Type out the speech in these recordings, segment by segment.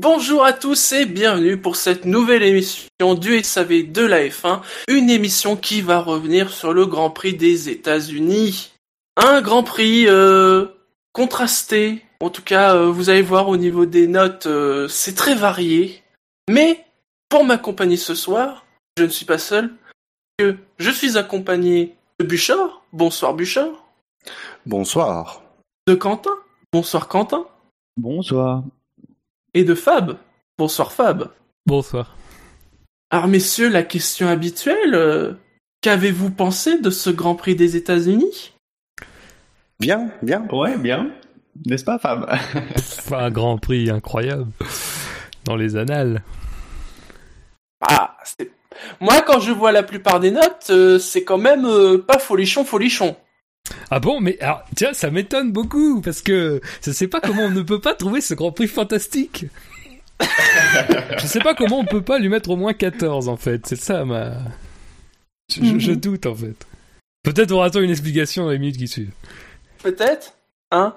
Bonjour à tous et bienvenue pour cette nouvelle émission du SAV de la F1, une émission qui va revenir sur le Grand Prix des États-Unis. Un Grand Prix euh, contrasté, en tout cas euh, vous allez voir au niveau des notes, euh, c'est très varié. Mais pour m'accompagner ce soir, je ne suis pas seul, que je suis accompagné de Bouchard. Bonsoir Bouchard. Bonsoir. De Quentin. Bonsoir Quentin. Bonsoir. Et de Fab. Bonsoir Fab. Bonsoir. Alors messieurs, la question habituelle, euh, qu'avez-vous pensé de ce Grand Prix des États-Unis? Bien, bien. Ouais, bien. N'est-ce pas, Fab? Enfin, un Grand Prix incroyable dans les annales. Ah, c'est... Moi, quand je vois la plupart des notes, euh, c'est quand même euh, pas folichon, folichon. Ah bon, mais alors, tiens, ça m'étonne beaucoup parce que je sais pas comment on ne peut pas trouver ce Grand Prix fantastique. je sais pas comment on peut pas lui mettre au moins 14 en fait. C'est ça ma. Je, je- je doute en fait. Peut-être aura-t-on une explication dans les minutes qui suivent. Peut-être Hein?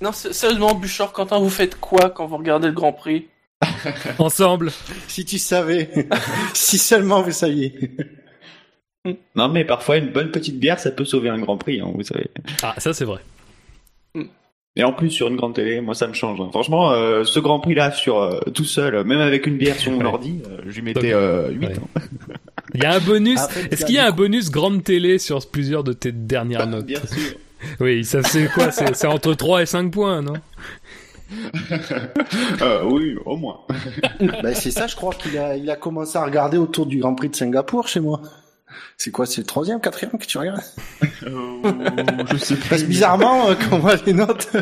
Non, sérieusement, Bouchard, Quentin, vous faites quoi quand vous regardez le Grand Prix? Ensemble. Si tu savais. si seulement vous saviez. Non, mais parfois, une bonne petite bière, ça peut sauver un grand prix, hein, vous savez. Ah, ça c'est vrai. Et en plus, sur une grande télé, moi, ça me change. hein. Franchement, euh, ce grand prix-là, sur euh, tout seul, même avec une bière sur mon Ouais. ordi, euh, je lui mettais Donc, euh, 8. ouais. Il y a un bonus. Est-ce qu'il y a un bonus grande télé sur plusieurs de tes dernières notes Bien sûr. Oui, ça c'est quoi? C'est c'est entre 3 et 5 points, non? Euh, oui, au moins. ben, c'est ça, je crois qu'il a, il a commencé à regarder autour du Grand Prix de Singapour chez moi. C'est quoi, c'est le troisième, quatrième que tu regardes? Euh, je sais Parce que bizarrement, euh, quand on voit les notes,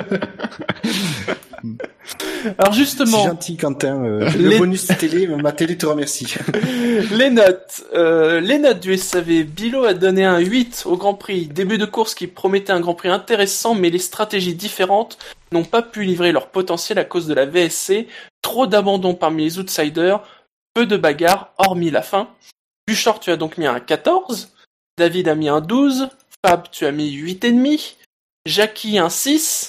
Alors c'est justement, gentil Quentin. euh, Les- Le bonus télé, ma télé te remercie. les notes. Euh, les notes du SAV. Bilo a donné un 8 au Grand Prix. Début de course qui promettait un Grand Prix intéressant, mais les stratégies différentes n'ont pas pu livrer leur potentiel à cause de la VSC. Trop d'abandon parmi les outsiders. Peu de bagarres, hormis la fin. Bouchard, tu as donc mis un 14. David a mis un 12. Fab, tu as mis 8,5. Jackie, un 6.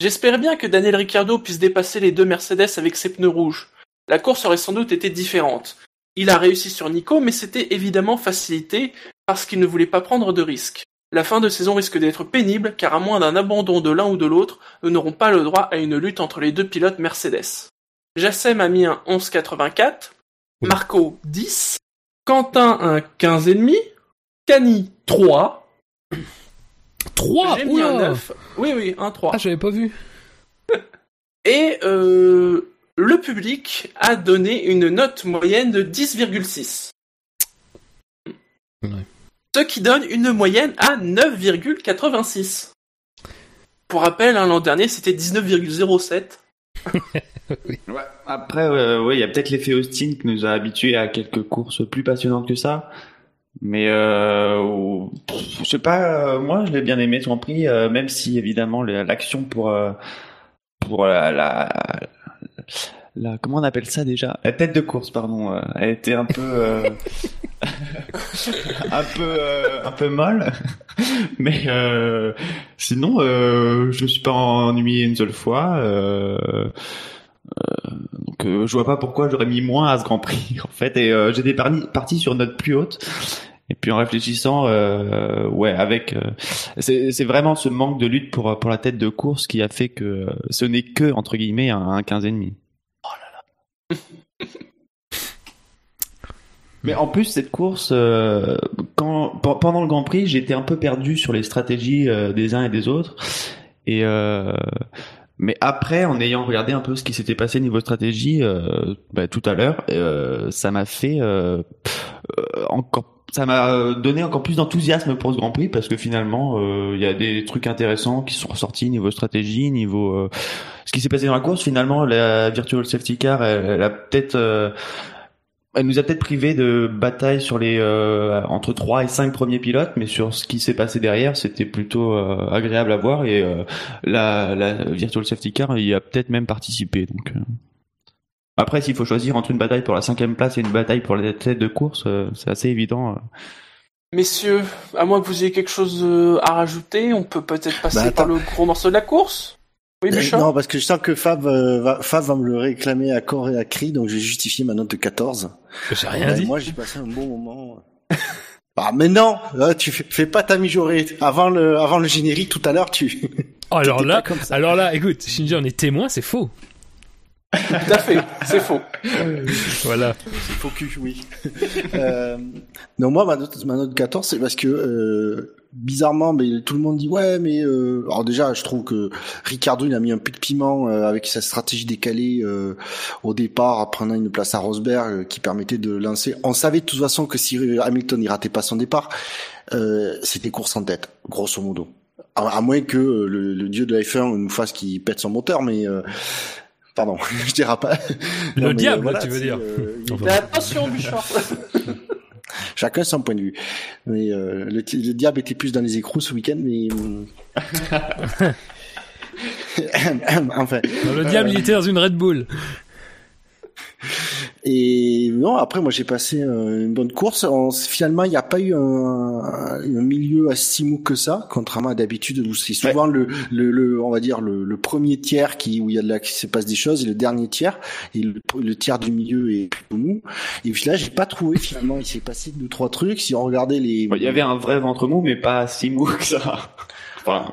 J'espérais bien que Daniel Ricciardo puisse dépasser les deux Mercedes avec ses pneus rouges. La course aurait sans doute été différente. Il a réussi sur Nico, mais c'était évidemment facilité parce qu'il ne voulait pas prendre de risques. La fin de saison risque d'être pénible car à moins d'un abandon de l'un ou de l'autre, nous n'aurons pas le droit à une lutte entre les deux pilotes Mercedes. Jassem a mis un 11,84, Oui. Marco 10, Quentin un 15,5, Cani 3, 3 j'ai mis un 9, oui oui, un 3. Ah, j'avais pas vu. Et euh, le public a donné une note moyenne de 10,6. Ouais. Ce qui donne une moyenne à 9,86. Pour rappel, hein, l'an dernier, c'était 19,07. Ouais. Après, euh, ouais, il y a peut-être l'effet Austin qui nous a habitués à quelques courses plus passionnantes que ça. Mais euh, pff, je sais pas, euh, moi je l'ai bien aimé Grand Prix, euh, même si évidemment la- l'action pour euh, pour la, la la comment on appelle ça déjà? La tête de course, pardon, euh, elle était un peu euh, un peu euh, un peu molle. Mais euh, sinon, euh, je me suis pas ennuyé une seule fois. Euh, donc euh, je vois pas pourquoi j'aurais mis moins à ce Grand Prix en fait et euh, j'étais parti, sur une note plus haute et puis en réfléchissant euh, ouais avec euh, c'est vraiment ce manque de lutte pour pour la tête de course qui a fait que ce n'est que entre guillemets un, un 15 et demi. Mais en plus cette course euh, quand pe- pendant le Grand Prix, j'étais un peu perdu sur les stratégies euh, des uns et des autres. Et euh, mais après, en ayant regardé un peu ce qui s'était passé niveau stratégie bah, tout à l'heure, ça m'a fait encore, ça m'a donné encore plus d'enthousiasme pour ce Grand Prix parce que finalement, euh, il y a des trucs intéressants qui sont ressortis niveau stratégie, niveau euh, ce qui s'est passé dans la course. Finalement, la Virtual Safety Car, elle, elle a peut-être euh, Elle nous a peut-être privé de bataille sur les euh, entre 3 et 5 premiers pilotes, mais sur ce qui s'est passé derrière, c'était plutôt euh, agréable à voir et euh, la, la Virtual Safety Car y a peut-être même participé. Donc euh. Après, s'il faut choisir entre une bataille pour la cinquième place et une bataille pour la tête de course, euh, c'est assez évident. euh. Messieurs, à moins que vous ayez quelque chose euh, à rajouter, on peut peut-être passer Bah, par le gros morceau de la course. Oui, Euh, Bouchard non, parce que je sens que Fab, euh, va, Fab va me le réclamer à corps et à cri, donc j'ai justifié ma note de 14. J'ai rien Ouais, dit. Moi, j'ai passé un bon moment. Ah, mais non, là, tu fais, fais pas ta mijaurée. Avant le, avant le générique tout à l'heure, tu. Alors là, pas comme ça. alors là, écoute, Shinji, on est témoin, c'est faux. Tout à fait, c'est faux. Voilà. C'est faux cul, oui. euh, non, moi, ma note, ma note 14, c'est parce que, euh, bizarrement, mais tout le monde dit, ouais, mais, euh, alors déjà, je trouve que Ricardo, il a mis un peu de piment, euh, avec sa stratégie décalée, euh, au départ, en prenant une place à Rosberg, euh, qui permettait de lancer. On savait de toute façon que si Hamilton, il ratait pas son départ, euh, c'était course en tête, grosso modo. À, à moins que le, le dieu de la F1 nous fasse qu'il pète son moteur, mais, euh, pardon, je dirais pas. Le Non, diable, voilà, tu veux dire. euh, Enfin, attention, Bouchard. Chacun son point de vue. Mais euh, le, le diable était plus dans les écrous ce week-end, mais enfin. non, le diable, il était dans une Red Bull. Et non, après moi j'ai passé euh, une bonne course. On- finalement, il n'y a pas eu un, un milieu si mou que ça, contrairement à d'habitude où c'est souvent le, le, le, on va dire le, le premier tiers qui où il y a de là qui se passe des choses et le dernier tiers et le, le tiers du milieu est plutôt mou. Et puis là, j'ai pas trouvé finalement. Il s'est passé deux trois trucs. Si on regardait les, Il y avait un vrai ventre mou, mais pas si mou que ça. Enfin,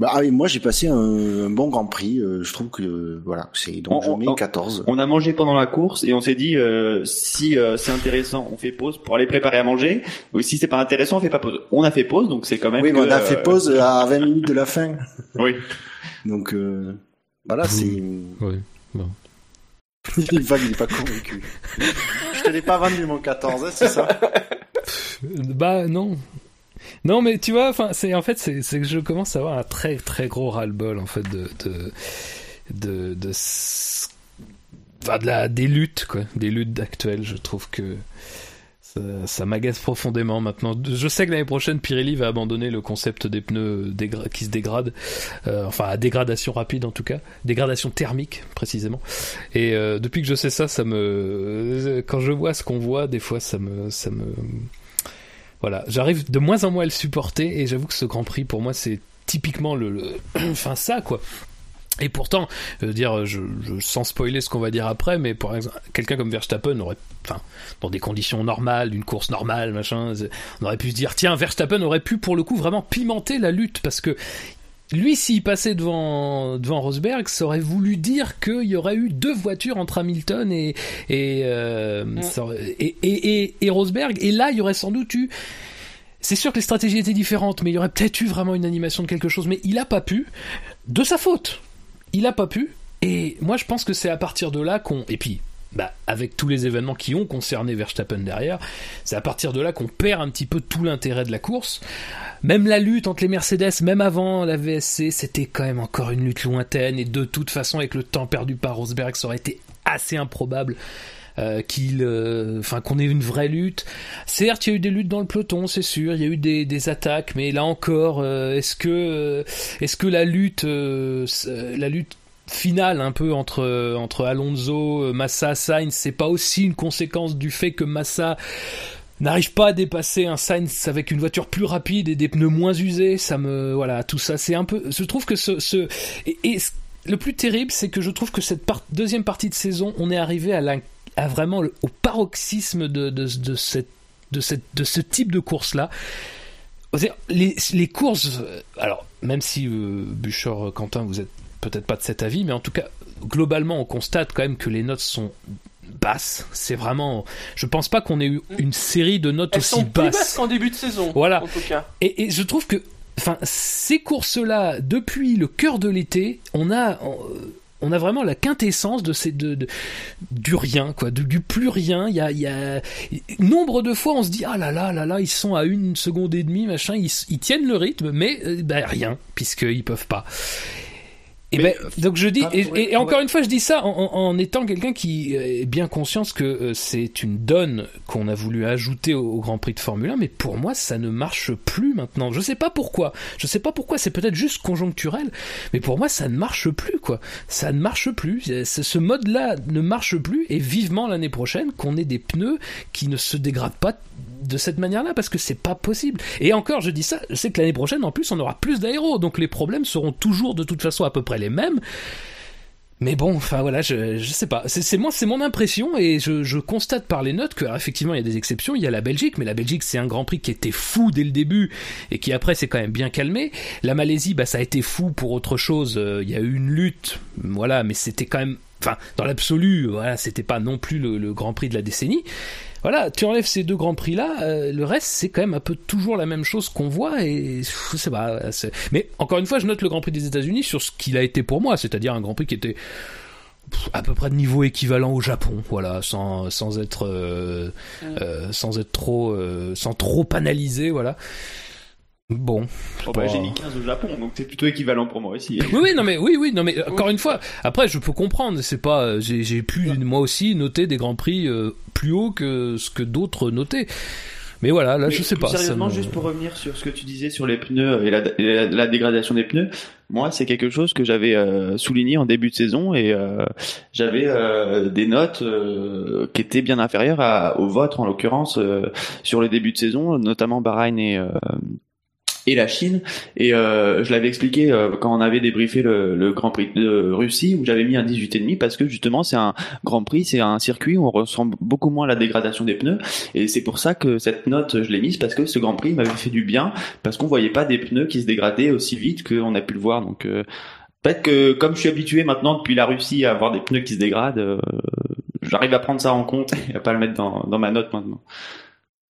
Bah, ah, et moi j'ai passé un, un bon Grand Prix. euh, je trouve que euh, voilà, c'est donc On- je mets on- 14. on a mangé pendant la course et on s'est dit euh, si euh, c'est intéressant, on fait pause pour aller préparer à manger. Ou si c'est pas intéressant, on fait pas pause. On a fait pause, donc c'est quand même. Oui, mais que, on a fait euh, pause à 20 minutes de la fin. Oui. Donc euh, voilà, c'est. Oui. il va, il est pas convaincu. je te l'ai pas vendu mon 14, hein, c'est ça? Bah non. Non mais tu vois, c'est en fait c'est que je commence à avoir un très très gros ras-le-bol en fait de de de, de enfin, de la des luttes quoi, des luttes actuelles. Je trouve que ça, m'agace profondément maintenant. Je sais que l'année prochaine Pirelli va abandonner le concept des pneus qui se dégradent, euh, enfin à dégradation rapide en tout cas, dégradation thermique précisément. Et euh, depuis que je sais ça, ça me quand je vois ce qu'on voit, des fois ça me ça me voilà, j'arrive de moins en moins à le supporter et j'avoue que ce Grand Prix pour moi c'est typiquement le, le- enfin ça quoi. Et pourtant, je veux dire, sans spoiler ce qu'on va dire après, mais pour quelqu'un comme Verstappen aurait, dans des conditions normales, d'une course normale, machin, on aurait pu se dire, tiens, Verstappen aurait pu pour le coup vraiment pimenter la lutte parce que lui, s'il passait devant devant Rosberg, ça aurait voulu dire qu'il y aurait eu deux voitures entre Hamilton et et, euh, aurait- et, et, et, et Rosberg, et là, il y aurait sans doute eu c'est sûr que les stratégies étaient différentes, mais il y aurait peut-être eu vraiment une animation de quelque chose, mais il a pas pu, de sa faute. Il a pas pu, et moi je pense que c'est à partir de là qu'on, et puis, bah, avec tous les événements qui ont concerné Verstappen derrière, c'est à partir de là qu'on perd un petit peu tout l'intérêt de la course. Même la lutte entre les Mercedes, même avant la VSC, c'était quand même encore une lutte lointaine, et de toute façon, avec le temps perdu par Rosberg, ça aurait été assez improbable euh, qu'il, euh, enfin, qu'on ait une vraie lutte. Certes, il y a eu des luttes dans le peloton, c'est sûr, il y a eu des, attaques, mais là encore, euh, est-ce que, est-ce que la lutte, la lutte finale un peu entre entre Alonso, euh, Massa, Sainz, c'est pas aussi une conséquence du fait que Massa n'arrive pas à dépasser un Sainz avec une voiture plus rapide et des pneus moins usés, ça me voilà, tout ça c'est un peu je trouve que ce, et, le plus terrible c'est que je trouve que cette deuxième partie de saison, on est arrivé à, vraiment au paroxysme de, de, de cette de cette de ce type de course là. Les, courses, euh, alors même si euh, Buchor, Quentin, vous êtes peut-être pas de cet avis, mais en tout cas, globalement, on constate quand même que les notes sont basses. C'est vraiment, je pense pas qu'on ait eu une série de notes Elles aussi sont plus basses. basses qu'en début de saison. Voilà. En tout cas. Et, et je trouve que, enfin, ces courses-là, depuis le cœur de l'été, on a, on, on a vraiment la quintessence de ces, de, de- du rien, quoi, de- du plus rien. Il y a, il y a nombre de fois, on se dit ah là là là là, ils sont à une seconde et demie, machin, ils, ils tiennent le rythme, mais euh, bah, rien, puisqu'ils peuvent pas. Et ben, donc je dis, et, et, encore une fois, je dis ça en, en étant quelqu'un qui est bien conscience que euh, c'est une donne qu'on a voulu ajouter au, Grand Prix de Formule 1, mais pour moi, ça ne marche plus maintenant. Je sais pas pourquoi. Je sais pas pourquoi. C'est peut-être juste conjoncturel, mais pour moi, ça ne marche plus, quoi. Ça ne marche plus. Ce mode-là ne marche plus, et vivement l'année prochaine qu'on ait des pneus qui ne se dégradent pas de cette manière-là parce que c'est pas possible. Et encore, je dis ça, sais que l'année prochaine, en plus, on aura plus d'aéros, donc les problèmes seront toujours de toute façon à peu près les mêmes. Mais bon, enfin voilà, je, je sais pas. C'est moi, c'est mon impression et je, je, constate par les notes que effectivement il y a des exceptions. Il y a la Belgique, mais la Belgique c'est un Grand Prix qui était fou dès le début et qui après s'est quand même bien calmé. La Malaisie, bah ça a été fou pour autre chose. Euh, il y a eu une lutte, voilà, mais c'était quand même, enfin dans l'absolu, voilà, c'était pas non plus le, le Grand Prix de la décennie voilà, tu enlèves ces deux grands prix là, euh, le reste c'est quand même un peu toujours la même chose qu'on voit et je sais pas. Mais encore une fois, je note le Grand Prix des États-Unis sur ce qu'il a été pour moi, c'est-à-dire un Grand Prix qui était à peu près de niveau équivalent au Japon, voilà, sans sans être euh, euh, sans être trop sans trop analyser, voilà. Bon. bah, j'ai mis 15 au Japon, donc c'est plutôt équivalent pour moi aussi. oui, oui, non mais oui, oui, non mais encore une fois. Après, je peux comprendre. C'est pas, j'ai, j'ai pu moi aussi noter des grands prix euh, plus haut que ce que d'autres notaient. Mais voilà, là, je sais pas. Sérieusement, juste pour revenir sur ce que tu disais sur les pneus et la, la, dégradation des pneus, moi, c'est quelque chose que j'avais euh, souligné en début de saison et euh, j'avais des notes qui étaient bien inférieures à, au vote, en l'occurrence, sur les débuts de saison, notamment Bahreïn et et la Chine. Et euh, je l'avais expliqué euh, quand on avait débriefé le, le, Grand Prix de Russie où j'avais mis un 18,5 parce que justement c'est un Grand Prix, c'est un circuit où on ressent beaucoup moins la dégradation des pneus et c'est pour ça que cette note je l'ai mise parce que ce Grand Prix m'avait fait du bien parce qu'on voyait pas des pneus qui se dégradaient aussi vite qu'on a pu le voir. Donc euh, peut-être que comme je suis habitué maintenant depuis la Russie à avoir des pneus qui se dégradent, euh, j'arrive à prendre ça en compte et à pas le mettre dans, dans ma note maintenant.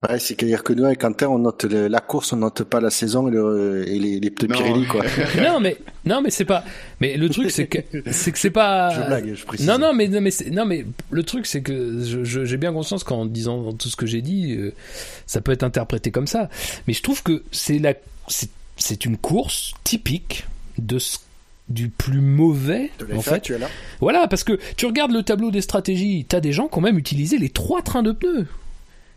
Ouais, c'est-à-dire que nous, avec Quentin, on note la course, on note pas la saison et, le, et les, les pneus Pirelli, quoi. non, mais, non, mais c'est pas, mais le truc, c'est que, c'est que c'est pas. Je blague, je précise. Non, non, mais, non, mais, non, mais le truc, c'est que je, j'ai bien conscience qu'en disant tout ce que j'ai dit, euh, ça peut être interprété comme ça. Mais je trouve que c'est la, c'est, c'est une course typique de ce du plus mauvais en fait. Tu es là. Voilà, parce que tu regardes le tableau des stratégies, t'as des gens qui ont même utilisé les trois trains de pneus.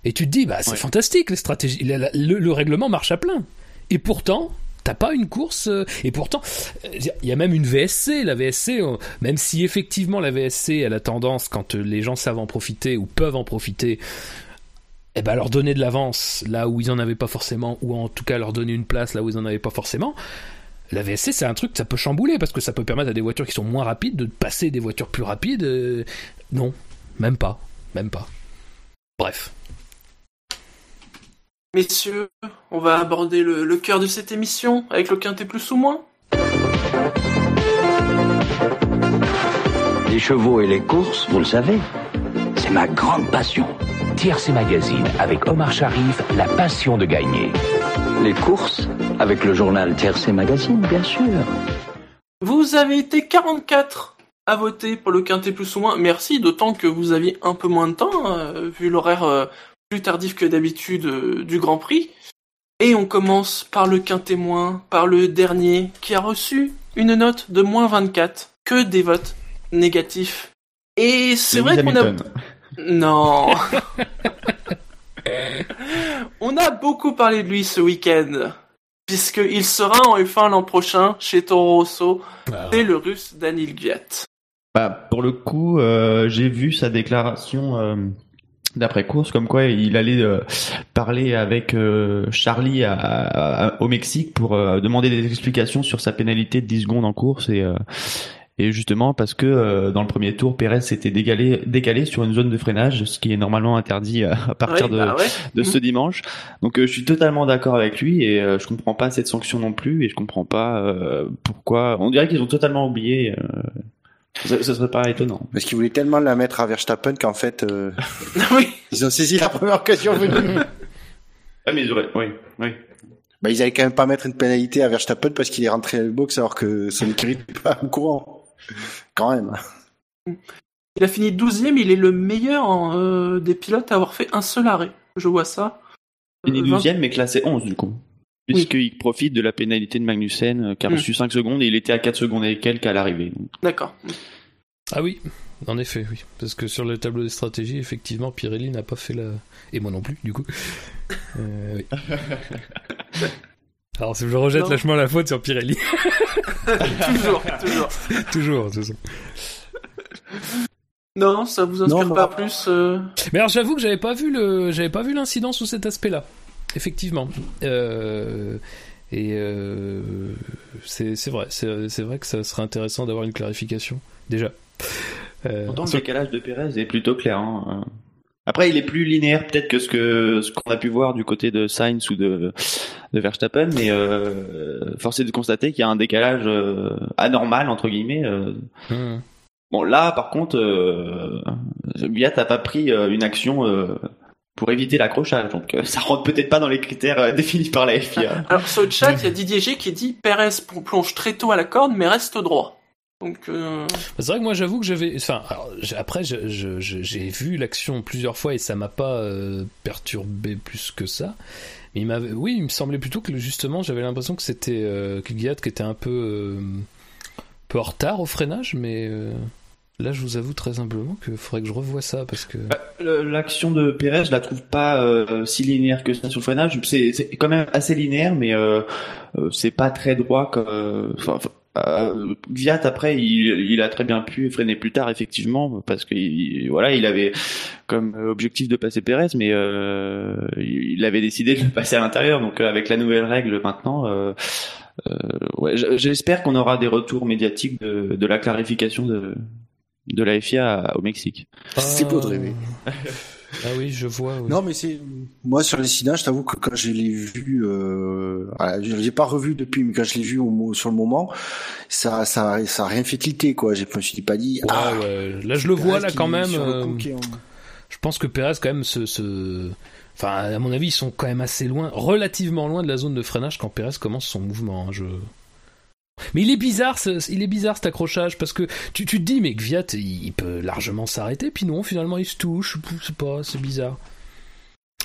Et tu te dis, bah, c'est fantastique, les stratégies. Le, règlement marche à plein. Et pourtant, t'as pas une course. Euh, et pourtant, il y a même une VSC. La VSC, euh, même si effectivement la VSC a la tendance, quand euh, les gens savent en profiter ou peuvent en profiter, eh ben leur donner de l'avance là où ils en avaient pas forcément, ou en tout cas leur donner une place là où ils en avaient pas forcément. La VSC, c'est un truc que ça peut chambouler parce que ça peut permettre à des voitures qui sont moins rapides de passer des voitures plus rapides. Non, même pas, même pas. Bref. Messieurs, on va aborder le, cœur de cette émission avec le quintet plus ou moins. Les chevaux et les courses, vous le savez, c'est ma grande passion. Tiercé Magazine avec Omar Sharif, la passion de gagner. Les courses avec le journal Tiercé Magazine, bien sûr. Vous avez été 44 à voter pour le quintet plus ou moins. Merci, d'autant que vous aviez un peu moins de temps, euh, vu l'horaire euh, plus tardif que d'habitude euh, du Grand Prix. Et on commence par le quintémoin, par le dernier, qui a reçu une note de moins 24, que des votes négatifs. Et c'est vrai qu'on a... Non On a beaucoup parlé de lui ce week-end, puisqu'il sera en F1 l'an prochain chez Toro Rosso, ah. le russe Daniel Gviat. Bah, pour le coup, euh, j'ai vu sa déclaration euh, d'après course, comme quoi il allait euh, parler avec euh, Charlie à, au Mexique pour euh, demander des explications sur sa pénalité de 10 secondes en course et et justement parce que dans le premier tour, Pérez s'était décalé, décalé sur une zone de freinage, ce qui est normalement interdit à partir de, bah de ce mhm. dimanche. Donc je suis totalement d'accord avec lui et je comprends pas cette sanction non plus et je comprends pas pourquoi. On dirait qu'ils ont totalement oublié ce, serait pas étonnant. Parce qu'ils voulaient tellement la mettre à Verstappen qu'en fait, euh, oui. ils ont saisi la première occasion venue. ah mais ils auraient, oui, oui. Bah ils allaient quand même pas mettre une pénalité à Verstappen parce qu'il est rentré à le box alors que son écurie n'est pas au courant. Quand même. Il a fini 12ème, il est le meilleur euh, des pilotes à avoir fait un seul arrêt. Je vois ça. Il est 12ème mais classé 11 du coup. Puisqu'il profite de la pénalité de Magnussen, euh, qui a Mm. reçu 5 secondes, et il était à 4 secondes et quelques à l'arrivée. D'accord. Ah oui, en effet, oui. Parce que sur le tableau des stratégies, effectivement, Pirelli n'a pas fait la. Et moi non plus, du coup. Euh, oui. Alors, je rejette Non. lâchement la faute sur Pirelli. toujours, toujours. Toujours, de toute façon. Non, ça vous inspire Non, pas plus euh, Mais alors, j'avoue que j'avais pas vu le, j'avais pas vu l'incident sous cet aspect-là. Effectivement. Euh, et euh, c'est, vrai, c'est, vrai que ça serait intéressant d'avoir une clarification. Déjà. Euh, Pourtant, le décalage de Pérez est plutôt clair. hein. Euh, Après, il est plus linéaire peut-être que ce que ce qu'on a pu voir du côté de Sainz ou de de Verstappen, mais euh, force est de constater qu'il y a un décalage euh, anormal entre guillemets. euh. hum. Bon, là, par contre, euh, Viat a pas pris une action pour éviter l'accrochage, donc euh, ça rentre peut-être pas dans les critères euh, définis par la FIA. Alors sur le chat, il y a Didier G qui dit Perez plonge très tôt à la corde mais reste droit. Donc euh, C'est vrai que moi j'avoue que j'avais, enfin alors, après je- je- je- j'ai vu l'action plusieurs fois et ça m'a pas euh, perturbé plus que ça. Mais il m'avait, oui, il me semblait plutôt que justement j'avais l'impression que c'était euh, que Guillaume qui était un peu, euh, peu en retard au freinage, mais euh, là je vous avoue très humblement que faudrait que je revoie ça parce que. Le- L'action de Pérez, je la trouve pas euh, si linéaire que ça sur le freinage. C'est quand même assez linéaire, mais euh, euh, c'est pas très droit. Comme, euh, enfin, euh, Viat après, il, il a très bien pu freiner plus tard effectivement, parce que il- voilà, il avait comme objectif de passer Pérez, mais euh, il avait décidé de le passer à l'intérieur. Donc avec la nouvelle règle maintenant. Ouais, j'espère qu'on aura des retours médiatiques de, de la clarification de, de la FIA au Mexique. C'est beau de rêver. Ah oui, je vois. oui. Non, mais c'est moi sur l'incident, je t'avoue que quand je l'ai vu, euh... voilà, je l'ai pas revu depuis, mais quand je l'ai vu au sur le moment, ça, ça, ça a rien fait tilter quoi. Je me suis pas dit. Ouais, ah, ouais. Là je le vois Perez là quand même. euh, en- Je pense que Perez quand même se, se... Enfin, à mon avis, ils sont quand même assez loin, relativement loin de la zone de freinage quand Perez commence son mouvement. hein, je... Mais il est bizarre, ce- il est bizarre cet accrochage parce que tu, tu te dis, mais Gviat, il, peut largement s'arrêter, puis non, finalement, il se touche. Sais pas, c'est bizarre.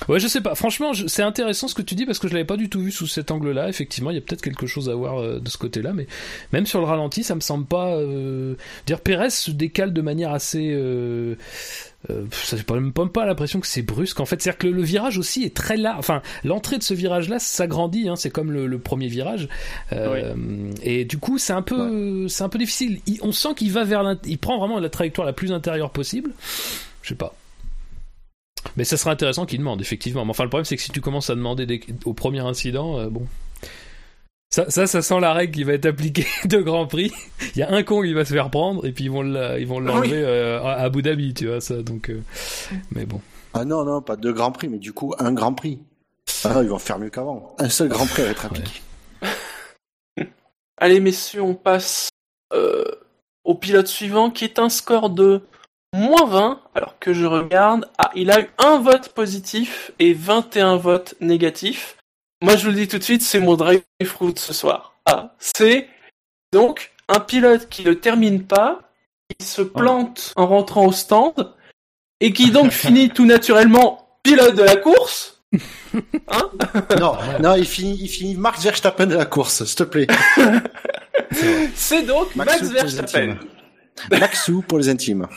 Ouais, je sais pas. Franchement, je- c'est intéressant ce que tu dis parce que je l'avais pas du tout vu sous cet angle-là. Effectivement, il y a peut-être quelque chose à voir euh, de ce côté-là, mais même sur le ralenti, ça me semble pas. Euh... Dire Perez se décale de manière assez. Euh... Euh, ça fait pas- même pas, pas l'impression que c'est brusque en fait c'est à dire que le, le virage aussi est très large enfin l'entrée de ce virage là s'agrandit hein, c'est comme le, le premier virage Euh, et du coup c'est un peu c'est un peu difficile Il- on sent qu'il va vers il prend vraiment la trajectoire la plus intérieure possible je sais pas mais ça serait intéressant qu'il demande effectivement mais enfin le problème c'est que si tu commences à demander des- au premier incident euh, bon ça, ça, ça sent la règle qui va être appliquée de Grand Prix. Il y a un con qui va se faire prendre et puis ils vont la- ils vont l'enlever Oui. euh, à Abu Dhabi, tu vois ça. Donc, euh, mais bon. Ah non, non, pas deux grands prix, mais du coup un grand prix. Ah non, ils vont faire mieux qu'avant. Un seul grand prix va être appliqué. Allez messieurs, on passe euh, au pilote suivant qui est un score de moins 20, alors que je regarde. Ah, il a eu un vote positif et 21 votes négatifs. Moi je vous le dis tout de suite, c'est mon drive fruit ce soir. Ah, c'est donc un pilote qui ne termine pas, qui se plante en rentrant au stand, et qui donc finit tout naturellement pilote de la course. non, non, il finit, il finit Max Verstappen de la course, s'il te plaît. C'est donc Max les Verstappen. Maxou pour les intimes.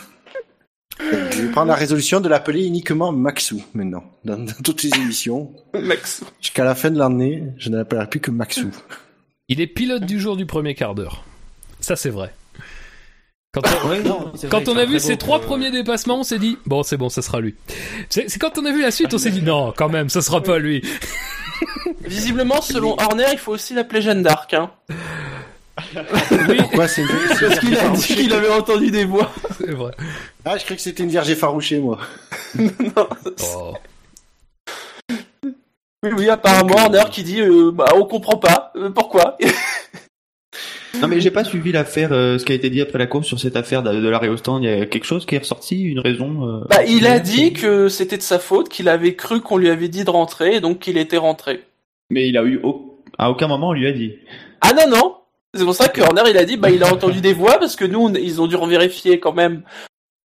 Je vais prendre la résolution de l'appeler uniquement Maxou maintenant, dans, dans toutes les émissions. Max. Jusqu'à la fin de l'année, je ne l'appellerai plus que Maxou. Il est pilote du jour du premier quart d'heure. Ça, c'est vrai. Quand on, Ouais, non, vrai a vu ses trois premiers dépassements, on s'est dit bon, c'est bon, ça sera lui. C'est c'est quand on a vu la suite, on s'est dit non, quand même, ça sera pas lui. Visiblement, selon Horner, il faut aussi l'appeler Jeanne d'Arc. Hein. Oui, Pourquoi c'est Parce qu'il a dit qu'il avait entendu des voix. c'est vrai. Ah, je croyais que c'était une vierge effarouchée, moi. Oh. Oui, oui, apparemment, Horner qui dit euh, bah, on comprend pas. euh, pourquoi Non mais j'ai pas suivi l'affaire, euh, ce qui a été dit après la course sur cette affaire de, de l'arrêt au stand. Il y a quelque chose qui est ressorti, une raison. euh, bah, Il a dit que c'était de sa faute, qu'il avait cru qu'on lui avait dit de rentrer, et donc qu'il était rentré. Mais il a eu au- à aucun moment on lui a dit. Ah non, non C'est pour ça que Horner, il a dit bah, il a entendu des voix, parce que nous, on- ils ont dû revérifier quand même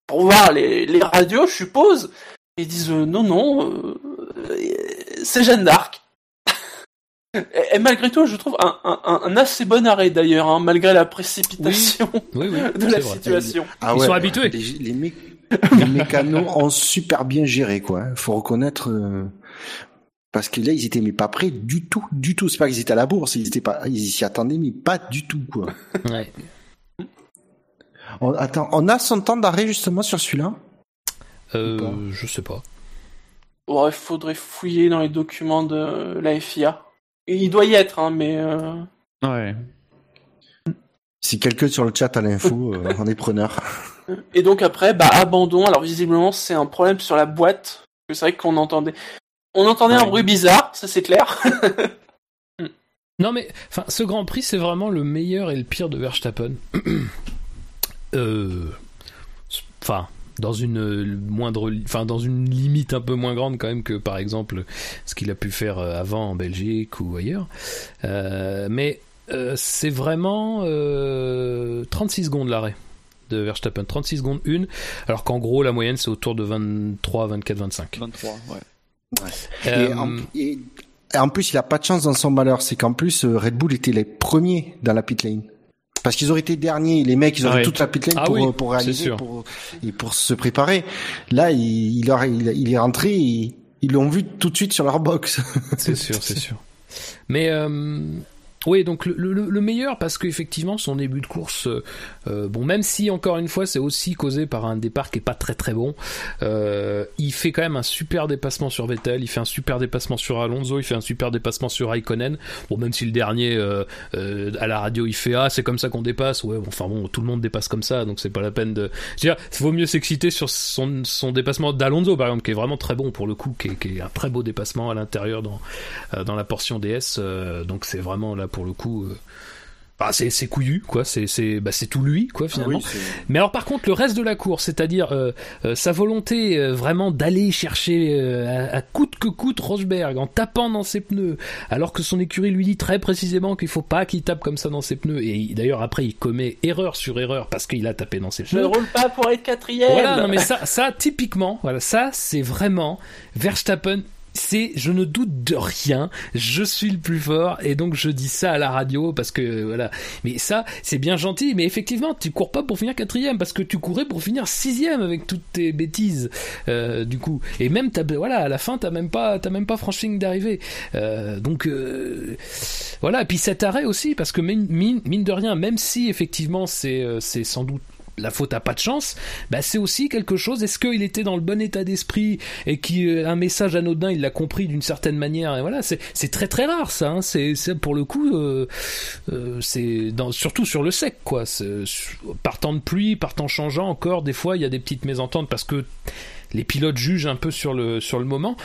pour voir les, les radios, je suppose. Ils disent euh, non, non, euh, c'est Jeanne d'Arc. Et, et malgré tout, je trouve un, un, un- un assez bon arrêt d'ailleurs, hein, malgré la précipitation Oui, oui, de la vrai. situation. Ah Ils sont habitués. Les, les, mé- les mécanos ont super bien géré, quoi. Faut reconnaître. euh, Parce que là, ils étaient mais pas prêts du tout, du tout. C'est pas qu'ils étaient à la bourse, ils étaient pas, ils s'y attendaient, mais pas du tout, quoi. Ouais. On, attends, on a son temps d'arrêt justement sur celui-là? Euh, je sais pas. Bon, il faudrait fouiller dans les documents de la FIA. Il doit y être, hein, mais euh, Ouais. Si quelqu'un sur le chat a l'info, euh, on est preneur. et donc après, bah abandon. Alors visiblement, c'est un problème sur la boîte. C'est vrai qu'on entendait, on entendait un bruit bizarre, ça c'est clair. Non mais, enfin, ce Grand Prix, c'est vraiment le meilleur et le pire de Verstappen. euh, enfin, dans une euh, moindre, enfin, dans une limite un peu moins grande quand même que, par exemple, ce qu'il a pu faire euh, avant en Belgique ou ailleurs. Euh, mais euh, c'est vraiment euh, 36 secondes l'arrêt de Verstappen, 36 secondes une, alors qu'en gros la moyenne c'est autour de 23, 24, 25. 23, ouais. Et, Euh, en, et- en plus, il a pas de chance dans son malheur. C'est qu'en plus, euh, Red Bull était les premiers dans la pit lane. Parce qu'ils auraient été derniers, les mecs, ils auraient Ouais. toute la pit lane Ah pour, oui, euh, pour réaliser, pour, et pour se préparer. Là, il, il, aurait- il, il est rentré, et ils l'ont vu tout de suite sur leur box. C'est sûr, c'est sûr. Mais euh, oui, donc le, le- le meilleur parce qu'effectivement son début de course, euh, euh, bon même si encore une fois c'est aussi causé par un départ qui est pas très très bon, euh, il fait quand même un super dépassement sur Vettel, il fait un super dépassement sur Alonso, il fait un super dépassement sur Raikkonen. Bon même si le dernier à la radio il fait ah c'est comme ça qu'on dépasse, ouais bon, enfin bon tout le monde dépasse comme ça donc c'est pas la peine de. Je veux dire, vaut mieux s'exciter sur son, son dépassement d'Alonso par exemple qui est vraiment très bon pour le coup, qui est, qui est un très beau dépassement à l'intérieur dans dans la portion DS. donc c'est vraiment là pour le coup. euh, bah, c'est c'est couillu quoi c'est c'est bah, c'est tout lui quoi finalement mais alors par contre le reste de la course c'est-à-dire euh, euh, sa volonté euh, vraiment d'aller chercher à, à coûte que coûte Rosberg en tapant dans ses pneus alors que son écurie lui dit très précisément qu'il faut pas qu'il tape comme ça dans ses pneus et il- d'ailleurs après il commet erreur sur erreur parce qu'il a tapé dans ses Je ne pneus roule pas pour être quatrième. voilà, non mais ça, ça typiquement, voilà, ça c'est vraiment Verstappen. C'est, je ne doute de rien, je suis le plus fort et donc je dis ça à la radio parce que voilà. Mais ça, c'est bien gentil, mais effectivement, tu cours pas pour finir quatrième parce que tu courais pour finir sixième avec toutes tes bêtises euh, du coup. Et même t'as, voilà, à la fin t'as même pas, t'as même pas franchi ligne d'arrivée. Euh, donc euh, voilà. Et puis cet arrêt aussi parce que mine, mine, mine de rien, même si effectivement c'est, euh, c'est sans doute la faute à pas de chance, bah c'est aussi quelque chose. Est-ce qu'il était dans le bon état d'esprit et qu'un message anodin, il l'a compris d'une certaine manière et voilà, c'est très très rare ça. Hein. C'est pour le coup, euh, euh, c'est surtout sur le sec quoi. Par temps de pluie, par temps changeant, encore des fois il y a des petites mésententes parce que les pilotes jugent un peu sur le sur le moment.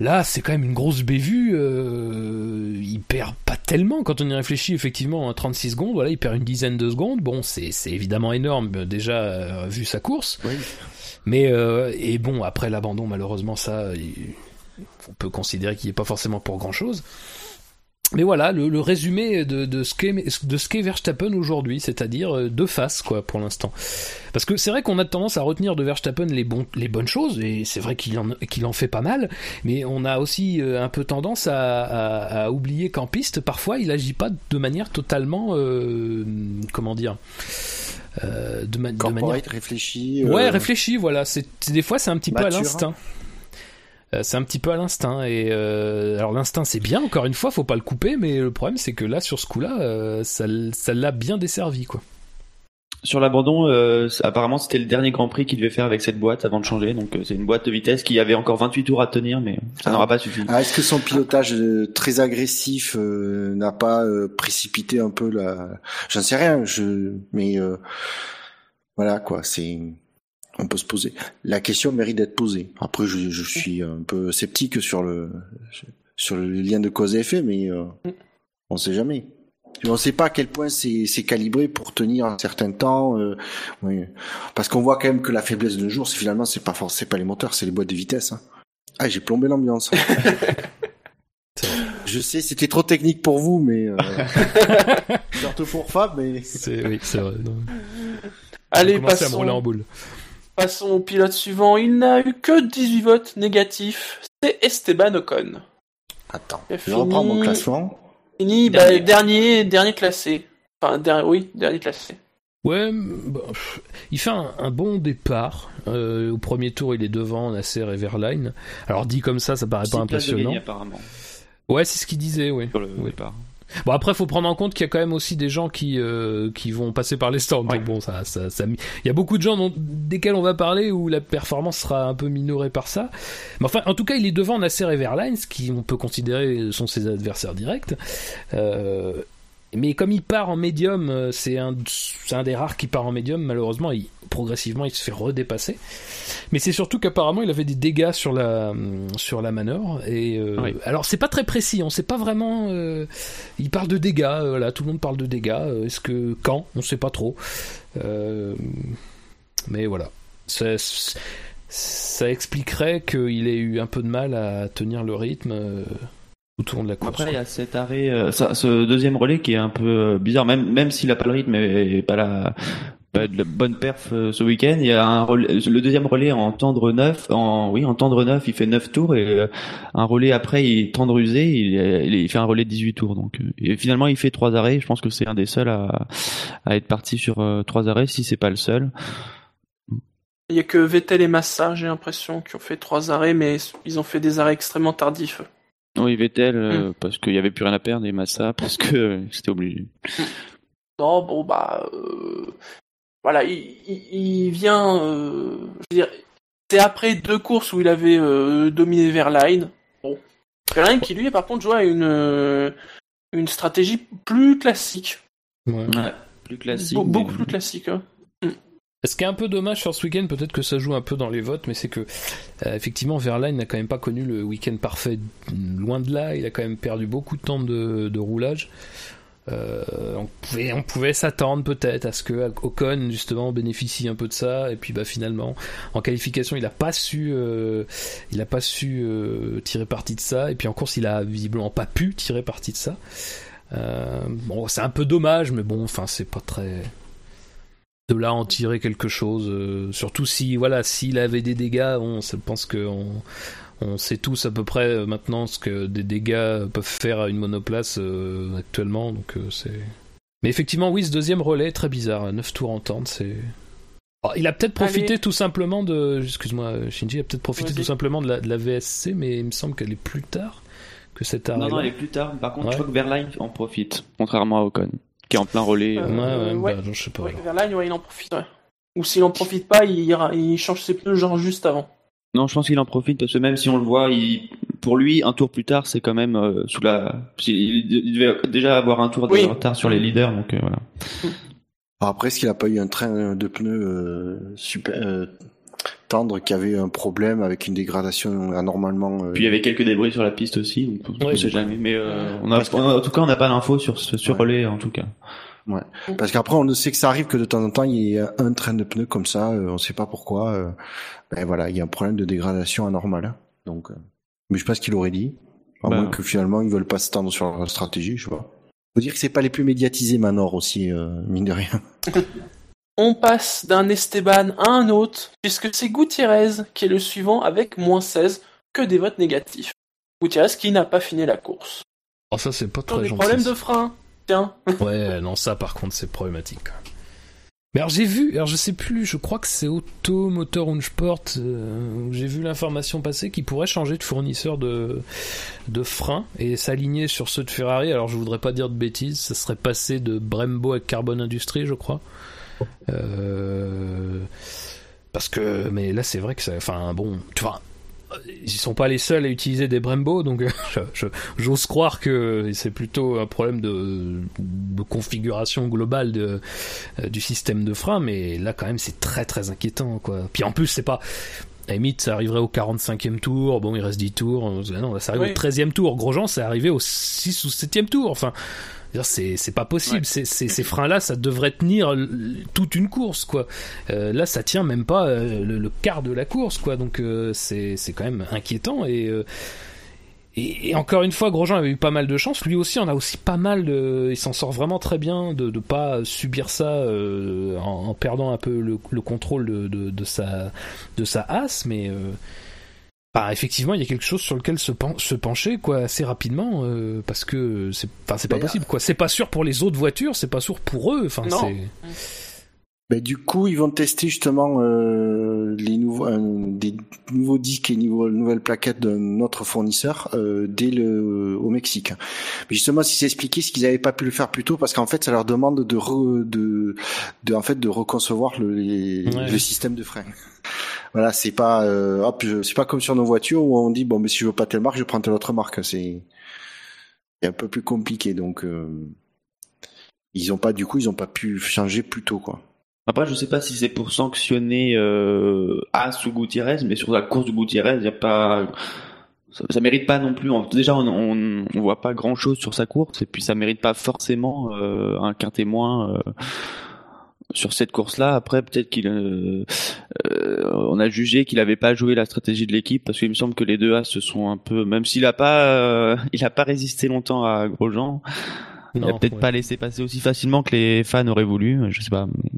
Là, c'est quand même une grosse bévue. Euh, il perd pas tellement quand on y réfléchit. Effectivement, en 36 secondes, voilà, il perd une dizaine de secondes. Bon, c'est c'est évidemment énorme euh, déjà euh, vu sa course. Oui. Mais euh, et bon, après l'abandon, malheureusement, ça, il- on peut considérer qu'il n'est pas forcément pour grand chose. Mais voilà, le, le résumé de, de ce qu'est de ce qu'est Verstappen aujourd'hui, c'est-à-dire euh, deux faces quoi pour l'instant. Parce que c'est vrai qu'on a tendance à retenir de Verstappen les bons les bonnes choses et c'est vrai qu'il en qu'il en fait pas mal, mais on a aussi euh, un peu tendance à, à, à oublier qu'en piste parfois il agit pas de manière totalement euh, comment dire euh, de, ma- de manière Corporate, réfléchi. Ouais, euh, réfléchis, voilà. C'est des fois c'est un petit peu à l'instinct. Euh, c'est un petit peu à l'instinct et euh, alors l'instinct c'est bien encore une fois faut pas le couper mais le problème c'est que là sur ce coup-là euh, ça l'a bien desservi quoi. Sur l'abandon, euh, apparemment c'était le dernier Grand Prix qu'il devait faire avec cette boîte avant de changer. Donc euh, c'est une boîte de vitesse qui avait encore 28 tours à tenir, mais ça Ah. n'aura pas suffi. Ah, est-ce que son pilotage euh, très agressif euh, n'a pas euh, précipité un peu la J'en sais rien, je mais euh, voilà quoi, c'est on peut se poser. La question mérite d'être posée. Après je, je suis un peu sceptique sur le sur le lien de cause et effet mais euh, on sait jamais. Et on ne sait pas à quel point c'est c'est calibré pour tenir un certain temps. euh, oui. Parce qu'on voit quand même que la faiblesse d'un jour, c'est finalement c'est pas forcément pas les moteurs, c'est les boîtes de vitesse. hein. Ah, j'ai plombé l'ambiance. Je sais, c'était trop technique pour vous, mais euh... surtout pour Fab, mais C'est oui, c'est vrai. non. Allez, On commence à me passons, rouler en boule. Passons au pilote suivant. Il n'a eu que 18 votes négatifs. C'est Esteban Ocon. Attends, je fini- mon classement. Fini, bah, dernier, dernier classé. Enfin, dernier, oui, dernier classé. Ouais, bah, il fait un, un bon départ. Euh, au premier tour, il est devant Nasser et Verline. Alors dit comme ça, ça paraît pas impressionnant. apparemment Ouais, c'est ce qu'il disait, oui. sur le Oui. départ. Bon après, faut prendre en compte qu'il y a quand même aussi des gens qui euh, qui vont passer par les stands. Ouais. Donc bon, ça, ça, ça, il y a beaucoup de gens dont, desquels on va parler où la performance sera un peu minorée par ça. Mais enfin, en tout cas, il est devant Nasser et Verline, ce qui on peut considérer sont ses adversaires directs. Euh, mais comme il part en médium, euh, c'est un, un des rares qui part en médium. Malheureusement, il, progressivement, il se fait redépasser. Mais c'est surtout qu'apparemment, il avait des dégâts sur la sur la manœuvre. Et euh, Oui. alors, c'est pas très précis. On sait pas vraiment. euh, il parle de dégâts. euh, voilà, tout le monde parle de dégâts. euh, Est-ce que quand On sait pas trop. Euh, mais voilà. Ça, ça expliquerait qu'il ait eu un peu de mal à tenir le rythme tout au long de la course. Après, il y a cet arrêt, euh, ça, ce deuxième relais qui est un peu euh, bizarre, même même s'il a pas le rythme et pas la pas de la bonne perf euh, ce week-end. Il y a un relais- le deuxième relais en tendre neuf, en oui en tendre neuf, il fait 9 tours et euh, un relais après il est tendre usé, il, il, il fait un relais de 18 tours. Donc et finalement il fait trois arrêts. Je pense que c'est un des seuls à à être parti sur euh, trois arrêts, si c'est pas le seul. Il y a que Vettel et Massa, j'ai l'impression, qui ont fait trois arrêts, mais ils ont fait des arrêts extrêmement tardifs. Oui Vettel euh, parce qu'il y avait plus rien à perdre et Massa parce que euh, c'était obligé. Non, bon, bah. euh, Voilà, il, il- il vient. euh, je veux dire, c'est après deux courses où il avait euh, dominé Verline. Bon. Verline qui, lui, par contre, jouait à une, une stratégie plus classique. Ouais. Ouais, plus classique. Be- beaucoup mais- plus classique. hein. Ce qui est un peu dommage sur ce week-end, peut-être que ça joue un peu dans les votes, mais c'est que euh, effectivement Verlaine n'a quand même pas connu le week-end parfait. Loin de là, il a quand même perdu beaucoup de temps de, de roulage. Euh, on pouvait, on pouvait s'attendre peut-être à ce que Ocon justement bénéficie un peu de ça, et puis bah finalement en qualification il a pas su, euh, il a pas su euh, tirer parti de ça, et puis en course il a visiblement pas pu tirer parti de ça. Euh, bon, c'est un peu dommage, mais bon, enfin c'est pas très de là en tirer quelque chose. euh, surtout si voilà, s'il avait des dégâts, on je pense que on, sait tous à peu près euh, maintenant ce que des dégâts peuvent faire à une monoplace euh, actuellement. Donc euh, c'est. Mais effectivement, oui, ce deuxième relais très bizarre, 9 tours en tente, c'est. Oh, il a peut-être profité Allez. tout simplement de. Excuse-moi, Shinji, a peut-être profité tout simplement de la, de la VSC, mais il me semble qu'elle est plus tard que cet arrêt. Non, non, elle est plus tard. Par contre, Ouais. je crois que Verline en profite, contrairement à Ocon, qui est en plein relais. Euh, Ouais, ouais, ouais. bah, je sais pas. Ouais, alors. Verlaine, ouais, il en profite. ouais. Ou s'il en profite pas, il, ira- il change ses pneus genre juste avant. Non, je pense qu'il en profite parce que même si on le voit, il... pour lui, un tour plus tard, c'est quand même euh, sous la. Il devait déjà avoir un tour de Oui. retard sur les leaders, donc euh, voilà. Alors après, est-ce qu'il a pas eu un train de pneus euh, super euh, tendre qui avait un problème avec une dégradation anormalement euh, Puis il y avait quelques débris sur la piste aussi, donc on Ouais, ne sait jamais. Mais euh, on a, que- a- en tout cas, on n'a pas d'infos sur ce sur Ouais. relais, en tout cas. Parce qu'après, on ne sait que ça arrive que de temps en temps, il y ait un train de pneus comme ça, euh, on ne sait pas pourquoi. euh, ben voilà, il y a un problème de dégradation anormale. hein. Donc, euh, mais je sais pas ce qu'il aurait dit. À Bah. moins que finalement, ils veulent pas s'étendre sur leur stratégie, je sais pas. Faut dire que c'est pas les plus médiatisés, Manor aussi, euh, mine de rien. On passe d'un Esteban à un autre, puisque c'est Gutiérrez qui est le suivant avec moins 16 que des votes négatifs. Gutiérrez qui n'a pas fini la course. Oh, ça, c'est pas Sur très des gentil. problèmes de frein. Tiens. Ouais, non, ça par contre c'est problématique. Mais alors j'ai vu, alors je sais plus, je crois que c'est Auto Motor Unsport euh, j'ai vu l'information passer qui pourrait changer de fournisseur de de freins et s'aligner sur ceux de Ferrari. Alors je voudrais pas dire de bêtises, ça serait passé de Brembo à Carbon Industries, je crois. Euh, parce que, mais là c'est vrai que ça, enfin bon, tu vois, ils sont pas les seuls à utiliser des Brembo, donc je- j'ose croire que c'est plutôt un problème de, de configuration globale de, euh, du système de frein, mais là quand même c'est très très inquiétant quoi. Puis en plus c'est pas à limite, ça arriverait au 45e tour, bon, il reste 10 tours. euh, Non, là, ça arrive Oui. au 13e tour. Grosjean, c'est arrivé au 6 ou 7e tour. Enfin, c'est pas possible. Ouais. Ces freins-là, ça devrait tenir toute une course, quoi. Euh, là, ça tient même pas euh, le, le quart de la course, quoi. Donc, euh, c'est quand même inquiétant. Et, euh, et, et encore une fois, Grosjean avait eu pas mal de chance. Lui aussi, on a aussi pas mal de. Il s'en sort vraiment très bien de ne pas subir ça en, en perdant un peu le, le contrôle de, de, de sa de sa as, mais. Euh, Bah, effectivement, il y a quelque chose sur lequel se, pen- se pencher quoi assez rapidement euh, parce que c'est enfin c'est pas possible quoi. C'est pas sûr pour les autres voitures, c'est pas sûr pour eux. Enfin c'est Ben, du coup, ils vont tester justement euh, les nouveaux, euh, des nouveaux disques et nouveaux, nouvelles plaquettes de notre fournisseur euh, dès le au Mexique. Mais justement, si c'est expliqué, ce qu'ils n'avaient pas pu le faire plus tôt, parce qu'en fait, ça leur demande de re- de, de en fait de reconcevoir le, les- Ouais. le système de frein. Voilà, c'est pas euh, hop, c'est pas comme sur nos voitures où on dit bon, mais si je veux pas telle marque, je prends telle autre marque. C'est c'est un peu plus compliqué, donc euh, ils ont pas du coup, ils ont pas pu changer plus tôt quoi. Après, je sais pas si c'est pour sanctionner euh, As ou Gutiérrez, mais sur la course de Gutiérrez, il y a pas, ça, ça mérite pas non plus. Déjà, on, on, on voit pas grand chose sur sa course, et puis ça mérite pas forcément euh, un qu'un témoin euh, sur cette course-là. Après, peut-être qu'il, euh, euh, on a jugé qu'il avait pas joué la stratégie de l'équipe, parce qu'il me semble que les deux As se sont un peu, même s'il a pas, euh, il a pas résisté longtemps à Grosjean, il a non, peut-être ouais. pas laissé passer aussi facilement que les fans auraient voulu. Je sais pas. mais-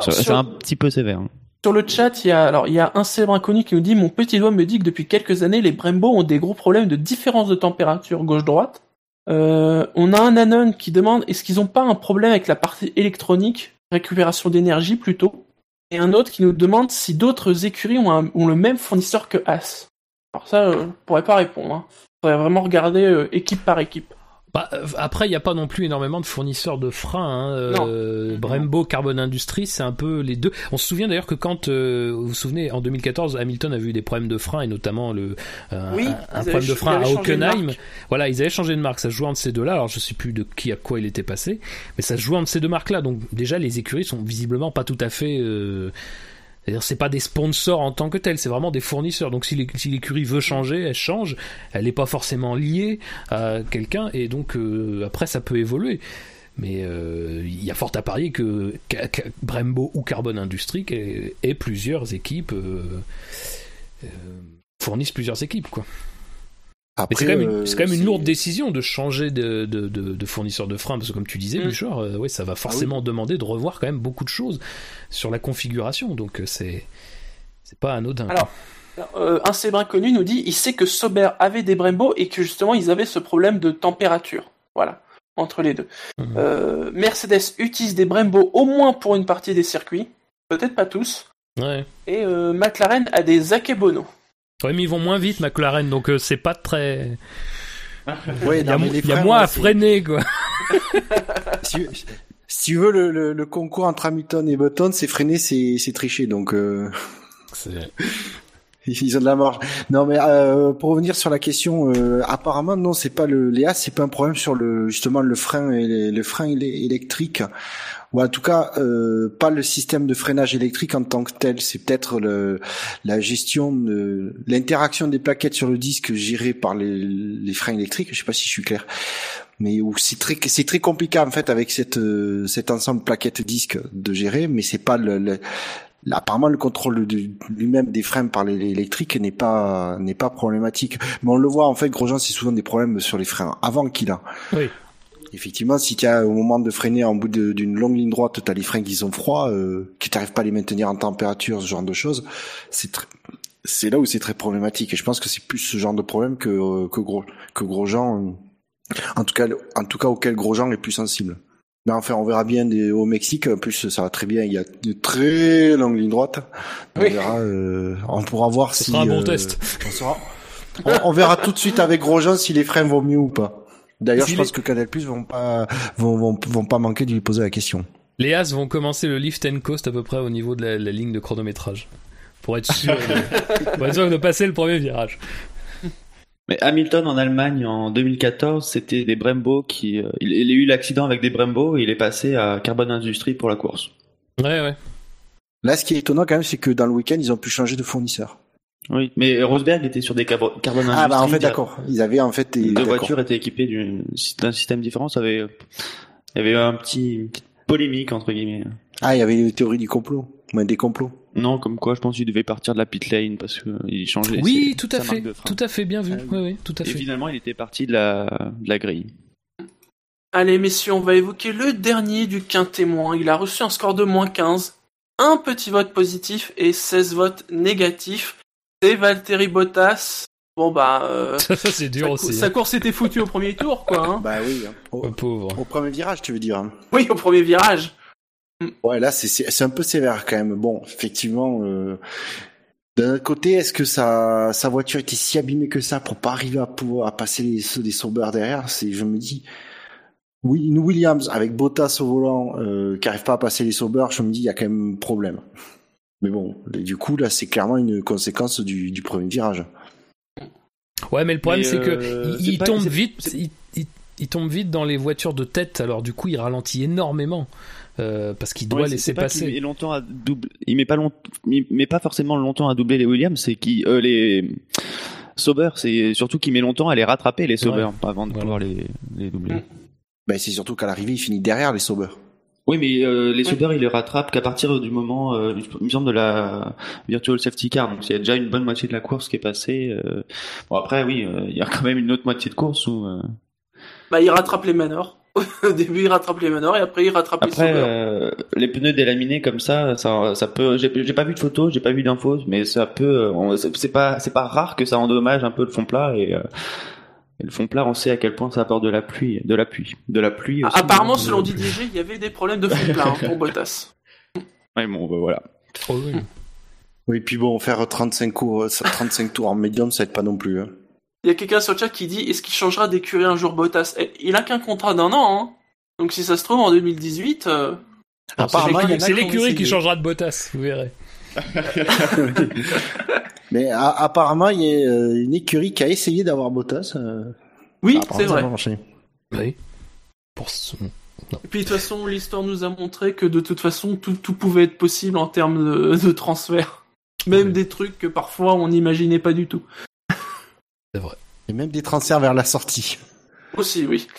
c'est un petit peu sévère. hein. Sur le chat, il y a alors il y a un célèbre inconnu qui nous dit mon petit doigt me dit que depuis quelques années les Brembo ont des gros problèmes de différence de température gauche-droite. Euh, on a un anon qui demande est-ce qu'ils ont pas un problème avec la partie électronique, récupération d'énergie plutôt, et un autre qui nous demande si d'autres écuries ont, un- ont le même fournisseur que As. Alors ça, euh, je pourrais pas répondre. Hein. Faudrait vraiment regarder euh, équipe par équipe. Bah, euh, après, il n'y a pas non plus énormément de fournisseurs de freins. Hein. Euh, Brembo, Carbon Industries, c'est un peu les deux. On se souvient d'ailleurs que quand, euh, vous vous souvenez, en 2014, Hamilton a vu des problèmes de freins et notamment le euh, Oui, un, problème de frein à Hockenheim. Voilà, ils avaient changé de marque. Ça se jouait entre ces deux-là. Alors je sais plus de qui à quoi il était passé, mais ça se jouait entre ces deux marques-là. Donc déjà, les écuries sont visiblement pas tout à fait. C'est-à-dire, c'est pas des sponsors en tant que tels, c'est vraiment des fournisseurs. Donc, si l'é- si l'écurie veut changer, elle change. Elle n'est pas forcément liée à quelqu'un, et donc euh, après, ça peut évoluer. Mais euh, il y a fort à parier que, Brembo ou Carbon Industries et, et plusieurs équipes euh, fournissent plusieurs équipes, quoi. Mais Après, c'est quand même, une, euh, c'est quand même une lourde décision de changer de, de, de, de fournisseur de frein, parce que comme tu disais, Mm. Bouchard, euh, ouais, ça va forcément demander de revoir quand même beaucoup de choses sur la configuration, donc euh, c'est c'est pas anodin. Alors, Euh, un célèbre inconnu nous dit il sait que Sauber avait des Brembo et que justement ils avaient ce problème de température. Voilà, entre les deux. Mhm. Mercedes utilise des Brembo au moins pour une partie des circuits, peut-être pas tous. Ouais. Et McLaren a des Akebono. Ouais, mais ils vont moins vite, McLaren, donc euh, c'est pas très. Ouais, Il y a, non, il y moins à freiner, quoi. Si, si tu veux, le, le, le concours entre Hamilton et Button, c'est freiner, c'est c'est tricher. Donc, euh, ils ont de la marge. Non, mais euh, pour revenir sur la question, euh, apparemment, non, c'est pas le Léa, c'est pas un problème sur le justement le frein et le frein électrique. Ou en tout cas, euh, pas le système de freinage électrique en tant que tel. C'est peut-être le, la gestion de l'interaction des plaquettes sur le disque gérée par les, les freins électriques. Je sais pas si je suis clair mais où c'est très c'est très compliqué en fait avec cette euh, cet ensemble plaquette disque de gérer mais c'est pas le, le- apparemment le contrôle de- lui-même des freins par l'électrique n'est pas n'est pas problématique mais on le voit en fait Grosjean c'est souvent des problèmes sur les freins avant qu'il a Oui. effectivement si tu as au moment de freiner en bout d'une longue ligne droite tu as les freins qui sont froids euh, que tu n'arrives pas à les maintenir en température ce genre de choses c'est très c'est là où c'est très problématique et je pense que c'est plus ce genre de problème que euh, que gros que Grosjean en tout cas, en tout cas, auquel Grosjean est plus sensible. Mais enfin, on verra bien des, au Mexique. En plus, ça va très bien. Il y a de très longues lignes droites. On Oui. verra. euh, on pourra voir Ce si. sera un bon euh, test. On, saura- on, on verra tout de suite avec Grosjean si les freins vont mieux ou pas. D'ailleurs, Si je les- pense que Canal Plus vont pas vont, vont, vont pas manquer de lui poser la question. Les As vont commencer le lift and coast à peu près au niveau de la, la ligne de chronométrage. Pour être sûr de, pour être sûr de passer le premier virage. Mais Hamilton en Allemagne en 2014, c'était des Brembo qui, euh, il, il a eu l'accident avec des Brembo et il est passé à Carbon Industries pour la course. Ouais, ouais. Là, ce qui est étonnant quand même, c'est que dans le week-end, ils ont pu changer de fournisseur. Oui, mais Rosberg était sur des Carbon Industries. Ah bah en fait, d'accord. Ils avaient en fait des deux voitures étaient équipées d'une- d'un système différent. Ça avait, il y avait un petit, une petite polémique entre guillemets. Ah, il y avait les théories du complot, des complots. Non, comme quoi, je pense qu'il devait partir de la pit lane parce que il changeait. Oui, ses- tout à sa fait. Tout à fait, bien vu. Ah oui. Oui, oui, tout à Et fait. finalement, il était parti de la, de la grille. Allez, messieurs, on va évoquer le dernier du quintémoin. Il a reçu un score de moins 15, un petit vote positif et 16 votes négatifs. c'est Valtteri Bottas. Bon bah, euh, Ça, ça, c'est dur sa, aussi. sa hein. course était foutue au premier tour, quoi. Hein. Bah oui. hein. Au, Oh, pauvre. au premier virage, tu veux dire. Oui, au premier virage. Ouais, là, c'est un peu sévère quand même. Bon, effectivement. Euh... D'un autre côté, est-ce que sa sa voiture était si abîmée que ça pour pas arriver à pouvoir à passer les ceux des Sauber derrière? C'est, je me dis, oui, une Williams avec Bottas au volant euh, qui arrive pas à passer les Sauber, je me dis il y a quand même un problème. Mais bon, du coup là, c'est clairement une conséquence du, du premier virage. Ouais, mais le problème, c'est que euh, il, c'est il pas- tombe vite. il- il tombe vite dans les voitures de tête. Alors du coup, il ralentit énormément euh, parce qu'il doit Ouais, laisser pas passer. met longtemps à doubler. Il met pas long... il met pas forcément longtemps à doubler les Williams, c'est qui euh, les Sauber, c'est surtout qu'il met longtemps à les rattraper les Sauber avant de Voilà. pouvoir les, les doubler. Mm. Ben c'est surtout qu'à l'arrivée, il finit derrière les Sauber. Oui, mais euh, les Oui. Sauber, ils les rattrapent qu'à partir du moment, euh, il me semble, de la Virtual Safety Car. Donc, il y a déjà une bonne moitié de la course qui est passée. euh. Bon, après, oui, euh, il y a quand même une autre moitié de course où... Bah, il rattrape les manors. Au début, il rattrape les manors et après, il rattrape Après, les euh, les pneus délaminés comme ça, ça, ça peut. J'ai pas vu de photos, j'ai pas vu d'infos, mais ça peut. euh, C'est pas, c'est pas rare que ça endommage un peu le fond plat et, euh, et le fond plat, on sait à quel point ça apporte de la pluie, de la pluie, de la pluie. Aussi, Apparemment, hein, selon de- Didier G, il y avait des problèmes de fond plat hein, pour Bottas. Ouais, bon, bah, voilà. Oh, oui. Oui, puis bon, faire 35 cours, 35 tours en médium, ça aide pas non plus. Hein. Il y a quelqu'un sur le chat qui dit est-ce qu'il changera d'écurie un jour Bottas? Eh, Il a qu'un contrat d'un an, hein. Donc si ça se trouve en 2018, euh, c'est Apparemment, c'est l'écurie qui changera de Bottas, vous verrez. Mais a- apparemment, il y a euh, une écurie qui a essayé d'avoir Bottas. euh, oui, apparemment, c'est vrai. Oui. Pour ce- Et puis de toute façon, l'histoire nous a montré que de toute façon, tout, tout pouvait être possible en termes de, de transfert. Même Ouais. des trucs que parfois on n'imaginait pas du tout. Et même des transferts vers la sortie. Aussi, oui.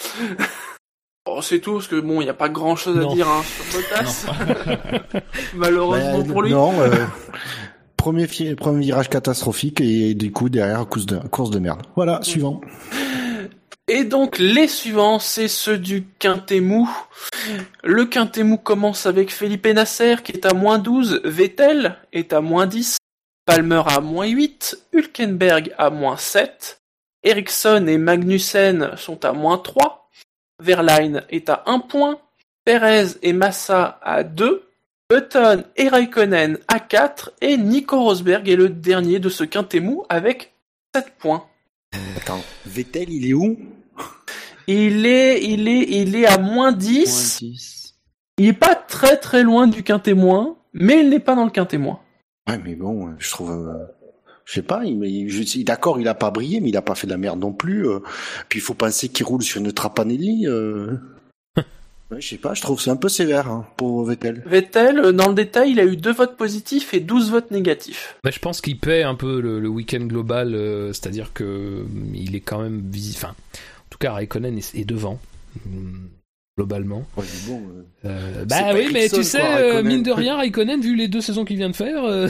Oh, c'est tout, parce que bon, il n'y a pas grand chose à dire hein, sur Bottas. Malheureusement Ben, pour lui. Non, euh, premier virage catastrophique et du coup derrière course de, course de merde. Voilà, suivant. Et donc les suivants, c'est ceux du Quintet Mou. Le Quintet Mou commence avec Felipe Nasser qui est à moins 12, Vettel est à moins 10, Palmer à moins 8, Hülkenberg à moins 7, Ericsson et Magnussen sont à moins 3, Verline est à 1 point, Perez et Massa à 2, Button et Raikkonen à 4, et Nico Rosberg est le dernier de ce Quintet Mou avec 7 points. Attends, Vettel, il est où? Il est, il est, il est à moins 10. Moins 10. Il est pas très très loin du quintémoin, mais il n'est pas dans le quintémoin. Ouais, mais bon, euh, je trouve. euh, je sais pas, il, d'accord, il a pas brillé, mais il a pas fait de la merde non plus. euh. puis il faut penser qu'il roule sur une Trapanelli. Euh... ouais, je sais pas, je trouve que c'est un peu sévère hein, pour Vettel. Vettel, dans le détail, il a eu deux votes positifs et 12 votes négatifs. Mais je pense qu'il paie un peu le, le week-end global, euh, c'est-à-dire que euh, il est quand même visi- Enfin, en tout cas, Raikkonen est, est devant. Globalement. Ouais, mais bon, euh, Euh, bah oui, mais tu sais, quoi, euh, mine de rien, Raikkonen, vu les deux saisons qu'il vient de faire, euh,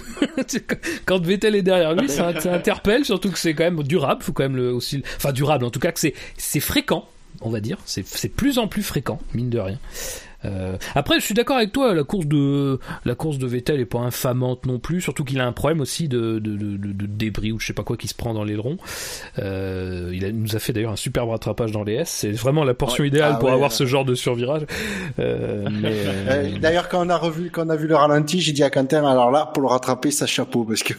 quand Vettel est derrière lui, ça, ça interpelle, surtout que c'est quand même durable, faut quand même le aussi, enfin durable, en tout cas que c'est c'est fréquent, on va dire, c'est c'est plus en plus fréquent, mine de rien. Euh, après, je suis d'accord avec toi, la course de la course de Vettel est pas infamante non plus, surtout qu'il a un problème aussi de, de, de, de- débris ou je sais pas quoi qui se prend dans l'aileron. Euh, il a, nous a fait d'ailleurs un superbe rattrapage dans les S, c'est vraiment la portion Ouais. idéale Ah pour ouais, avoir ce genre de survirage. Euh, mais, euh, D'ailleurs, quand on a revu, quand on a vu le ralenti, j'ai dit à Quentin, alors là, pour le rattraper, ça chapeau, parce que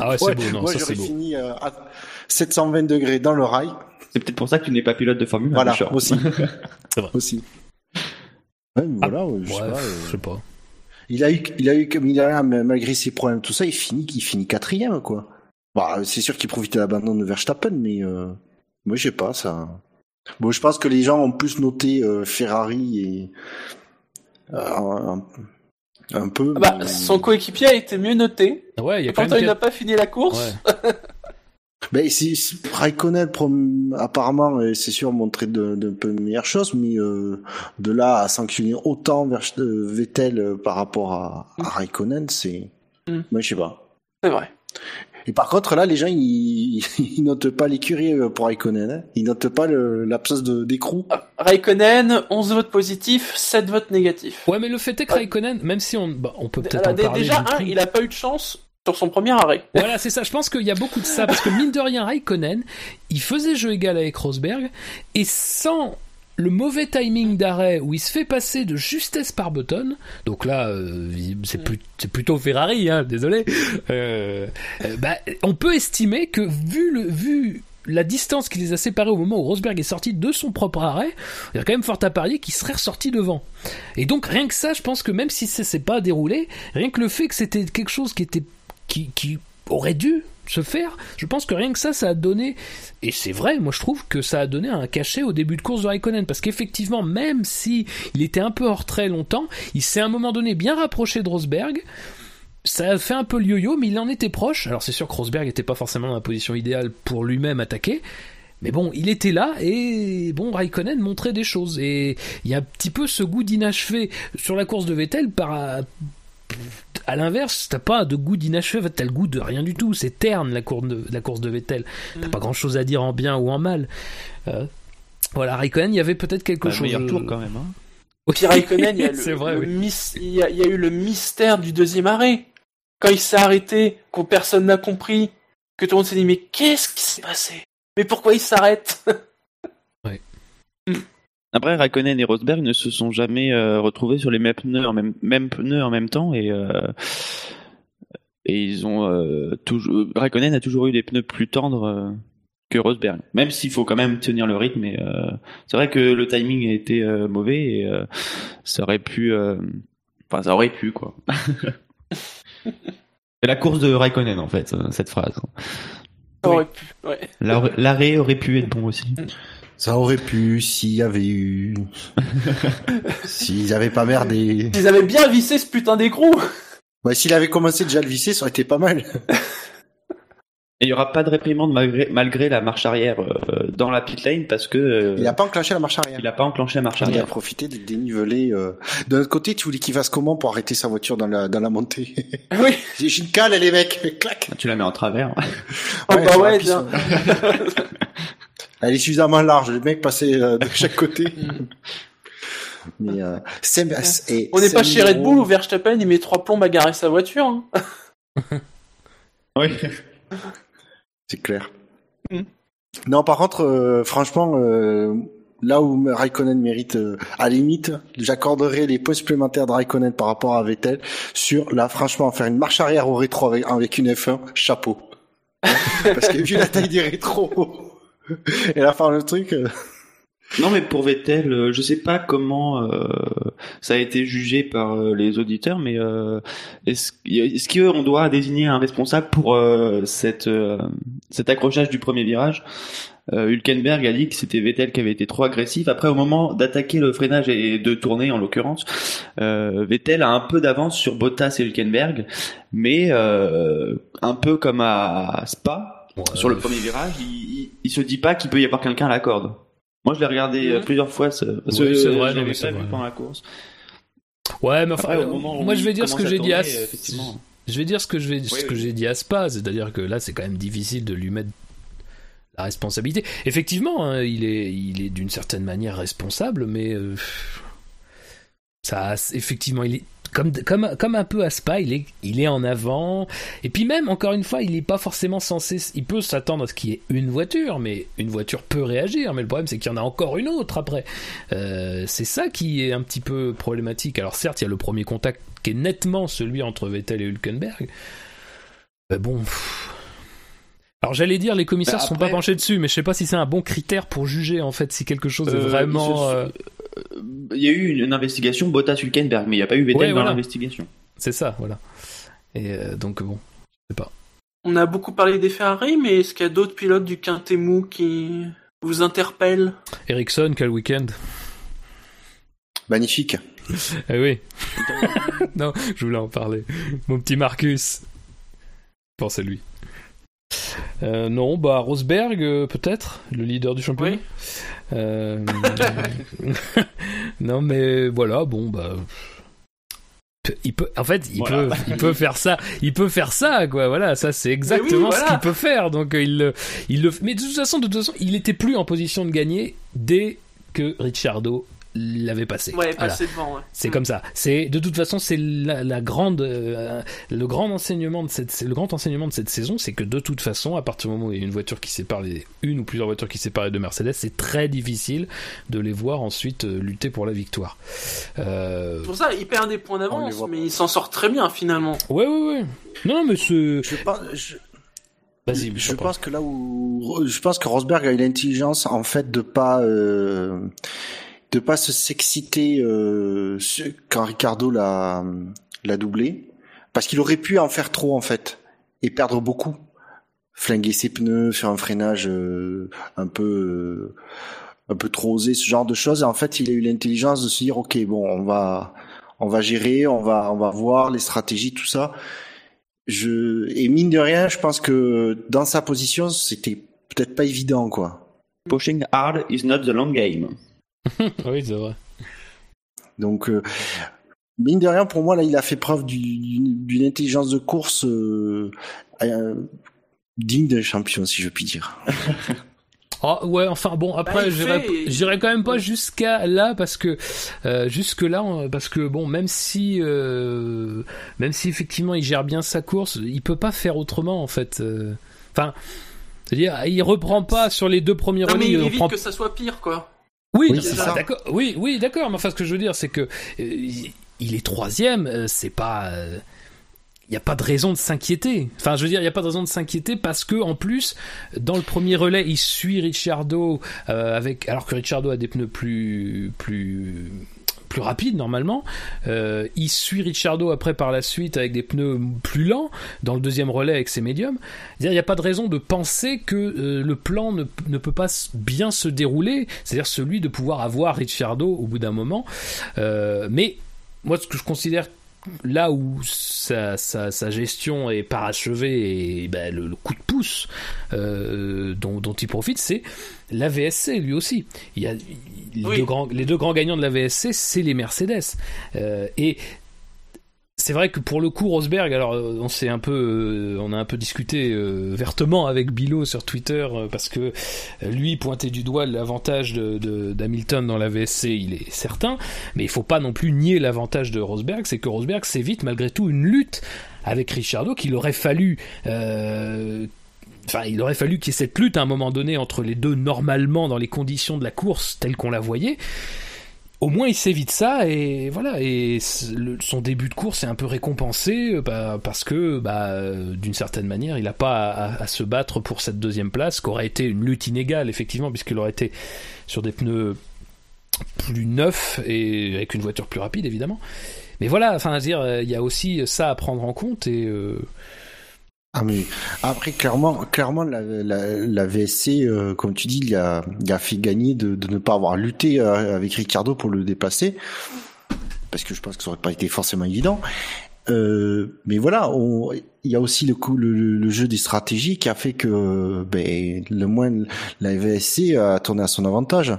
Ah ouais, c'est beau, non, moi ça, j'aurais c'est beau. fini euh, à 720 degrés dans le rail. C'est peut-être pour ça que tu n'es pas pilote de Formule 1. Voilà, aussi. C'est vrai. Aussi. Ouais, mais Ah, voilà, ouais, je sais pas, euh, je sais pas. Il a eu, il a eu, comme il a, malgré ses problèmes, tout ça, il finit, il finit quatrième, quoi. Bah, c'est sûr qu'il profite de l'abandon de Verstappen, mais euh, moi, je sais pas, ça. Bon, je pense que les gens ont plus noté euh, Ferrari et euh, un, un peu. Ah bah, mais- son coéquipier a été mieux noté. Ouais, il y a quand Pourtant, même il n'a pas fini la course. Ouais. Ben, c'est- Raikkonen, prom- apparemment, c'est sûr, montrer de, de peu meilleures choses, mais euh, de là à sanctionner autant vers, euh, Vettel euh, par rapport à, à Raikkonen, c'est... Mm. Moi, je sais pas. C'est vrai. Et par contre, là, les gens, ils, ils notent pas l'écurie pour Raikkonen. Hein. Ils notent pas l'absence d'écrou. Ah, Raikkonen, 11 votes positifs, 7 votes négatifs. Ouais, mais le fait est que. Raikkonen, même si on, bah, on peut peut-être en parler. déjà, un, il a pas eu de chance sur son premier arrêt. Voilà, c'est ça. Je pense qu'il y a beaucoup de ça parce que mine de rien, Raikkonen, il faisait jeu égal avec Rosberg et sans le mauvais timing d'arrêt où il se fait passer de justesse par Button, donc là euh, c'est, plutôt Ferrari, hein, désolé. Euh, euh, bah, on peut estimer que vu la distance qui les a séparés au moment où Rosberg est sorti de son propre arrêt, il y a quand même fort à parier qu'il serait ressorti devant. Et donc rien que ça, je pense que même si ça s'est pas déroulé, rien que le fait que c'était quelque chose qui était qui, aurait dû se faire, je pense que rien que ça, ça a donné, et c'est vrai, moi je trouve que ça a donné un cachet au début de course de Raikkonen, parce qu'effectivement, même si il était un peu hors très longtemps, il s'est à un moment donné bien rapproché de Rosberg, ça a fait un peu le yo-yo, mais il en était proche, alors c'est sûr que Rosberg n'était pas forcément dans la position idéale pour lui-même attaquer, mais bon, il était là et bon, Raikkonen montrait des choses. Et il y a un petit peu ce goût d'inachevé sur la course de Vettel par, à l'inverse, t'as pas de goût d'inachevé, t'as le goût de rien du tout. C'est terne la course de, la course de Vettel. T'as pas grand chose à dire en bien ou en mal. Euh, voilà, Raikkonen, il y avait peut-être quelque Bah, chose. meilleur tour quand même. Hein. Puis Raikkonen, il y a, le, C'est vrai, le oui. mys- il y a- il y a eu le mystère du deuxième arrêt. Quand il s'est arrêté, que personne n'a compris, que tout le monde s'est dit mais qu'est-ce qui s'est passé? Mais pourquoi il s'arrête? Après, Raikkonen et Rosberg ne se sont jamais euh, retrouvés sur les mêmes pneus en même, même pneus en même temps et euh, et ils ont euh, toujours Raikkonen a toujours eu des pneus plus tendres euh, que Rosberg. Même s'il faut quand même tenir le rythme. Et, euh, c'est vrai que le timing a été euh, mauvais et euh, ça aurait pu, euh, enfin ça aurait pu quoi. c'est la course de Raikkonen en fait cette phrase. Ça aurait pu, ouais. L'arrêt l'arrêt aurait pu être bon aussi. Ça aurait pu, s'il y avait eu... S'ils avaient pas merdé. Ils avaient bien vissé ce putain d'écrou Ouais, s'il avait commencé déjà à le visser, ça aurait été pas mal. Et il y aura pas de réprimande malgré, malgré la marche arrière euh, dans la pit lane parce que euh, Il a pas enclenché la marche arrière. il a pas enclenché la marche Il a arrière. profité des dénivelés. Euh... De notre côté, tu voulais qu'il fasse comment pour arrêter sa voiture dans la, dans la montée? Oui, J'ai une cale, les mecs Clac Tu la mets en travers. Ah bah ouais, bien. Elle est suffisamment large, le mec passait euh, de chaque côté. Mais euh, et on n'est pas chez Red Bull où Verstappen il met trois plombs à garer sa voiture. hein. oui. C'est clair. Mm. Non, par contre, euh, franchement, euh, là où Raikkonen mérite, euh, à la limite, j'accorderais les points supplémentaires de Raikkonen par rapport à Vettel sur, là, franchement, faire une marche arrière au rétro avec, avec une F1, chapeau. Parce que vu la taille des rétros, et la fin le truc, euh, Non mais pour Vettel, euh, je sais pas comment euh, ça a été jugé par euh, les auditeurs, mais euh, est-ce est-ce qu'on doit désigner un responsable pour euh, cette euh, cet accrochage du premier virage? Euh, Hülkenberg a dit que c'était Vettel qui avait été trop agressif. Après, au moment d'attaquer le freinage et de tourner, en l'occurrence, euh, Vettel a un peu d'avance sur Bottas et Hülkenberg, mais euh, un peu comme à Spa, sur le premier virage, il, il, se dit pas qu'il peut y avoir quelqu'un à la corde. Moi, je l'ai regardé euh, Mhm. plusieurs fois, ce, parce Oui, que c'est vrai, c'est pas vu pendant la course. Ouais, mais enfin, Après, euh, moi je vais dire ce que j'ai dit à je vais dire ce que je vais ce Oui, que oui. j'ai dit à Spa, c'est-à-dire que là c'est quand même difficile de lui mettre la responsabilité. Effectivement, hein, il est il est d'une certaine manière responsable, mais euh, ça effectivement il est comme, comme, comme un peu à Spa, il est, il est en avant. Et puis même, encore une fois, il n'est pas forcément censé... Il peut s'attendre à ce qu'il y ait une voiture, mais une voiture peut réagir. Mais le problème, c'est qu'il y en a encore une autre après. Euh, c'est ça qui est un petit peu problématique. Alors certes, il y a le premier contact qui est nettement celui entre Vettel et Hülkenberg. Mais bon... pff. Alors j'allais dire, les commissaires Bah, ne sont après- pas penchés dessus, mais je sais pas si c'est un bon critère pour juger en fait si quelque chose est Euh, vraiment... euh, Il y a eu une, une investigation Bottas-Hülkenberg, mais il n'y a pas eu Vettel Ouais, dans voilà. l'investigation. C'est ça, voilà. Et euh, donc bon, je sais pas. On a beaucoup parlé des Ferrari, mais est-ce qu'il y a d'autres pilotes du quintet mou qui vous interpellent? Ericsson, quel week-end? Magnifique. Eh oui. non, je voulais en parler. Mon petit Marcus. Pensez lui. Euh, non, bah Rosberg euh, peut-être, le leader du championnat. Oui. Euh, non mais voilà, bon bah il peut en fait il Voilà. peut il peut faire ça il peut faire ça quoi voilà ça c'est exactement voilà. ce qu'il peut faire donc il le il le mais de toute façon de toute façon il était plus en position de gagner dès que Ricciardo l'avait passé. Ouais, Voilà. passé devant. Ouais. C'est comme ça. C'est de toute façon c'est la, la grande euh, le grand enseignement de cette c'est le grand enseignement de cette saison, c'est que de toute façon à partir du moment où il y a une voiture qui sépare les une ou plusieurs voitures qui séparent les deux Mercedes, c'est très difficile de les voir ensuite euh, lutter pour la victoire. Euh... C'est pour ça, il perd des points d'avance, mais pas. il s'en sort très bien finalement. Ouais ouais ouais. Non mais c'est Je pense, je, vas-y. je pense que là où je pense que Rosberg a eu l'intelligence en fait de pas euh, de pas se s'exciter euh, quand Ricardo l'a l'a doublé parce qu'il aurait pu en faire trop en fait et perdre beaucoup flinguer ses pneus faire un freinage euh, un peu euh, un peu trop osé ce genre de choses et en fait il a eu l'intelligence de se dire ok bon on va on va gérer on va on va voir les stratégies tout ça je et mine de rien, je pense que dans sa position, c'était peut-être pas évident, quoi. Pushing hard is not the long game. oui, c'est vrai. Donc, euh, mine de rien, pour moi, là, il a fait preuve du- d'une intelligence de course euh, euh, digne d'un champion, si je puis dire. Ah ouais, enfin bon, après Bah, j'irai quand même pas jusqu'à là parce que euh, jusque là parce que bon, même si euh, même si effectivement il gère bien sa course, il peut pas faire autrement en fait. euh. Enfin, c'est-à-dire il reprend pas sur les deux premiers Non, mais il il évite reprend que ça soit pire, quoi. Oui, Oui, c'est ça. D'accord. Oui, oui, d'accord. Mais enfin, ce que je veux dire, c'est que euh, il- est troisième. euh, c'est pas. Il n'y a pas de raison de s'inquiéter. Enfin, je veux dire, il n'y a pas de raison de s'inquiéter parce que, en plus, dans le premier relais, il suit Ricciardo euh, avec, alors que Ricciardo a des pneus plus, plus, plus rapides normalement. Euh, il suit Ricciardo après par la suite avec des pneus plus lents dans le deuxième relais avec ses médiums. Il n'y a pas de raison de penser que euh, le plan ne, peut pas bien se dérouler, c'est-à-dire celui de pouvoir avoir Ricciardo au bout d'un moment. Euh, mais moi, ce que je considère là où sa, sa, sa gestion est parachevée et ben, le, le coup de pouce euh, dont, dont il profite, c'est la VSC lui aussi. Il y a, les, Oui. deux grands, les deux grands gagnants de la VSC, c'est les Mercedes. Euh, et c'est vrai que pour le coup Rosberg, alors euh, on s'est un peu, euh, on a un peu discuté euh, vertement avec Bilo sur Twitter parce que lui pointait du doigt l'avantage de, d'Hamilton dans la VSC, il est certain, mais il faut pas non plus nier l'avantage de Rosberg, c'est que Rosberg s'évite malgré tout une lutte avec Ricciardo qu'il aurait fallu. Enfin, il aurait fallu qu'il y ait cette lutte à un moment donné entre les deux normalement dans les conditions de la course telles qu'on la voyait au moins il s'évite ça et voilà. Et son début de course est un peu récompensé euh, bah, parce que bah, euh, d'une certaine manière il n'a pas à, à- à se battre pour cette deuxième place qu'aurait été une lutte inégale effectivement puisqu'il aurait été sur des pneus plus neufs et avec une voiture plus rapide évidemment. Mais voilà enfin veux dire euh, il y a aussi ça à prendre en compte et euh, Ah mais après clairement, clairement la, la, la VSC, euh, comme tu dis, il a, il a fait gagner de, de ne pas avoir lutté euh, avec Ricardo pour le dépasser, parce que je pense que ça aurait pas été forcément évident. Euh, mais voilà, on- il y a aussi le, coup, le, le jeu des stratégies qui a fait que ben, le moins la VSC a tourné à son avantage.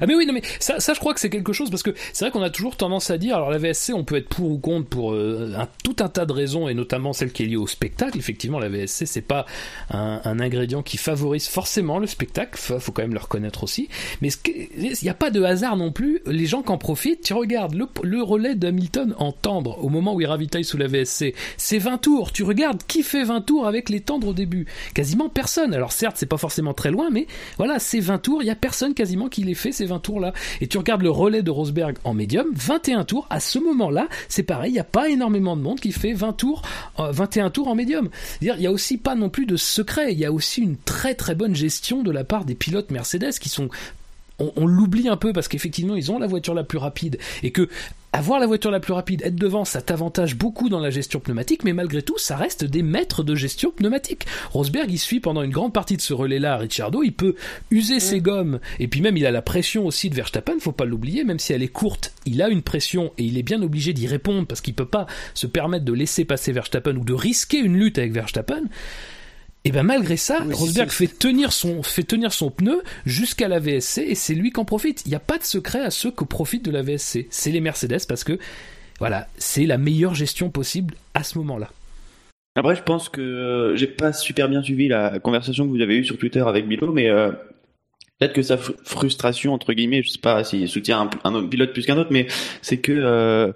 Ah mais oui, non mais ça, ça je crois que c'est quelque chose parce que c'est vrai qu'on a toujours tendance à dire alors la VSC on peut être pour ou contre pour euh, tout un tas de raisons et notamment celle qui est liée au spectacle. Effectivement la VSC c'est pas un, un ingrédient qui favorise forcément le spectacle, faut, faut quand même le reconnaître aussi. Mais il n'y a pas de hasard non plus. Les gens qui en profitent, tu regardes le, le relais d'Hamilton en tendre au moment où il ravitaille sous la VSC, c'est 20 tours. Tu regardes qui fait 20 tours avec les tendres au début Quasiment personne. Alors certes c'est pas forcément très loin, mais voilà, c'est 20 tours, il y a personne quasiment qui les fait ces 20 tours là. Et tu regardes le relais de Rosberg en médium, 21 tours, à ce moment-là, c'est pareil, il n'y a pas énormément de monde qui fait 20 tours, euh, 21 tours en médium. Il y a aussi pas non plus de secret, il y a aussi une très très bonne gestion de la part des pilotes Mercedes qui sont on, on l'oublie un peu parce qu'effectivement ils ont la voiture la plus rapide et que avoir la voiture la plus rapide, être devant, ça t'avantage beaucoup dans la gestion pneumatique, mais malgré tout, ça reste des maîtres de gestion pneumatique. Rosberg, il suit pendant une grande partie de ce relais-là à Ricciardo, il peut user ses gommes, et puis même il a la pression aussi de Verstappen, faut pas l'oublier, même si elle est courte, il a une pression et il est bien obligé d'y répondre parce qu'il peut pas se permettre de laisser passer Verstappen ou de risquer une lutte avec Verstappen. Et ben malgré ça, Oui, Rosberg fait tenir son fait tenir son pneu jusqu'à la VSC et c'est lui qui en profite. Il n'y a pas de secret à ceux qui profitent de la VSC. C'est les Mercedes parce que voilà, c'est la meilleure gestion possible à ce moment-là. Après, je pense que euh, j'ai pas super bien suivi la conversation que vous avez eue sur Twitter avec Milo, mais euh, peut-être que sa frustration entre guillemets, je sais pas s'il soutient un, un, pilote plus qu'un autre, mais c'est que euh,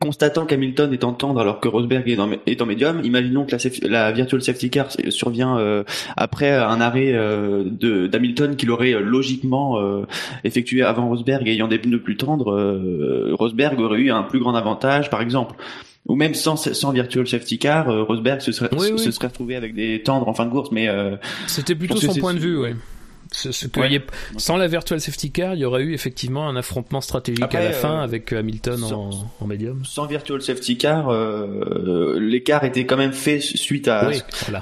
constatant qu'Hamilton est en tendre alors que Rosberg est, en médium, imaginons que la, la virtual safety car survient euh, après un arrêt euh, de d'Hamilton qu'il aurait logiquement euh, effectué avant Rosberg ayant des pneus plus tendres, Rosberg aurait eu un plus grand avantage par exemple ou même sans sans virtual safety car, Rosberg se serait, se serait retrouvé avec des tendres en fin de course, mais c'était plutôt son point de vue, ouais. Ce, ce sans la virtual safety car, il y aurait eu effectivement un affrontement stratégique à la fin euh, avec Hamilton en, en, médium. Sans virtual safety car, euh, l'écart était quand même fait suite à,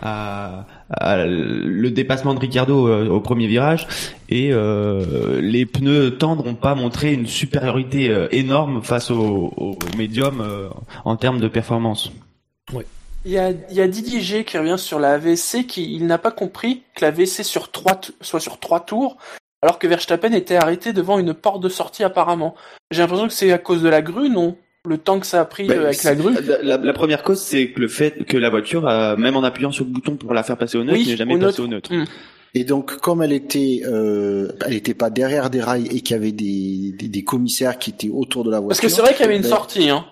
à, à, le dépassement de Ricardo euh, au premier virage et euh, les pneus tendres n'ont pas montré une supériorité énorme face au, au médium en termes de performance. Ouais. Il y a, il y a Didier G qui revient sur la AVC qui il n'a pas compris que la VC sur trois soit sur trois tours alors que Verstappen était arrêté devant une porte de sortie apparemment. J'ai l'impression que c'est à cause de la grue, non? Le temps que ça a pris bah, euh, avec la grue. La, première cause, c'est que le fait que la voiture, a, même en appuyant sur le bouton pour la faire passer au neutre, n'est jamais passée au neutre. Hmm. Et donc, comme elle était, euh, elle était pas derrière des rails et qu'il y avait des, des, des, commissaires qui étaient autour de la voiture. Parce que c'est vrai qu'il y avait une ben, sortie, hein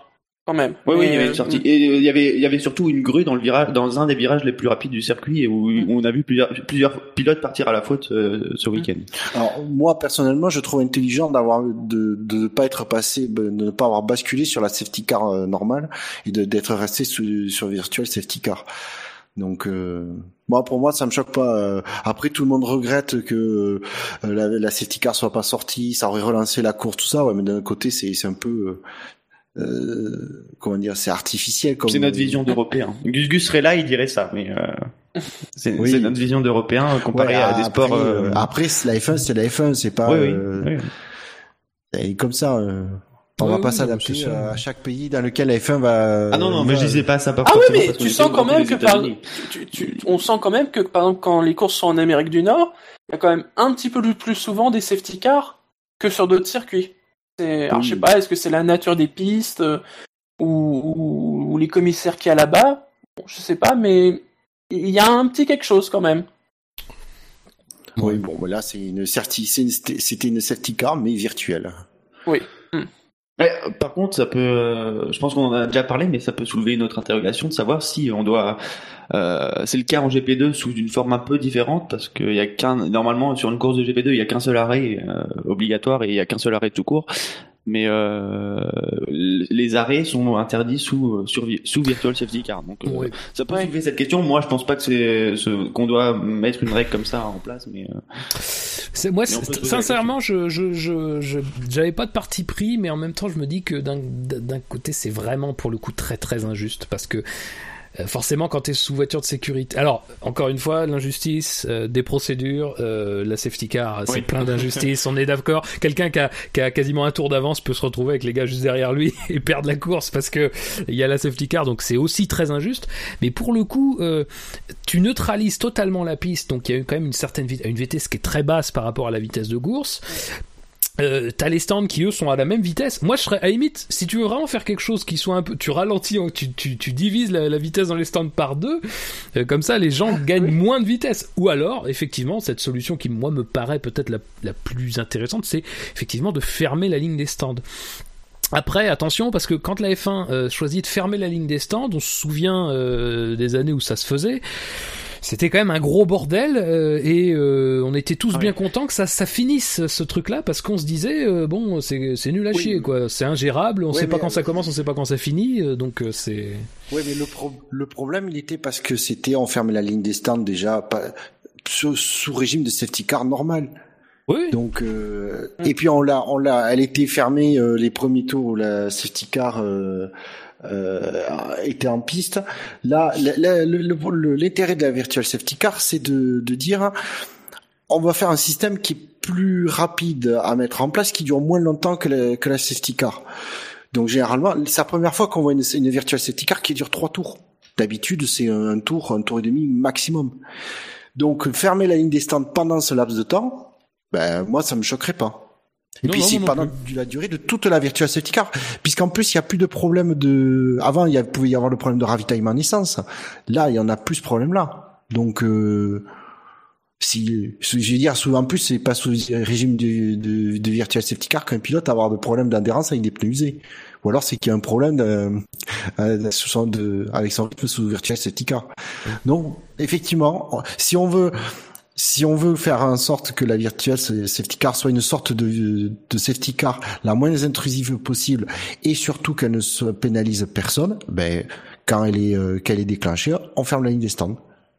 même. Oui, oui, il y avait une sortie. Et il y avait, il y avait surtout une grue dans le virage, dans un des virages les plus rapides du circuit, et où, mm. on a vu plusieurs, plusieurs pilotes partir à la faute euh, ce mm. week-end. Alors moi personnellement, je trouve intelligent d'avoir de de ne pas être passé, de ne pas avoir basculé sur la safety car euh, normale et d'être resté sur, sur virtual safety car. Donc euh, moi pour moi ça me choque pas. Euh, après tout le monde regrette que la, la, safety car soit pas sortie, ça aurait relancé la course tout ça. Ouais, mais d'un côté c'est c'est un peu euh, comment dire, c'est artificiel. Comme... C'est notre vision d'Européen. Gus Gus serait là, il dirait ça, mais euh, c'est notre vision d'Européen comparé à des sports. Euh... Après, la F1, c'est la F1, c'est pas. Oui, oui. comme ça. On va pas s'adapter à chaque pays dans lequel la F1 va. Ah non non, mais je disais pas ça. Pas ah oui, mais tu sens quand même que par... tu, tu, on sent quand même que par exemple quand les courses sont en Amérique du Nord, il y a quand même un petit peu plus souvent des safety cars que sur d'autres circuits. Alors je sais pas, est-ce que c'est la nature des pistes euh, ou, les commissaires qu'il y a là-bas? Je sais pas, mais il y a un petit quelque chose quand même. Oui, bon, là c'est une c'était une safety car mais virtuelle. Oui. Hmm. par contre, ça peut, euh, je pense qu'on en a déjà parlé, mais ça peut soulever une autre interrogation de savoir si on doit, euh, c'est le cas en GP2 sous une forme un peu différente parce qu'il y a qu'un, normalement sur une course de GP2 il y a qu'un seul arrêt euh, obligatoire et il y a qu'un seul arrêt tout court, mais euh, les arrêts sont interdits sous sous virtual safety car. Donc ça peut soulever cette question. Moi, je pense pas que c'est ce, qu'on doit mettre une règle comme ça en place, mais. c'est moi, sincèrement, je je je j'avais pas de parti pris, mais en même temps, je me dis que d'un d'un côté, c'est vraiment pour le coup très très injuste parce que euh, forcément quand tu es sous voiture de sécurité. Alors, encore une fois, l'injustice, euh, des procédures, euh, la safety car, c'est plein d'injustices, on est d'accord. Quelqu'un qui a, qui a quasiment un tour d'avance peut se retrouver avec les gars juste derrière lui et perdre la course parce que il y a la safety car, donc c'est aussi très injuste. Mais pour le coup, tu neutralises totalement la piste, donc il y a quand même une certaine vitesse, une vitesse qui est très basse par rapport à la vitesse de course. Euh, t'as les stands qui eux sont à la même vitesse. Moi, je serais à la limite, si tu veux vraiment faire quelque chose qui soit un peu, tu ralentis, tu, tu, tu divises la, vitesse dans les stands par deux, euh, comme ça les gens gagnent moins de vitesse. Ou alors, effectivement, cette solution qui moi me paraît peut-être la, la plus intéressante, c'est effectivement de fermer la ligne des stands. Après, attention, parce que quand la F1 euh, choisit de fermer la ligne des stands, on se souvient euh, des années où ça se faisait c'était quand même un gros bordel euh, et euh, on était tous ah bien contents que ça, ça finisse ce truc-là parce qu'on se disait euh, bon c'est nul à chier quoi, c'est ingérable, on sait pas quand ça commence, on sait pas quand ça finit, donc c'est. Oui, mais le, le problème il était parce que c'était on fermait la ligne des stands déjà pas, sous, sous régime de safety car normal. Oui. Donc euh, et puis on l'a on l'a elle était fermée les premiers tours la safety car euh, euh, était en piste. Là, l'intérêt de la virtual safety car, c'est de, de dire on va faire un système qui est plus rapide à mettre en place, qui dure moins longtemps que la, que la safety car. Donc généralement, c'est la première fois qu'on voit une, une virtual safety car qui dure trois tours. D'habitude, c'est un tour, un tour et demi maximum. Donc fermer la ligne des stands pendant ce laps de temps, ben moi ça me choquerait pas. Et puis c'est pendant la durée de toute la virtual safety car, puisqu'en plus il y a plus de problème de. Avant il y pouvait y avoir le problème de ravitaillement en essence. Là il y en a plus ce problème là. Donc euh... si, je veux dire, souvent en plus, c'est pas sous régime de, de, de virtual safety car qu'un pilote a avoir de problèmes d'adhérence avec des pneus usés. Ou alors c'est qu'il y a un problème de, de, de, avec son rythme sous virtual safety car. Donc, effectivement, si on veut, si on veut faire en sorte que la virtual safety car soit une sorte de, de safety car la moins intrusive possible et surtout qu'elle ne se pénalise personne, ben quand elle est euh, qu'elle est déclenchée, on ferme la ligne des stands.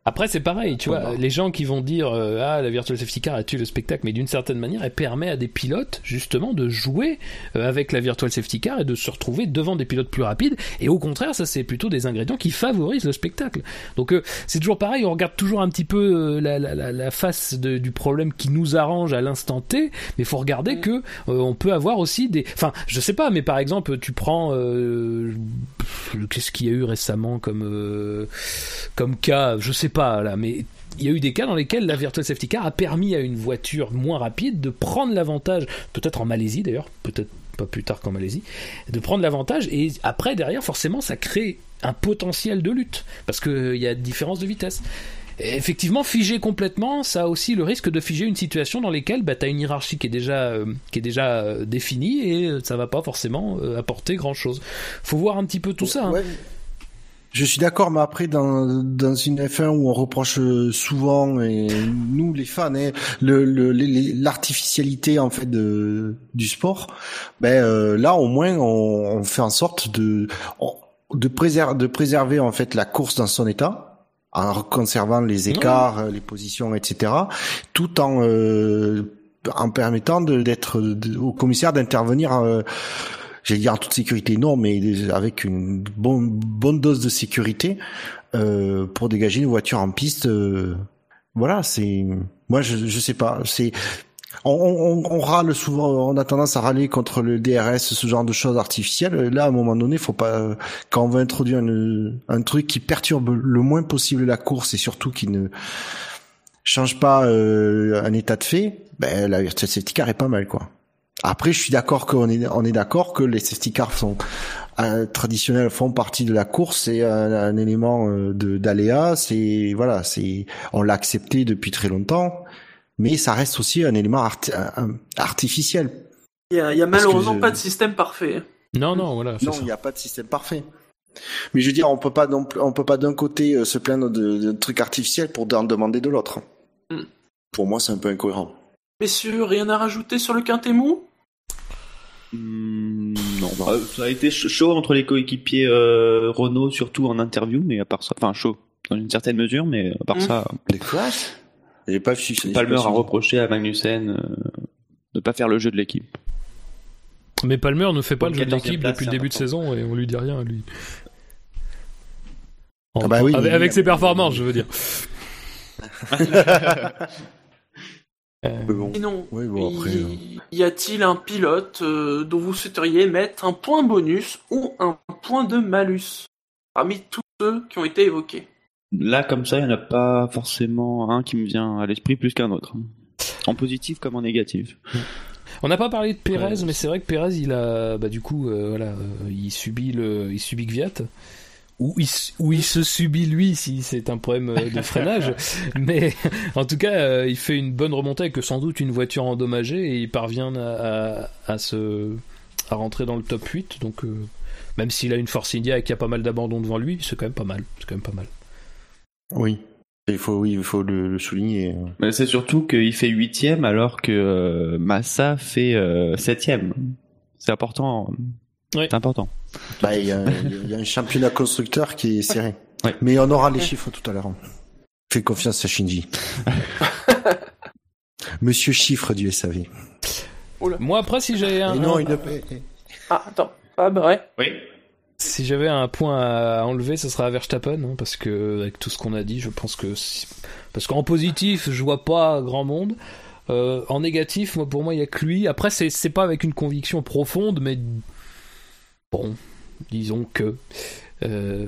Après, c'est pareil, tu vois, les gens qui vont dire euh, ah la virtual safety car a tué le spectacle, mais d'une certaine manière, elle permet à des pilotes justement de jouer euh, avec la virtual safety car et de se retrouver devant des pilotes plus rapides. Et au contraire, ça c'est plutôt des ingrédients qui favorisent le spectacle. Donc euh, c'est toujours pareil, on regarde toujours un petit peu la, la, la, face de, du problème qui nous arrange à l'instant T, mais faut regarder mm. que on peut avoir aussi des, enfin, je sais pas, mais par exemple, tu prends qu'est-ce qu'il y a eu récemment comme comme cas, je sais pas là, mais il y a eu des cas dans lesquels la Virtual Safety Car a permis à une voiture moins rapide de prendre l'avantage, peut-être en Malaisie d'ailleurs, peut-être pas plus tard qu'en Malaisie, de prendre l'avantage et après derrière forcément ça crée un potentiel de lutte parce qu'il y a différence de vitesse. effectivement, figer complètement, ça a aussi le risque de figer une situation dans laquelle bah, tu as une hiérarchie qui est déjà, euh, qui est déjà euh, définie et euh, ça va pas forcément apporter grand chose. Faut voir un petit peu tout ça. Hein. Je suis d'accord, mais après dans dans une F1 où on reproche souvent et nous les fans hein, le l'artificialité en fait de du sport, ben euh, là au moins on, on, fait en sorte de de préserver de préserver en fait la course dans son état en conservant les écarts, les positions, etc. Tout en euh, en permettant d'être au commissaire d'intervenir. Euh, j'allais dire en toute sécurité, non, mais avec une bonne, bonne dose de sécurité euh, pour dégager une voiture en piste. Euh, voilà, c'est moi je je sais pas, c'est on, on, on, râle souvent, on a tendance à râler contre le DRS, ce genre de choses artificielles. Là, à un moment donné, faut pas quand on veut introduire un truc qui perturbe le moins possible la course et surtout qui ne change pas euh, un état de fait. Ben la virtual safety car est pas mal, quoi. Après, je suis d'accord qu'on est, on est d'accord que les safety cars sont euh, traditionnels font partie de la course, c'est un, élément euh, de d'aléa, c'est voilà, c'est on l'a accepté depuis très longtemps, mais ça reste aussi un élément artificiel. Il y a, y a malheureusement pas de système parfait. Non, non, voilà. Non, il n'y a pas de système parfait. Mais je veux dire, on peut pas non on peut pas d'un côté euh, se plaindre de, trucs artificiels pour en demander de l'autre. Hmm. Pour moi, c'est un peu incohérent. Messieurs, rien à rajouter sur le quintémou Hmm, non, bah, ça a été chaud entre les coéquipiers euh, Renault, surtout en interview, mais à part ça, enfin chaud dans une certaine mesure, mais à part mmh. ça. Les classes J'ai pas su. Palmer a reproché à Magnussen euh, de pas faire le jeu de l'équipe. Mais Palmer ne fait pas le jeu de l'équipe depuis le début de saison et on lui dit rien à lui. Ah bah oui, avec ses performances, je veux dire. Euh... Sinon, euh. y, a-t-il un pilote euh, dont vous souhaiteriez mettre un point bonus ou un point de malus parmi tous ceux qui ont été évoqués? Là, comme ça, il n'y en a pas forcément un qui me vient à l'esprit plus qu'un autre. En positif comme en négatif. On n'a pas parlé de Pérez, mais c'est vrai que Pérez, il a, bah, du coup, euh, voilà, il subit le, il subit Gviat où il, où il se subit lui si c'est un problème euh, de freinage. Mais en tout cas, euh, il fait une bonne remontée avec sans doute une voiture endommagée et il parvient à, à, se à rentrer dans le top 8. Donc euh, même s'il a une Force India et qu'il y a pas mal d'abandon devant lui, c'est quand même pas mal. C'est quand même pas mal. Oui. Il faut, oui, il faut le, souligner. Mais c'est surtout qu'il fait huitième alors que Massa fait septième. C'est important. C'est important. Bah, il y, a, un championnat constructeur qui est serré. Mais on aura les chiffres tout à l'heure. Fais confiance à Shinji. Monsieur chiffre du SAV. Moi après si j'avais un, non, Ah attends, ah bah ouais. Oui. Si j'avais un point à enlever, ce serait à Verstappen, hein, parce que avec tout ce qu'on a dit, je pense que parce qu'en positif, je vois pas grand monde. Euh, en négatif, moi, pour moi, il y a que lui. Après, c'est pas avec une conviction profonde, mais bon, disons que euh,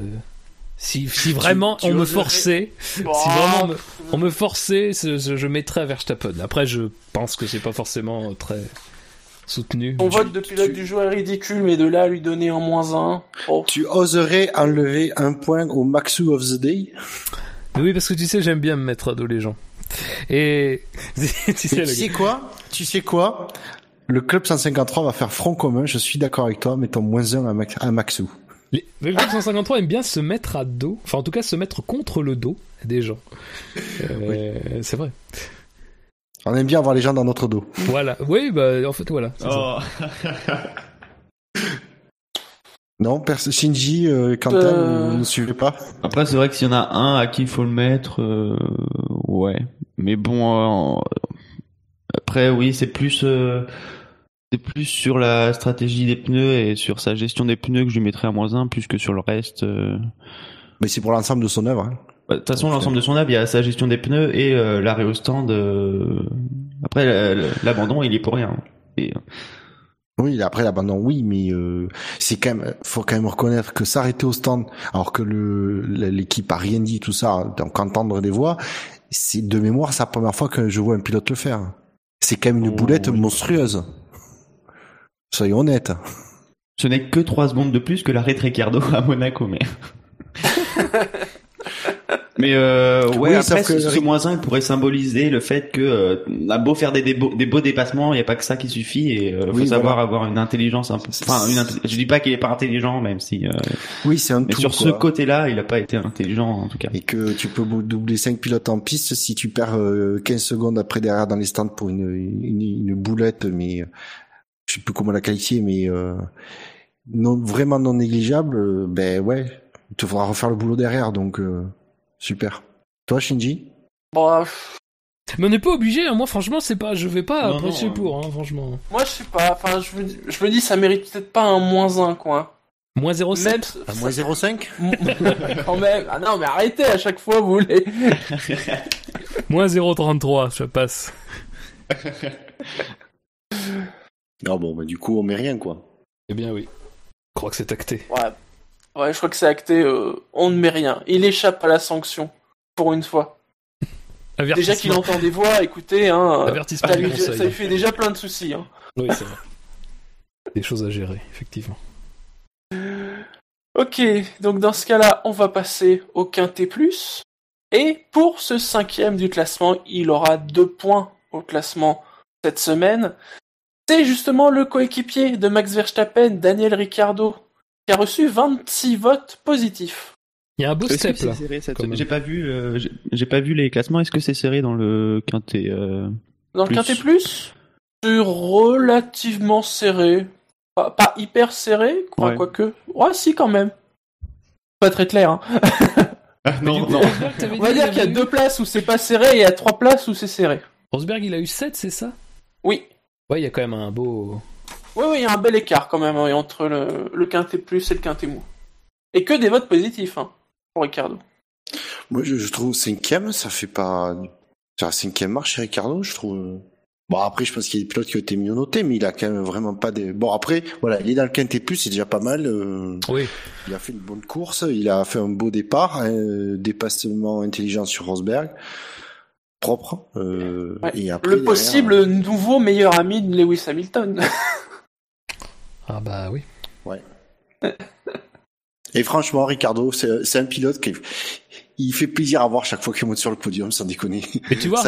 si, si vraiment on me forçait, si vraiment on me, forçait, je, mettrais à Verstappen. Après, je pense que c'est pas forcément très soutenu. On vote de pilote du joueur ridicule, mais de là à lui donner un moins un. Oh. Tu oserais enlever un point au Maxu of the Day? Oui, parce que tu sais, j'aime bien me mettre à dos les gens. Et tu sais, tu quoi? Tu sais quoi? Le club 153 va faire front commun. Je suis d'accord avec toi. Mettons moins un à, Max- à Maxou. les- le club 153 aime bien se mettre à dos, enfin en tout cas se mettre contre le dos des gens. Euh, C'est vrai. On aime bien avoir les gens dans notre dos. Voilà. Oui, bah en fait voilà. ça. Oh. Non, Shinji, euh, Quentin, Euh. vous ne suivez pas? Après, c'est vrai que s'il y en a un à qui il faut le mettre, euh, ouais. Mais bon, euh, après, oui, c'est plus, euh, c'est plus sur la stratégie des pneus et sur sa gestion des pneus que je lui mettrais à moins un, plus que sur le reste. euh. Mais c'est pour l'ensemble de son œuvre. hein. Bah, De toute façon, l'ensemble de son œuvre, il y a sa gestion des pneus et euh, l'arrêt au stand. euh, Après, la- l'abandon, il est pour rien. Et, Oui, après l'abandon, oui, mais euh, c'est quand même, faut quand même reconnaître que s'arrêter au stand, alors que le l'équipe a rien dit, tout ça, donc entendre des voix, c'est de mémoire, c'est la première fois que je vois un pilote le faire. C'est quand même une Oh, boulette oui. monstrueuse. Soyons honnêtes. ce n'est que 3 secondes de plus que l'arrêt de Ricciardo à Monaco, mais. mais euh, ouais, Oui, après, que- ce, ce moins 1 pourrait symboliser le fait que euh, on a beau faire des, des, beaux, des beaux dépassements, il n'y a pas que ça qui suffit et euh, faut Oui, savoir voilà. avoir une intelligence un peu. Enfin, une intelli- je dis pas qu'il est pas intelligent, même si. euh, Oui, c'est un mais tout. sur ce côté-là, il a pas été intelligent en tout cas. Et que tu peux doubler 5 pilotes en piste si tu perds euh, 15 secondes après derrière dans les stands pour une, une, une boulette, mais euh, je sais plus comment la qualifier, mais euh, non, vraiment non négligeable, euh, ben ouais, il te faudra refaire le boulot derrière, donc euh, super. Toi, Shinji? Bon, pff, Mais on n'est pas obligé. hein. Moi franchement c'est pas, je vais pas Non, apprécier non, pour. Hein, franchement. moi je sais pas, enfin je me, dis- je me dis ça mérite peut-être pas un moins 1 quoi. Moins 0,7. Même, À moins 0,5 quand même. Ah non mais arrêtez à chaque fois vous voulez. Moins 0,33. Je passe. Non, bon, bah du coup, on met rien, quoi. Eh bien oui. Je crois que c'est acté. Ouais. Ouais, je crois que c'est acté, euh, on ne met rien. Il échappe à la sanction, pour une fois. Déjà qu'il entend des voix, écoutez, hein, euh, Avertissement ça lui, ça lui fait déjà plein de soucis. Hein. Oui c'est vrai. Des choses à gérer effectivement. Ok, donc dans ce cas-là, on va passer au quintet plus. Et pour ce cinquième du classement, il aura deux points au classement cette semaine. C'est justement le coéquipier de Max Verstappen, Daniel Ricciardo, qui a reçu 26 votes positifs. Il y a un beau Est-ce que step c'est là. J'ai pas vu, euh, j'ai- j'ai pas vu les classements. Est-ce que c'est serré dans le quintet euh, Dans Plus. le quintet plus, c'est relativement serré. Pas, pas hyper serré, quoi, Ouais. quoique. Ouais, si, quand même. Pas très clair, hein. Non, non. Rosberg, t'avais On va dire il qu'il y a eu- deux places où c'est pas serré et il y a trois places où c'est serré. Rosberg il a eu 7 c'est ça? Oui. Ouais il y a quand même un beau. Oui, oui, il y a un bel écart quand même hein, entre le, le quintet plus et le quintet mou. Et que des votes positifs, hein, pour Ricardo. Moi, je, je trouve cinquième, ça fait pas... C'est la cinquième marche chez Ricardo, je trouve... Bon, après, je pense qu'il y a des pilotes qui ont été mieux notés, mais il a quand même vraiment pas des... Bon, après, voilà, il est dans le quintet plus, c'est déjà pas mal. euh, Oui. Il a fait une bonne course, il a fait un beau départ, un dépassement intelligent sur Rosberg, propre. euh, Ouais. et après, Le derrière, possible nouveau meilleur ami de Lewis Hamilton. Ah bah oui. Et franchement, Ricardo, c'est un pilote qui il fait plaisir à voir chaque fois qu'il monte sur le podium, sans déconner. Mais tu vois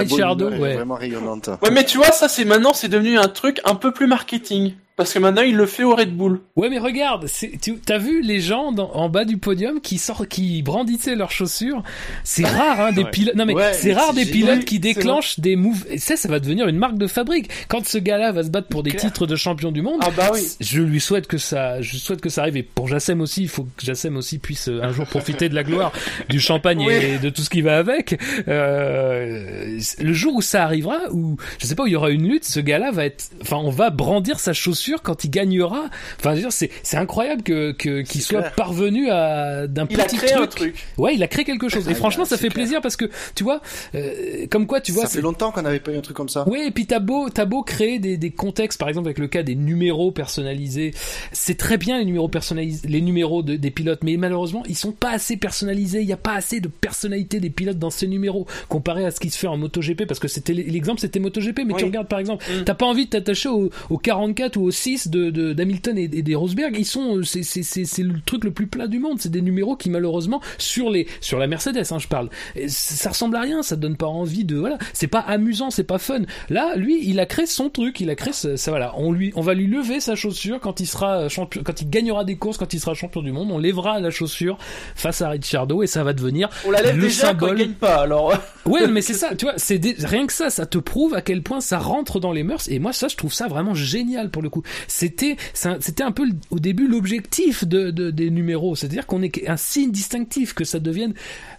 est ouais. vraiment rayonnante. ouais, mais tu vois, ça c'est maintenant, c'est devenu un truc un peu plus marketing. Parce que maintenant, il le fait au Red Bull. Ouais, mais regarde, c'est- tu t'as vu les gens dans- en bas du podium qui sortent, qui brandissaient leurs chaussures? C'est rare, hein, des Ouais. pilotes. Non mais Ouais, c'est rare des pilotes qui déclenchent des moves. Et ça, ça va devenir une marque de fabrique. Quand ce gars-là va se battre pour des Claire. titres de champion du monde, Ah bah oui. je lui souhaite que ça, je souhaite que ça arrive. Et pour Jassem aussi, il faut que Jassem aussi puisse euh, un jour profiter de la gloire du champagne Oui. et de tout ce qui va avec. Euh, le jour où ça arrivera, où je sais pas où il y aura une lutte, ce gars-là va être, enfin, on va brandir sa chaussure quand il gagnera. Enfin, c'est c'est incroyable que qu'il soit clair. parvenu à d'un petit créé truc. un truc. Ouais, il a créé quelque chose. Et Ah, franchement, ça fait clair. plaisir parce que tu vois, euh, comme quoi, tu vois, ça fait longtemps qu'on n'avait pas eu un truc comme ça. oui, et puis t'as beau, t'as beau créer des, des contextes, par exemple avec le cas des numéros personnalisés, c'est très bien les numéros personnalisés, les numéros de- des pilotes, mais malheureusement ils sont pas assez personnalisés. Il y a pas assez de personnalité des pilotes dans ces numéros comparé à ce qui se fait en MotoGP, parce que c'était l'exemple c'était MotoGP, mais tu regardes par exemple, Mm. t'as pas envie de t'attacher au, au 44 ou au 6 de de- d'Hamilton et, et des Rosberg, ils sont euh, c'est c'est le truc le plus plat du monde. C'est des numéros qui malheureusement sur les sur la Mercedes, hein, je parle. Et ça ressemble à rien, ça donne pas envie de voilà. C'est pas amusant, c'est pas fun. Là, lui, il a créé son truc, il a créé ça, ça, voilà. On lui on va lui lever sa chaussure quand il sera champion, quand il gagnera des courses, quand il sera champion du monde. On lèvera la chaussure face à Ricciardo et ça va devenir On la lève le déjà symbole. quand il gagne pas, alors. Ouais, mais c'est ça, tu vois, c'est des- rien que ça, ça te prouve à quel point ça rentre dans les mœurs. Et moi, ça, je trouve ça vraiment génial pour le coup. C'était, c'était un peu au début l'objectif de, de- des numéros, c'est-à-dire qu'on est un signe distinctif, que ça devienne,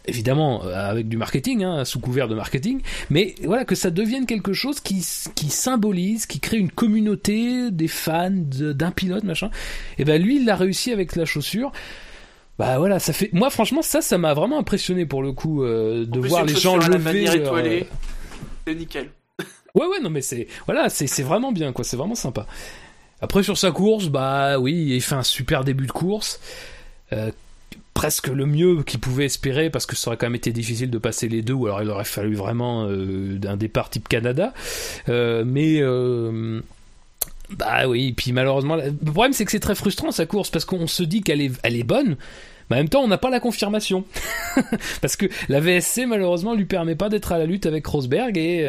évidemment, euh, avec du marketing, hein, sous couvert de marketing, mais voilà, que ça devienne quelque chose qui, qui symbolise, qui crée une communauté des fans de- d'un pilote, machin. Et ben lui, il l'a réussi avec la chaussure. Bah voilà, ça fait. Moi, franchement, ça, ça m'a vraiment impressionné pour le coup euh, de plus, voir les gens lever. étoilée. C'est nickel. Ouais, ouais, non, mais c'est voilà, c'est c'est vraiment bien, quoi. C'est vraiment sympa. Après sur sa course, bah oui, il fait un super début de course. Euh, presque le mieux qu'il pouvait espérer parce que ça aurait quand même été difficile de passer les deux ou alors il aurait fallu vraiment euh, un départ type Canada Euh, mais euh, bah oui puis malheureusement le problème c'est que c'est très frustrant sa course parce qu'on se dit qu'elle est elle est bonne mais en même temps on n'a pas la confirmation parce que la VSC malheureusement lui permet pas d'être à la lutte avec Rosberg et,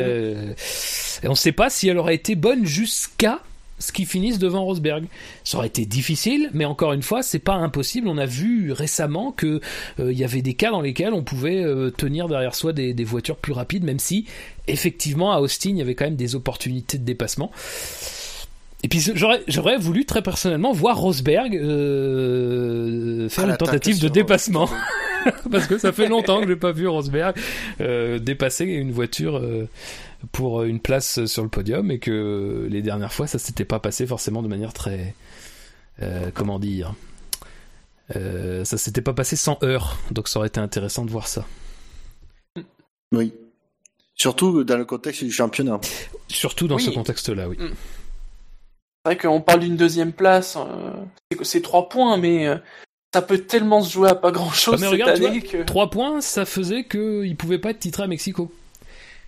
on sait pas si elle aurait été bonne jusqu'à ce qu'ils finissent devant Rosberg. Ça aurait été difficile, mais encore une fois, c'est pas impossible. On a vu récemment que euh, il y avait des cas dans lesquels on pouvait euh, tenir derrière soi des, des voitures plus rapides, même si effectivement à Austin il y avait quand même des opportunités de dépassement. Et puis j'aurais voulu très personnellement voir Rosberg euh, faire À une tentative de dépassement parce que ça fait longtemps que j'ai pas vu Rosberg dépasser une voiture pour une place sur le podium et que les dernières fois ça s'était pas passé forcément de manière très euh, comment dire euh, ça s'était pas passé sans heurts donc ça aurait été intéressant de voir ça Oui. Surtout dans le contexte du championnat. surtout dans Oui. ce contexte là oui C'est vrai qu'on parle d'une deuxième place, euh, c'est- c'est trois points, mais euh, ça peut tellement se jouer à pas grand chose Ah, mais cette regarde, année que. Trois points, ça faisait qu'il pouvait pas être titré à Mexico.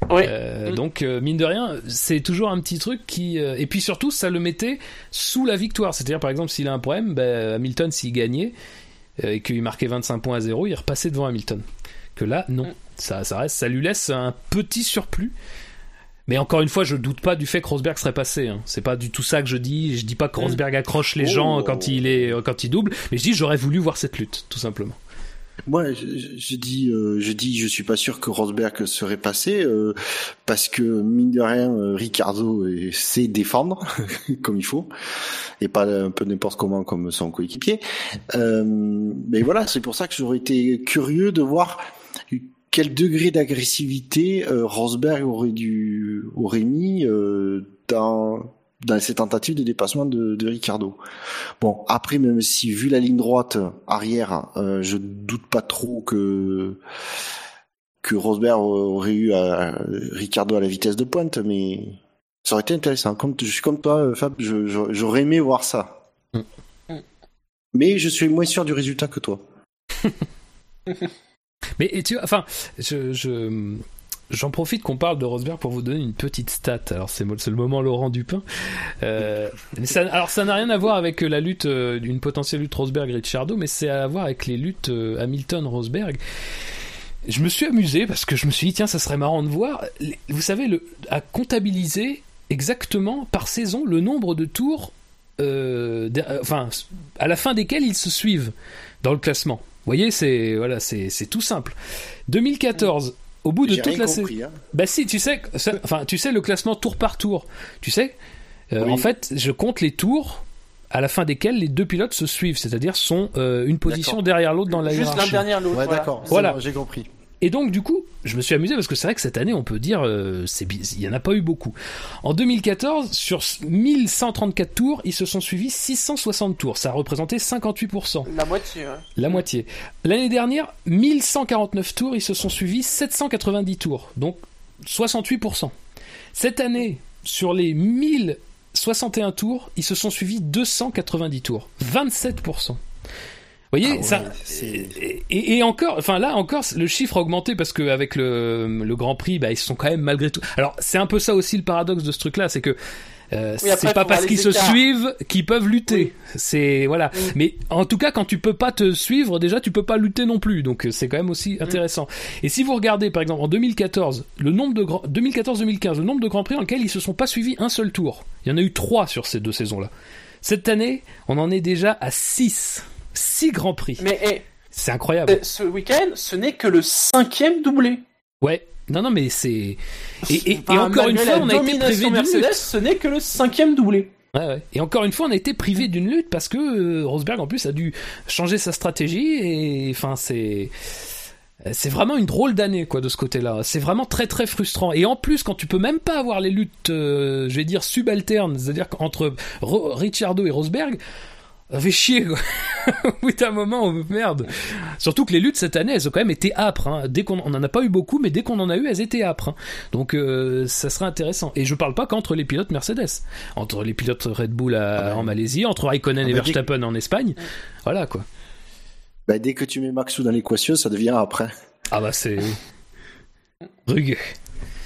Oui. Euh. Donc euh, mine de rien, c'est toujours un petit truc qui euh, et puis surtout ça le mettait sous la victoire. C'est-à-dire par exemple s'il a un problème, ben, Hamilton s'il gagnait et qu'il marquait 25 points à zéro, il repassait devant Hamilton. Que là non, ça ça reste, ça lui laisse un petit surplus. Mais encore une fois, je doute pas du fait que Rosberg serait passé. Hein. C'est pas du tout ça que je dis. Je dis pas que Mm. Rosberg accroche les Oh. gens quand il est quand il double, mais je dis j'aurais voulu voir cette lutte, tout simplement. Moi, je, dis, euh, je dis, je suis pas sûr que Rosberg serait passé euh, parce que mine de rien, euh, Ricardo sait défendre comme il faut et pas un peu n'importe comment comme son coéquipier. Euh, mais voilà, c'est pour ça que j'aurais été curieux de voir quel degré d'agressivité euh, Rosberg aurait dû aurait mis euh, dans dans ces tentatives de dépassement de, de Ricardo. Bon, après, même si vu la ligne droite arrière, euh, je doute pas trop que que Rosberg aurait eu euh, Ricardo à la vitesse de pointe, mais ça aurait été intéressant. Comme je suis comme toi, euh, Fab, j'aurais aimé voir ça. Mm. Mais je suis moins sûr du résultat que toi. Mais tu enfin, je, je- j'en profite qu'on parle de Rosberg pour vous donner une petite stat. Alors c'est le moment Laurent Dupin. Euh, ça, alors ça n'a rien à voir avec la lutte, euh, une potentielle lutte Rosberg-Ricciardo, mais c'est à voir avec les luttes euh, Hamilton-Rosberg. Je me suis amusé parce que je me suis dit tiens ça serait marrant de voir. Vous savez le, à comptabiliser exactement par saison le nombre de tours, euh, euh, enfin à la fin desquels ils se suivent dans le classement. Vous voyez, c'est voilà, c'est c'est tout simple. 2014, au bout de toute la saison. Hein. Bah si, tu sais, enfin tu sais le classement tour par tour. Tu sais, Euh, Oui. en fait, je compte les tours à la fin desquels les deux pilotes se suivent, c'est-à-dire sont euh, une position derrière l'autre dans la Juste l'un hiérarchie. derrière l'autre. Ouais, voilà. d'accord. Voilà. bon, J'ai compris. Et donc du coup, je me suis amusé parce que c'est vrai que cette année, on peut dire, euh, il y en a pas eu beaucoup. En 2014, sur 1134 tours, ils se sont suivis 660 tours. Ça a représenté 58%. La moitié, ouais. La moitié. L'année dernière, 1149 tours, ils se sont suivis 790 tours, donc 68%. Cette année, sur les 1061 tours, ils se sont suivis 290 tours, 27%. Vous voyez, Ah ouais, ça, et, et encore, enfin là encore, le chiffre a augmenté parce qu'avec le, le Grand Prix, bah, ils sont quand même malgré tout. Alors c'est un peu ça aussi le paradoxe de ce truc-là, c'est que Euh, Oui, c'est pas parce qu'ils se suivent qu'ils peuvent lutter. C'est voilà. Mais en tout cas, quand tu peux pas te suivre, déjà tu peux pas lutter non plus. Donc euh, c'est quand même aussi intéressant. Et si vous regardez par exemple en 2014, le nombre de grands 2014-2015, le nombre de grands prix dans lesquels ils se sont pas suivis un seul tour. Il y en a eu trois sur ces deux saisons-là. Cette année, on en est déjà à 6 6 grands prix. Mais eh, C'est incroyable. eh, ce week-end, ce n'est que le cinquième doublé. Ouais. Non, non, mais c'est. Et, et- et Enfin, encore une fois, on a été privé Mercedes, lutte. ce n'est que le cinquième doublé. Ouais, ouais. Et encore une fois, on a été privé d'une lutte parce que euh, Rosberg, en plus, a dû changer sa stratégie. Et enfin, c'est. C'est vraiment une drôle d'année, quoi, de ce côté-là. C'est vraiment très très frustrant. Et en plus, quand tu peux même pas avoir les luttes, euh, je vais dire, subalternes, c'est-à-dire qu'entre Ro- Ricciardo et Rosberg, ça fait chier, quoi. Au bout d'un moment, on merde. Surtout que les luttes cette année, elles ont quand même été âpres. Hein. Dès qu'on on en a pas eu beaucoup, mais dès qu'on en a eu, elles étaient âpres. hein. Donc, euh, ça serait intéressant. Et je parle pas qu'entre les pilotes Mercedes, entre les pilotes Red Bull à- Ah bah. en Malaisie, entre Raikkonen Ah et bah, dès- Verstappen en Espagne. Voilà, quoi. Bah, dès que tu mets Maxou dans l'équation, ça devient après. Ah bah c'est rugueux.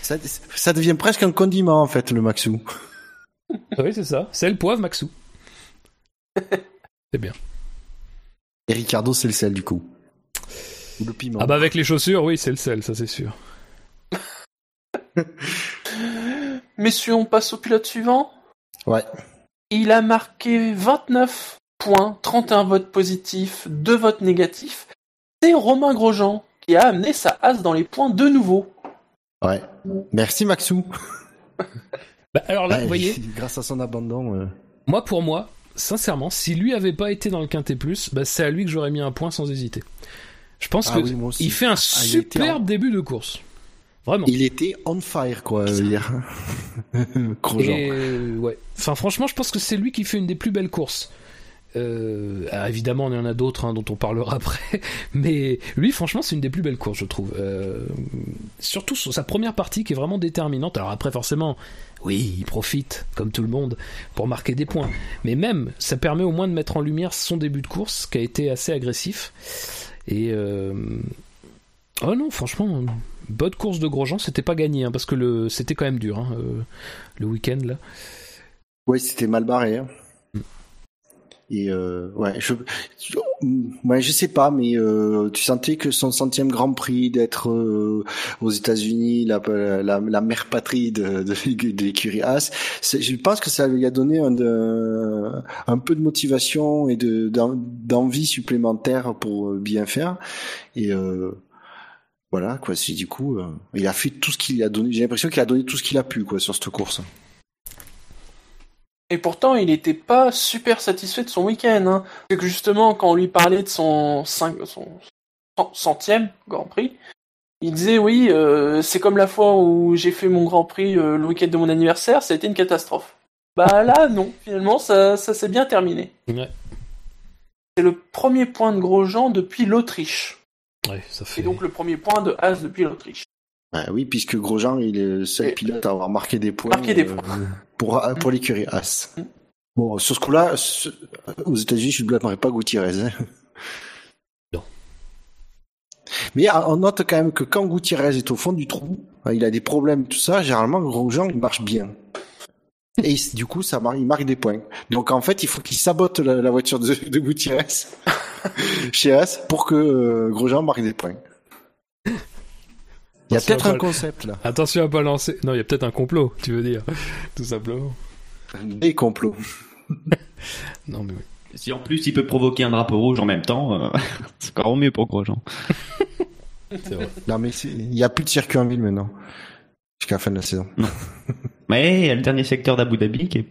Ça, ça devient presque un condiment en fait, le Maxou. Oui, c'est ça. C'est le poivre, Maxou. C'est bien. Et Ricardo, c'est le sel du coup. Ou le piment. Ah bah avec les chaussures, oui, c'est le sel, ça c'est sûr. Messieurs, on passe au pilote suivant. Ouais. Il a marqué 29 points, 31 votes positifs, 2 votes négatifs. C'est Romain Grosjean qui a amené sa as dans les points de nouveau. Ouais. Merci Maxou. Bah alors là, Ouais, vous voyez, Grâce à son abandon. euh, moi pour moi, sincèrement, si lui avait pas été dans le Quintet Plus, bah c'est à lui que j'aurais mis un point sans hésiter. Je pense Ah que oui, moi aussi. il fait un Ah, superbe en- début de course. Vraiment. Il était on fire quoi hier. Grosjean. Et euh, ouais. Enfin, franchement, je pense que c'est lui qui fait une des plus belles courses. Euh, ah, évidemment, il y en a d'autres hein, dont on parlera après, mais lui, franchement, c'est une des plus belles courses, je trouve. Euh, surtout sur sa première partie qui est vraiment déterminante. Alors après, forcément, oui, il profite, comme tout le monde, pour marquer des points. Mais même, ça permet au moins de mettre en lumière son début de course, qui a été assez agressif. Et euh... oh non, franchement, bonne course de Grosjean. C'était pas gagné, hein, parce que c'était quand même dur, hein, le week-end là. Ouais, c'était mal barré. Et euh, ouais, je, ouais, je sais pas, mais euh, tu sentais que son centième Grand Prix d'être euh, aux États-Unis, la, la, la mère patrie de, de, l'écurie As, je pense que ça lui a donné un, de, un peu de motivation et de d'en- d'envie supplémentaire pour bien faire. Et euh, voilà, quoi. Du coup, euh, il a fait tout ce qu'il a donné. J'ai l'impression qu'il a donné tout ce qu'il a pu, quoi, sur cette course. Et pourtant, il n'était pas super satisfait de son week-end. Hein. C'est que justement, quand on lui parlait de son, cinq, son cent- centième Grand Prix, il disait oui, euh, c'est comme la fois où j'ai fait mon Grand Prix euh, le week-end de mon anniversaire, ça a été une catastrophe. Bah là, non, finalement, ça, ça s'est bien terminé. Ouais. C'est le premier point de Grosjean depuis l'Autriche. Ouais, ça fait. Et donc le premier point de Haas depuis l'Autriche. Bah oui, puisque Grosjean il est le seul pilote à avoir marqué des points, Marqué des euh, points. pour pour l'écurie As. Bon, sur ce coup-là, ce- aux États-Unis, je ne blâmerais pas Gutiérrez. hein. Non. Mais on note quand même que quand Gutiérrez est au fond du trou, il a des problèmes, tout ça. Généralement, Grosjean il marche bien. Et du coup, ça marque, il marque des points. Donc en fait, il faut qu'il sabote la, la voiture de, de Gutiérrez chez As pour que euh, Grosjean marque des points. Il y a peut-être un concept là, Attention à pas lancer. Non, il y a peut-être un complot, tu veux dire. Tout simplement. des complots. Non, mais oui. Si en plus il peut provoquer un drapeau rouge en même temps, euh, c'est encore mieux pour Grosjean. C'est vrai. Non mais c'est- il y a plus de circuit en ville maintenant jusqu'à la fin de la saison. Mais il y a le dernier secteur d'Abu Dhabi qui est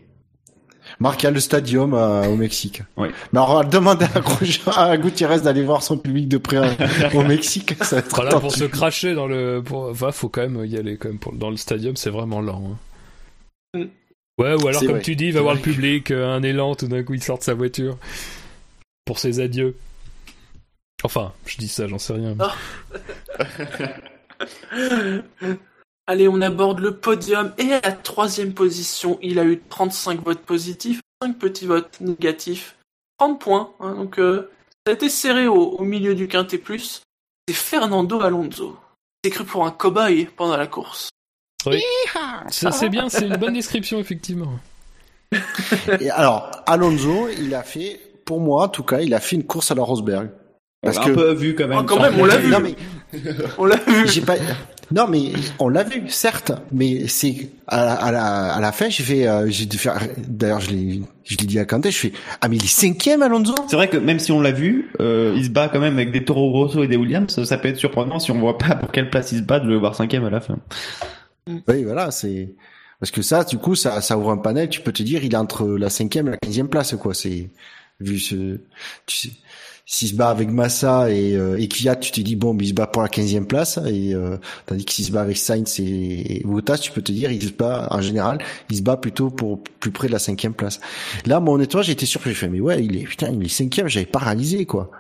Marc, il y a le stadium euh, au Mexique. Oui. Mais on va demander à, à Gutiérrez d'aller voir son public de près euh, au Mexique. Ça va être Voilà, pour se cracher dans le. Pour... Enfin, faut quand même y aller quand même. Pour... Dans le stadium, c'est vraiment lent. hein. Mm. Ouais, ou alors comme vrai. tu dis, il va voir le public, euh, un élan, tout d'un coup il sort de sa voiture pour ses adieux. Enfin, je dis ça, j'en sais rien. Allez, on aborde le podium et à la troisième position, il a eu 35 votes positifs, 5 petits votes négatifs, 30 points. hein, donc euh, ça a été serré au, au milieu du quintet plus. C'est Fernando Alonso. C'est cru pour un cobaye pendant la course. Ça c'est bien, c'est une bonne description effectivement. Et alors, Alonso, il a fait, pour moi en tout cas, il a fait une course à la Rosberg. Parce on l'a un peu vu quand même. Oh, quand même, on l'a vu. Non, mais... on l'a vu. J'ai pas... Non, mais on l'a vu, certes. Mais c'est à la, à la, à la fin, j'ai fait, euh, j'ai dû faire. D'ailleurs, je l'ai, je l'ai dit à Kanté. Je fais, ah mais il est cinquième, Alonso. C'est vrai que même si on l'a vu, euh, il se bat quand même avec des Toro Rosso et des Williams. Ça peut être surprenant si on voit pas pour quelle place il se bat de le voir cinquième à la fin. Oui, voilà, c'est parce que ça, du coup, ça, ça ouvre un panel. Tu peux te dire, il est entre la cinquième et la quinzième place, quoi. C'est vu ce, tu sais s'il se bat avec Massa et, euh, et Kvyat, tu te dis bon, il se bat pour la 15e place et euh, tandis que s'il se bat avec Sainz et, Bottas, tu peux te dire il se bat en général, il se bat plutôt pour plus près de la cinquième place. Là, mon honnêtement, été surpris, j'ai fait mais ouais, il est putain, il est cinquième, j'avais pas réalisé quoi.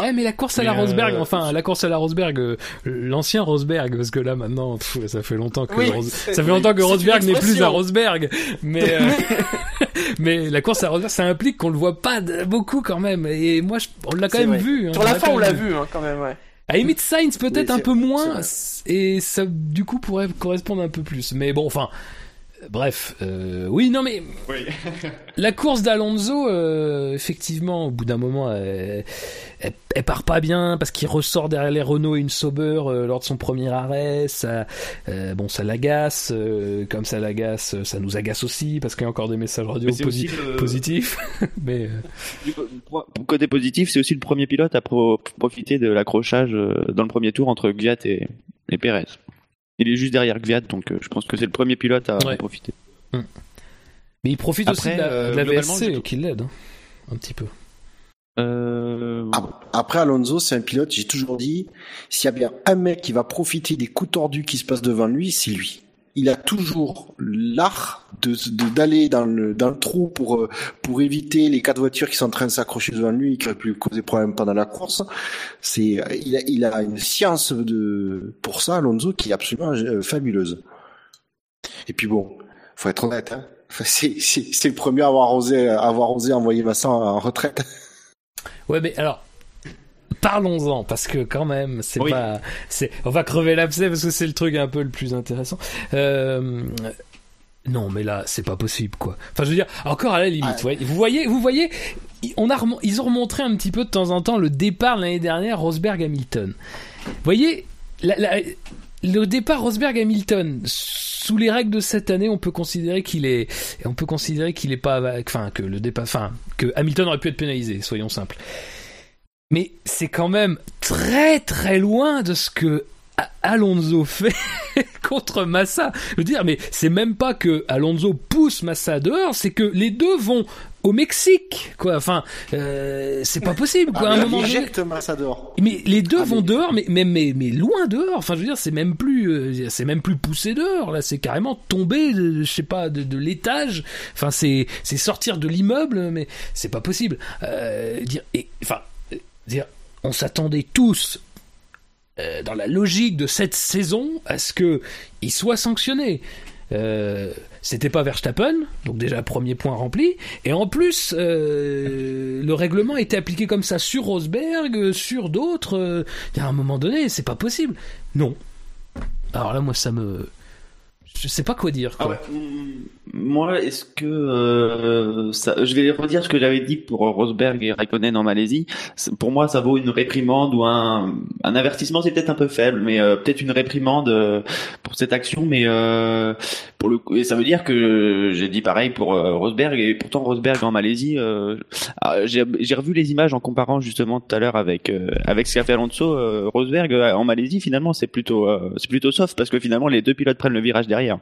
Ouais, mais la course à la Rosberg, euh, enfin la course à la Rosberg, euh, l'ancien Rosberg, parce que là maintenant, ça fait longtemps que ça fait longtemps que Rosberg n'est plus à Rosberg, mais euh, mais la course à Rosberg, ça implique qu'on le voit pas beaucoup quand même, et moi on l'a quand même vu. Hein, Sur la fin, on l'a vu hein, quand même, ouais. À Emmett Sainz peut-être un peu moins, et ça du coup pourrait correspondre un peu plus, mais bon, enfin. Bref, euh, oui, non mais oui. la course d'Alonso, euh, effectivement, au bout d'un moment, elle, elle, part pas bien parce qu'il ressort derrière les Renault et une Sauber euh, lors de son premier arrêt. Ça, euh, bon, ça l'agace. Euh, comme ça l'agace, ça nous agace aussi parce qu'il y a encore des messages radio positifs. mais côté positif, c'est aussi le premier pilote à profiter de l'accrochage dans le premier tour entre Gviat et, et Perez. Il est juste derrière Gviat, donc euh, je pense que c'est le premier pilote à en profiter. Hmm. Mais il profite aussi de la, euh, VSC qui l'aide, hein, un petit peu. Euh... Après Alonso, c'est un pilote, j'ai toujours dit, s'il y a bien un mec qui va profiter des coups tordus qui se passent devant lui, c'est lui il a toujours l'art de d'aller dans le dans le trou pour euh, pour éviter les quatre voitures qui sont en train de s'accrocher devant lui et qui auraient pu causer problème pendant la course. C'est il a il a une science de pour ça Alonso qui est absolument euh, fabuleuse. Et puis bon, faut être honnête hein. C'est c'est le premier à avoir osé avoir osé envoyer Massa en retraite. Ouais, mais alors parlons-en parce que quand même c'est pas c'est on va crever l'abcès parce que c'est le truc un peu le plus intéressant. Euh, non mais là c'est pas possible quoi. Enfin je veux dire encore à la limite ah. vous voyez vous voyez on a ils ont remontré un petit peu de temps en temps le départ l'année dernière Rosberg Hamilton. Vous voyez le départ Rosberg Hamilton sous les règles de cette année, on peut considérer qu'il est, on peut considérer qu'il est pas, enfin que le départ, enfin que Hamilton aurait pu être pénalisé, soyons simples mais c'est quand même très très loin de ce que Alonso fait contre Massa. Je veux dire, mais c'est même pas que Alonso pousse Massa dehors, c'est que les deux vont au Mexique, quoi. Enfin, euh, c'est pas possible, quoi. Ah, un moment Massa dehors. Mais les deux ah, vont dehors, mais, mais, mais, mais, loin dehors. Enfin, je veux dire, c'est même plus, euh, c'est même plus poussé dehors. Là, c'est carrément tomber, je sais pas, de, de l'étage. Enfin, c'est, c'est sortir de l'immeuble, mais c'est pas possible. Euh, dire, et, enfin, on s'attendait tous euh, dans la logique de cette saison à ce que il soit sanctionné. Euh, c'était pas Verstappen, donc déjà premier point rempli. Et en plus, euh, le règlement était appliqué comme ça sur Rosberg, sur d'autres. Il y a un moment donné, c'est pas possible. Non. Alors là, moi, ça me, je sais pas quoi dire. Quoi. Ah moi, est-ce que euh, ça, je vais redire ce que j'avais dit pour Rosberg et Raikkonen en Malaisie. Pour moi, ça vaut une réprimande ou un, un avertissement, c'est peut-être un peu faible, mais euh, peut-être une réprimande euh, pour cette action. Mais euh, pour le et ça veut dire que j'ai dit pareil pour Rosberg et pourtant Rosberg en Malaisie, ah, j'ai revu les images en comparant justement tout à l'heure avec avec ce qu'a fait Alonso. Rosberg en Malaisie, finalement, c'est plutôt c'est plutôt soft parce que finalement les deux pilotes prennent le virage derrière.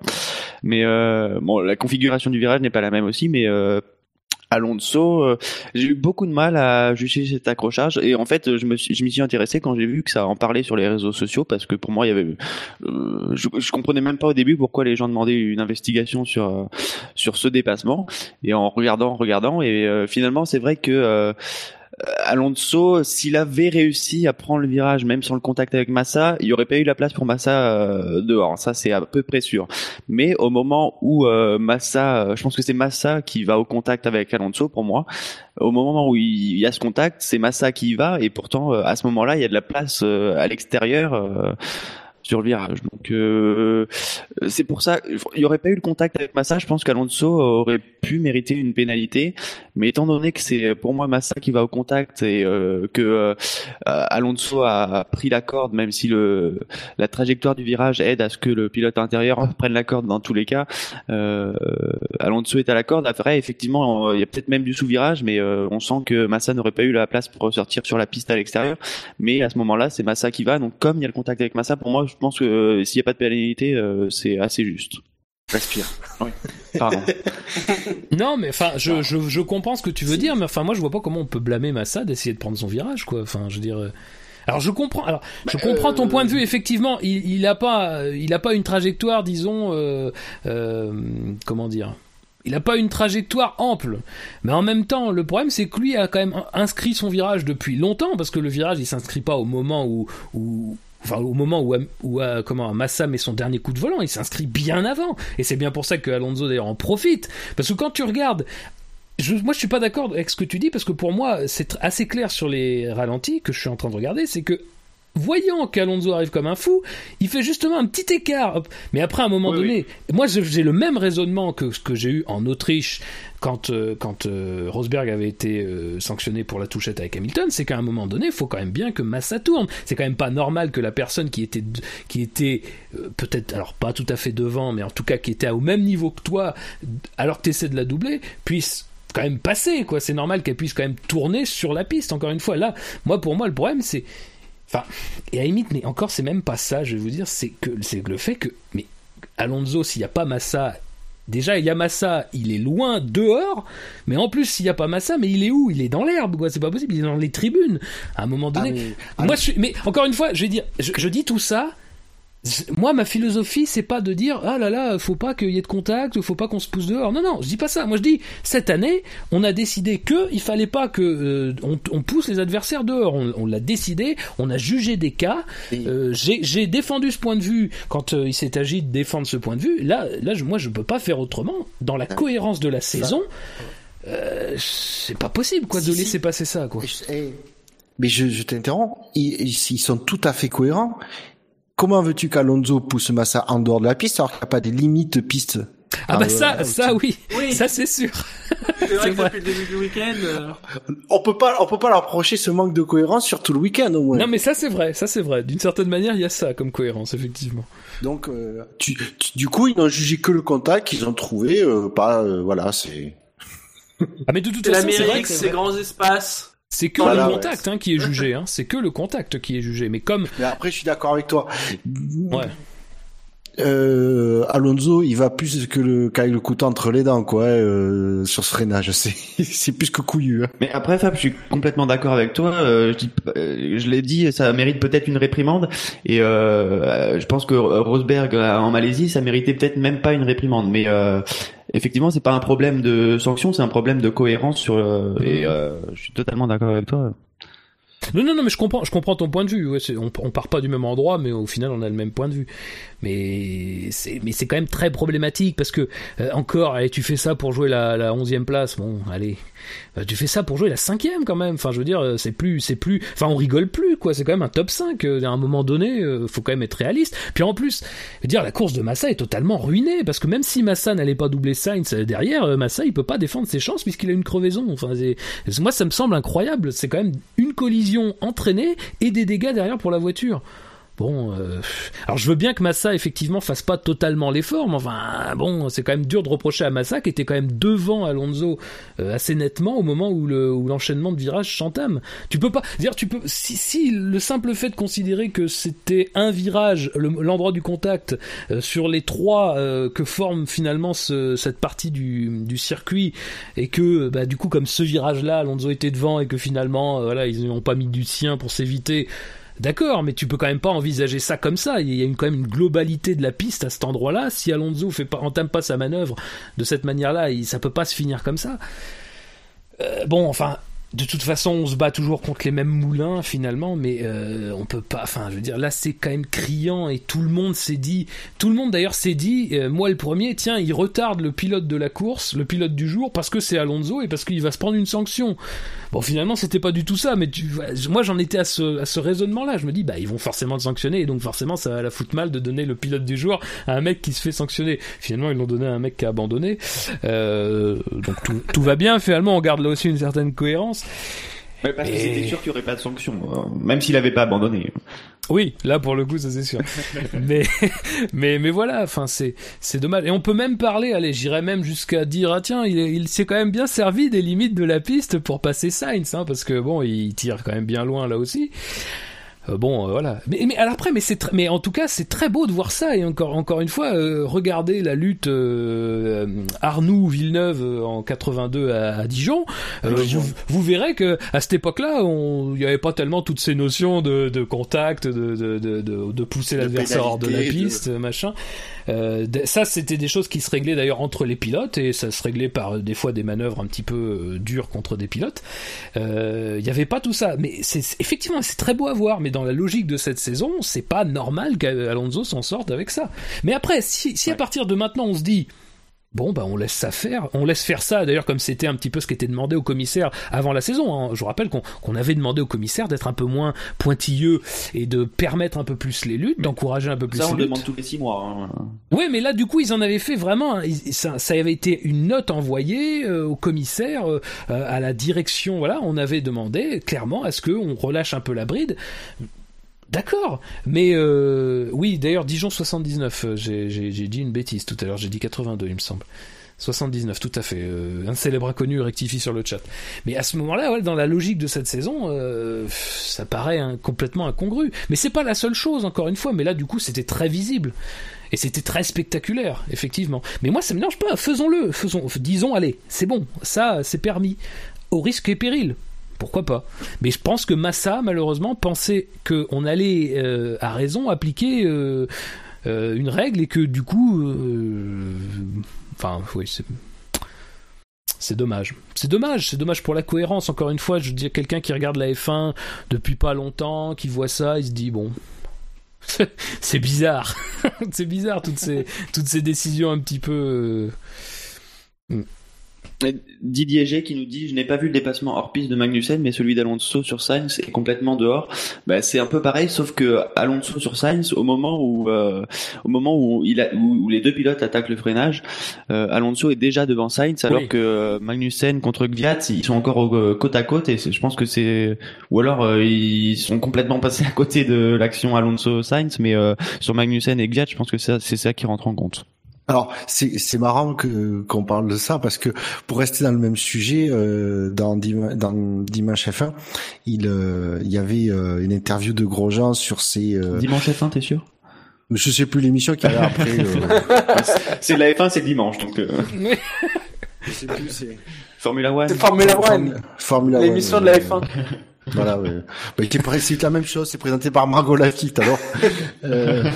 Mais bon, configuration du virage n'est pas la même aussi, mais euh, Alonso, euh, j'ai eu beaucoup de mal à juger cet accrochage. Et en fait je m'y suis intéressé quand j'ai vu que ça en parlait sur les réseaux sociaux parce que pour moi il y avait, euh, je, comprenais même pas au début pourquoi les gens demandaient une investigation sur sur ce dépassement. Et en regardant, regardant et finalement c'est vrai que euh, Alonso, s'il avait réussi à prendre le virage, même sans le contact avec Massa, il n'y aurait pas eu la place pour Massa euh, dehors. Ça, c'est à peu près sûr. Mais au moment où euh, Massa, je pense que c'est Massa qui va au contact avec Alonso pour moi. Au moment où il y a ce contact, c'est Massa qui y va, et pourtant à ce moment-là, il y a de la place à l'extérieur sur le virage. Donc euh, c'est pour ça, il n'y aurait pas eu le contact avec Massa. Je pense qu'Alonso aurait pu mériter une pénalité, mais étant donné que c'est pour moi Massa qui va au contact et euh, que euh, Alonso a pris la corde, même si le la trajectoire du virage aide à ce que le pilote intérieur prenne la corde dans tous les cas. Euh, Alonso est à la corde. Après, effectivement, il y a peut-être même du sous-virage, mais on sent que Massa n'aurait pas eu la place pour ressortir sur la piste à l'extérieur. Mais à ce moment-là, c'est Massa qui va. Donc comme il y a le contact avec Massa, pour moi, pense que euh, s'il n'y a pas de pénalité, euh, c'est assez juste. Respire. Oui. Pardon. non, mais enfin, je, je, je, comprends ce que tu veux dire, mais enfin, moi, je vois pas comment on peut blâmer Massa d'essayer de prendre son virage, quoi. Enfin, je veux dire. Euh, alors je comprends. Alors je bah, comprends ton point de vue. Effectivement, il, il a pas, il a pas une trajectoire, disons, euh, euh, comment dire. Il n'a pas une trajectoire ample. Mais en même temps, le problème, c'est que lui a quand même inscrit son virage depuis longtemps, parce que le virage, il s'inscrit pas au moment où, où, enfin au moment où, où, comment Massa met son dernier coup de volant, il s'inscrit bien avant. Et c'est bien pour ça que Alonso d'ailleurs en profite, parce que quand tu regardes je, moi, je suis pas d'accord avec ce que tu dis parce que pour moi, c'est assez clair sur les ralentis que je suis en train de regarder, c'est que voyant qu'Alonso arrive comme un fou, il fait justement un petit écart. Mais après, à un moment donné, moi j'ai le même raisonnement que ce que j'ai eu en Autriche quand, euh, quand euh, Rosberg avait été euh, sanctionné pour la touchette avec Hamilton, c'est qu'à un moment donné, il faut quand même bien que Massa tourne. C'est quand même pas normal que la personne qui était, qui était peut-être, alors pas tout à fait devant, mais en tout cas qui était au même niveau que toi, alors que tu essaies de la doubler, puisse quand même passer quoi. C'est normal qu'elle puisse quand même tourner sur la piste encore une fois. Là moi pour moi le problème c'est Enfin, et à la limite, mais encore, c'est même pas ça, je vais vous dire, c'est que c'est le fait que, mais Alonso, s'il n'y a pas Massa, déjà, il y a Massa, il est loin dehors, mais en plus, s'il n'y a pas Massa, mais il est où? Il est dans l'herbe, quoi, c'est pas possible, il est dans les tribunes. À un moment donné. Ah, mais... Moi, je suis, mais encore une fois, je vais dire, je dis tout ça, moi, ma philosophie, c'est pas de dire ah là là, faut pas qu'il y ait de contact, faut pas qu'on se pousse dehors. Non, non, je dis pas ça. Moi, je dis cette année, on a décidé que il fallait pas que euh, on, pousse les adversaires dehors. On, l'a décidé, on a jugé des cas. Euh, j'ai défendu ce point de vue quand euh, il s'est agi de défendre ce point de vue. Là, là, je, moi, je peux pas faire autrement. Dans la cohérence de la saison, c'est pas possible quoi de laisser passer ça quoi. Mais je, je t'interromps. ils, ils sont tout à fait cohérents comment veux-tu qu'Alonso pousse Massa en dehors de la piste alors qu'il n'y a pas des limites de piste ah, bah ça, ça oui, ça c'est sûr. C'est vrai que depuis le début du week-end, euh, on peut pas, on peut pas leur reprocher ce manque de cohérence sur tout le week-end au moins. Non mais ça c'est vrai, ça c'est vrai. D'une certaine manière, il y a ça comme cohérence effectivement. Donc, euh, tu, du coup, ils n'ont jugé que le contact qu'ils ont trouvé, euh, pas, voilà, c'est. Ah mais de toute façon, c'est vrai que ces grands espaces. C'est que le contact hein, qui est jugé, hein. c'est que le contact qui est jugé. Mais comme. Mais après, je suis d'accord avec toi. Ouais. Euh, Alonso, il va plus que le Kyle le couteau entre les dents, quoi, euh, sur ce freinage. C'est, c'est plus que couillu. Hein. Mais après, Fab, je suis complètement d'accord avec toi. Euh, je, euh, je l'ai dit, ça mérite peut-être une réprimande. Et euh, je pense que Rosberg en Malaisie, ça méritait peut-être même pas une réprimande. Mais effectivement, c'est pas un problème de sanction, c'est un problème de cohérence sur. Euh, et euh, je suis totalement d'accord avec toi. Non, non, non, mais je comprends, je comprends ton point de vue. Ouais, on, on part pas du même endroit, mais au final, on a le même point de vue mais c'est mais c'est quand même très problématique parce que euh, encore allez tu fais ça pour jouer la la onzième place. Bon allez. Euh, tu fais ça pour jouer la cinquième quand même. Enfin je veux dire euh, c'est plus c'est plus enfin on rigole plus quoi. C'est quand même un top 5 à un moment donné faut quand même être réaliste. Puis en plus je veux dire la course de Massa est totalement ruinée parce que même si Massa n'allait pas doubler Sainz derrière Massa il peut pas défendre ses chances puisqu'il a une crevaison. Enfin moi ça me semble incroyable. C'est quand même une collision entraînée et des dégâts derrière pour la voiture Bon, euh, alors je veux bien que Massa effectivement fasse pas totalement l'effort, mais enfin bon, c'est quand même dur de reprocher à Massa qui était quand même devant Alonso euh, assez nettement au moment où le l'enchaînement de virages s'entame. Tu peux pas dire tu peux si, si le simple fait de considérer que c'était un virage, l'endroit du contact euh, sur les trois que forme finalement ce, cette partie du, du circuit et que bah, du coup comme ce virage là Alonso était devant et que finalement voilà ils n'ont pas mis du sien pour s'éviter D'accord, mais tu peux quand même pas envisager ça comme ça. Il y a quand même une globalité de la piste à cet endroit-là. Si Alonso fait pas, entame pas sa manœuvre de cette manière-là, ça peut pas se finir comme ça. Euh, bon, enfin, de toute façon, on se bat toujours contre les mêmes moulins finalement, mais euh, on peut pas. Enfin, je veux dire, là, c'est quand même criant et tout le monde s'est dit. Tout le monde d'ailleurs s'est dit, euh, moi le premier, tiens, il retarde le pilote de la course, le pilote du jour, parce que c'est Alonso et parce qu'il va se prendre une sanction. Bon, finalement, c'était pas du tout ça, mais tu, moi, j'en étais à ce, à ce raisonnement-là. Je me dis, bah, ils vont forcément le sanctionner, et donc forcément, ça va la foutre mal de donner le pilote du jour à un mec qui se fait sanctionner. Finalement, ils l'ont donné à un mec qui a abandonné. Euh, donc tout, tout va bien. Finalement, on garde là aussi une certaine cohérence. Ouais, parce que c'était sûr qu'il n'y aurait pas de sanction, euh, même s'il n'avait pas abandonné. Oui, là pour le coup, ça c'est sûr. mais mais mais voilà, enfin c'est c'est dommage. Et on peut même parler, allez, j'irais même jusqu'à dire ah tiens, il, il s'est quand même bien servi des limites de la piste pour passer Sainz, hein, parce que bon, il tire quand même bien loin là aussi. Euh, bon, euh, voilà. Mais, mais alors après, mais c'est mais en tout cas, c'est très beau de voir ça. Et encore, encore une fois, euh, regardez la lutte euh, Arnoux Villeneuve en 82 à, à Dijon. Vous, vous verrez que à cette époque-là, on- il n'y avait pas tellement toutes ces notions de, de contact, de, de, de, de, pousser l'adversaire hors de la piste, machin. Euh, ça, c'était des choses qui se réglaient d'ailleurs entre les pilotes et ça se réglait par euh, des fois des manœuvres un petit peu euh, dures contre des pilotes. Euh, Il n'y avait pas tout ça, mais c'est- effectivement c'est très beau à voir. Mais dans la logique de cette saison, c'est pas normal qu'Alonso s'en sorte avec ça. Mais après, si, si à partir de maintenant on se dit Bon, bah on laisse ça faire. On laisse faire ça, d'ailleurs, comme c'était un petit peu ce qui était demandé au commissaire avant la saison. hein. Je vous rappelle qu'on avait demandé au commissaire d'être un peu moins pointilleux et de permettre un peu plus les luttes, d'encourager un peu plus Ça, on les le luttes. demande tous les six mois. hein. Oui, mais là, du coup, ils en avaient fait vraiment. Ça, ça avait été une note envoyée euh, au commissaire, euh, à la direction. Voilà, on avait demandé clairement à ce qu'on relâche un peu la bride. D'accord, mais euh, oui, d'ailleurs, Dijon 79, euh, j'ai dit une bêtise tout à l'heure, j'ai dit 82, il me semble. 79, tout à fait. Euh, un célèbre inconnu rectifie sur le chat. Mais à ce moment-là, dans la logique de cette saison, ça paraît complètement incongru. Mais c'est pas la seule chose, encore une fois. Mais là, du coup, c'était très visible. Et c'était très spectaculaire, effectivement. Mais moi, ça me pas. Faisons-le. Faisons, disons, allez, c'est bon. Ça, c'est permis. Au risque et péril. Pourquoi pas Mais je pense que Massa, malheureusement, pensait qu'on allait, euh, à raison, appliquer euh, euh, une règle et que du coup, enfin, oui, c'est c'est dommage. C'est dommage, c'est dommage pour la cohérence. Encore une fois, je veux dire, quelqu'un qui regarde la F1 depuis pas longtemps, qui voit ça, il se dit bon, c'est bizarre, c'est bizarre toutes ces toutes ces décisions un petit peu. Didier G qui nous dit je n'ai pas vu le dépassement hors piste de Magnussen mais celui d'Alonso sur Sainz est complètement dehors. Bah, c'est un peu pareil sauf que Alonso sur Sainz au moment où euh, au moment où il a où, où les deux pilotes attaquent le freinage, euh, Alonso est déjà devant Sainz alors Oui. que euh, Magnussen contre Gviat ils sont encore au- euh, côte à côte et je pense que c'est ou alors euh, ils sont complètement passés à côté de l'action Alonso Sainz mais euh, sur Magnussen et Gviat je pense que c'est ça qui rentre en compte. Alors c'est c'est marrant que qu'on parle de ça parce que pour rester dans le même sujet euh, dans Dim- dans Dimanche F1 il euh, il y avait euh, une interview de Grosjean sur ses euh, Dimanche F1 t'es sûr? je sais plus l'émission qu'il y avait après euh, C'est la F1 c'est dimanche donc euh, je sais plus c'est Formula One. C'est Formula One, Formula, l'émission de la ouais. F1. Voilà, ouais. Bah, c'est la même chose, c'est présenté par Margot Lafitte, alors. Euh,